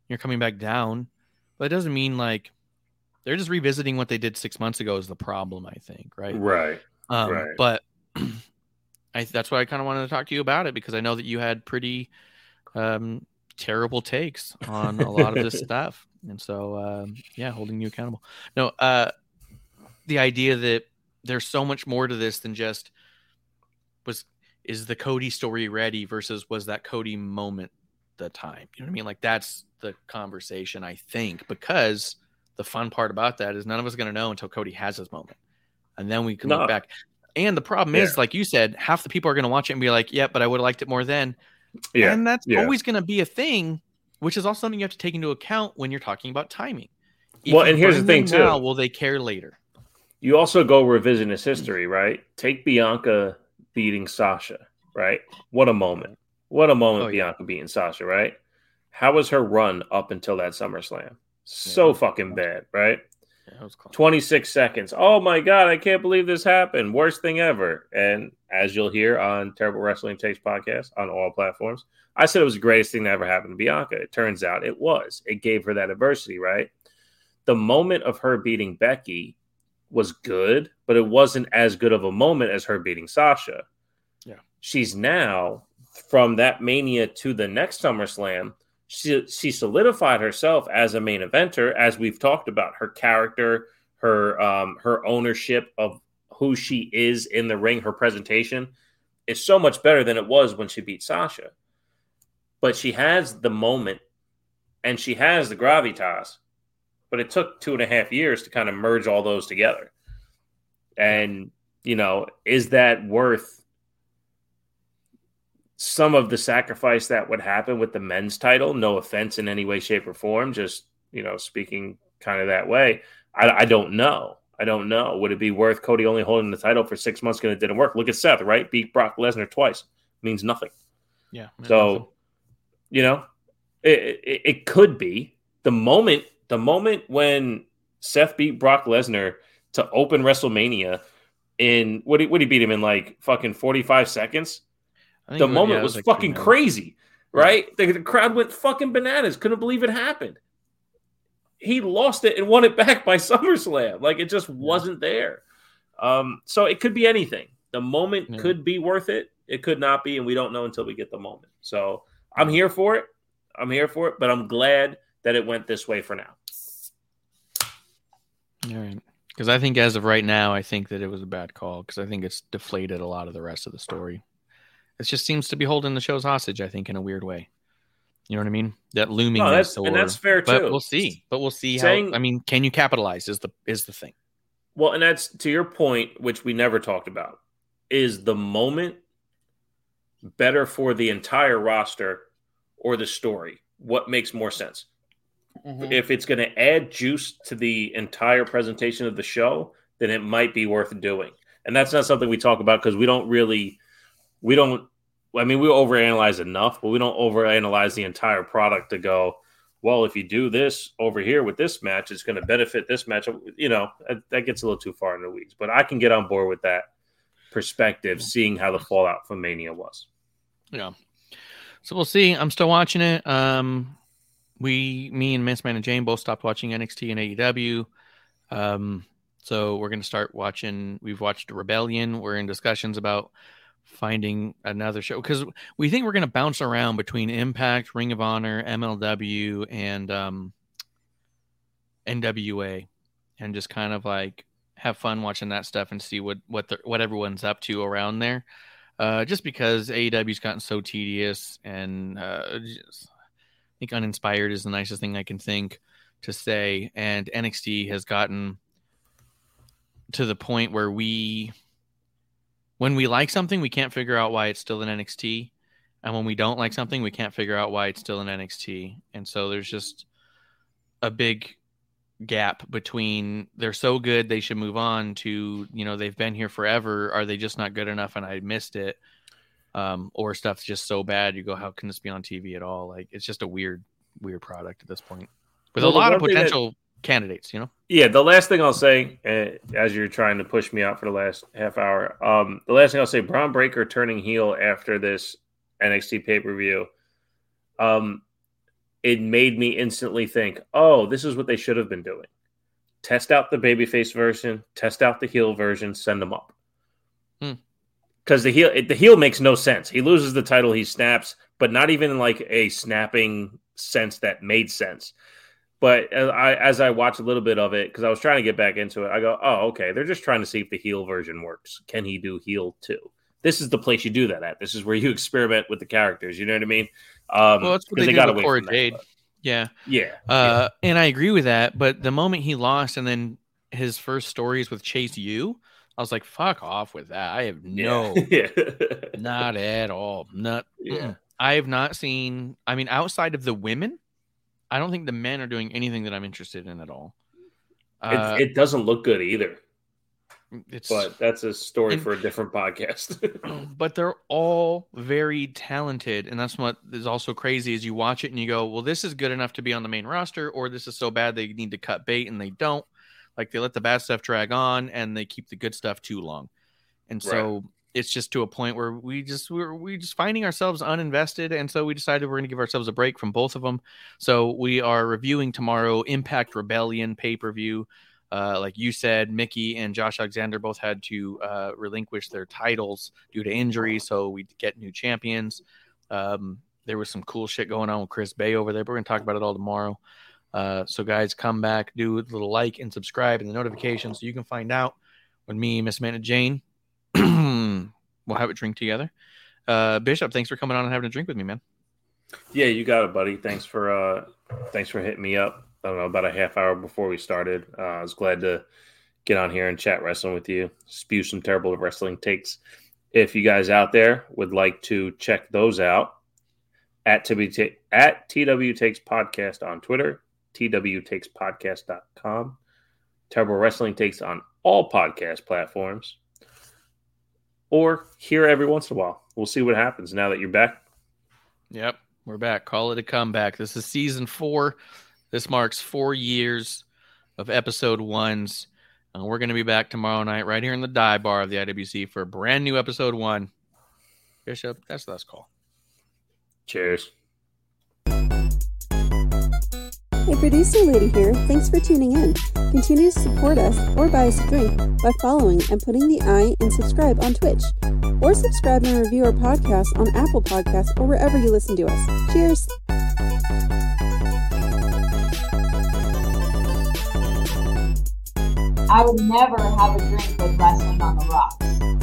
you're coming back down, but it doesn't mean like they're just revisiting what they did six months ago is the problem. I think, right? Right. Um, Right. But I, that's why I kind of wanted to talk to you about it because I know that you had pretty um, terrible takes on a lot of this stuff, and so um, yeah, holding you accountable. No, uh, the idea that there's so much more to this than just was is the Cody story ready versus was that Cody moment the time? You know what I mean? Like that's the conversation I think because the fun part about that is none of us are going to know until Cody has his moment, and then we can No. look back. And the problem is, like you said, half the people are going to watch it and be like, "Yep, but I would have liked it more then." Yeah. and that's yeah. always going to be a thing, which is also something you have to take into account when you're talking about timing. If Well, and here's the thing, too. now, will they care later? You also go revisionist history, right? Take Bianca beating Sasha, right? What a moment. What a moment Oh, yeah. Bianca beating Sasha, right? How was her run up until that SummerSlam? So Yeah. fucking bad, right? Yeah, was close. 26 seconds. Oh my God, I can't believe this happened. Worst thing ever. And as you'll hear on Terrible Wrestling Takes podcast on all platforms, I said it was the greatest thing that ever happened to Bianca. It turns out it was. It gave her that adversity, right? The moment of her beating Becky was good, but it wasn't as good of a moment as her beating Sasha. Yeah. She's now from that mania to the next SummerSlam, she solidified herself as a main eventer, as we've talked about her character, her um her ownership of who she is in the ring, her presentation is so much better than it was when she beat Sasha. But she has the moment and she has the gravitas, but it took two and a half years to kind of merge all those together. And you know, is that worth some of the sacrifice that would happen with the men's title. No offense in any way, shape, or form. Just you know, speaking kind of that way. I, I don't know. I don't know. Would it be worth Cody only holding the title for six months? Because it didn't work. Look at Seth, right? Beat Brock Lesnar twice means nothing. Yeah. So, you know, it, it, it could be the moment. The moment when Seth beat Brock Lesnar to open WrestleMania in what what he beat him in like fucking forty five seconds? The was- moment yeah, it was, like fucking crazy, right? The, the crowd went fucking bananas. Couldn't believe it happened. He lost it and won it back by SummerSlam. Like it just wasn't there. Um, so it could be anything. The moment Yeah. could be worth it. It could not be, and we don't know until we get the moment. So I'm here for it. I'm here for it, but I'm glad that it went this way for now. All right. Because I think as of right now, I think that it was a bad call because I think it's deflated a lot of the rest of the story. It just seems to be holding the shows hostage, I think, in a weird way. You know what I mean? That looming. No, that's and that's fair but too. we'll see. But we'll see Saying- how. I mean, can you capitalize? Is the is the thing? Well, and that's to your point, which we never talked about. Is the moment better for the entire roster or the story? What makes more sense? Mm-hmm. If it's going to add juice to the entire presentation of the show, then it might be worth doing. And that's not something we talk about because we don't really, we don't, I mean, we overanalyze enough, but we don't overanalyze the entire product to go, well, if you do this over here with this match, it's going to benefit this match. You know, that, gets a little too far in the weeds, but I can get on board with that perspective, seeing how the fallout from Mania was. Yeah. So we'll see. I'm still watching it. Um, we, me and Miss Amanda Jayne both stopped watching NXT and AEW. Um, so we're gonna start watching. We've watched Rebellion. We're in discussions about finding another show because we think we're gonna bounce around between Impact, Ring of Honor, MLW, and um, NWA, and just kind of like have fun watching that stuff and see what what the, what everyone's up to around there uh, just because AEW's gotten so tedious and uh, just, I think uninspired is the nicest thing I can think to say. And NXT has gotten to the point where we, when we like something, we can't figure out why it's still in NXT. And when we don't like something, we can't figure out why it's still in NXT. And so there's just a big gap between they're so good they should move on to you know they've been here forever are they just not good enough and i missed it um or stuff's just so bad you go how can this be on tv at all like it's just a weird weird product at this point with Well, a lot of potential candidates. You know, Yeah, the last thing I'll say, uh, as you're trying to push me out for the last half hour, um, the last thing I'll say, Bron Breakker turning heel after this NXT pay per view, um, it made me instantly think, oh, this is what they should have been doing. Test out the babyface version, test out the heel version, send them up. Hmm. Because the heel, the heel makes no sense. He loses the title, he snaps, but not even like a snapping sense that made sense. But as I, as I watched a little bit of it, because I was trying to get back into it, I go, oh, okay. They're just trying to see if the heel version works. Can he do heel too? This is the place you do that at. This is where you experiment with the characters. You know what I mean? Um, well, that's what 'cause they, got away Cora from Jade. but- Yeah, Yeah. uh, and I agree with that. But the moment he lost, and then his first stories with Chase U, I was like, "Fuck off with that." I have no, yeah. not at all, not. Yeah. I have not seen. I mean, outside of the women, I don't think the men are doing anything that I'm interested in at all. Uh, it, it doesn't look good either, it's but that's a story and- for a different podcast. but they're all very talented and that's what is also crazy is you watch it and you go well this is good enough to be on the main roster or this is so bad they need to cut bait and they don't like they let the bad stuff drag on and they keep the good stuff too long and so it's just to a point where we just we're we just finding ourselves uninvested and so we decided we're going to give ourselves a break from both of them so we are reviewing tomorrow impact rebellion pay-per-view uh, like you said, Mickie and Josh Alexander both had to uh, relinquish their titles due to injury, so we get new champions. Um, there was some cool shit going on with Chris Bey over there, but we're gonna talk about it all tomorrow. Uh, so guys, come back, do a little like and subscribe and the notifications so you can find out when me, Miss Amanda Jayne, we'll have a drink together. Uh, Bishop, thanks for coming on and having a drink with me, man. yeah, you got it, buddy. Thanks for uh, thanks for hitting me up. I don't know about a half hour before we started. Uh, I was glad to get on here and chat wrestling with you, spew some terrible wrestling takes. If you guys out there would like to check those out, at TW, at TW Takes Podcast on Twitter, TWTakesPodcast.com, Terrible Wrestling Takes on all podcast platforms, or here every once in a while. We'll see what happens now that you're back. Yep, we're back. Call it a comeback. This is season four. This marks four years of episode ones. And we're going to be back tomorrow night right here in the die bar of the IWC for a brand new episode one. Bishop, that's the last call. Cheers. Producer lady here. Thanks for tuning in. Continue to support us or buy us a drink by following and putting the I in subscribe on Twitch. Or subscribe and review our podcast on Apple Podcasts or wherever you listen to us. Cheers. I would never have a drink with wrestling on the rocks.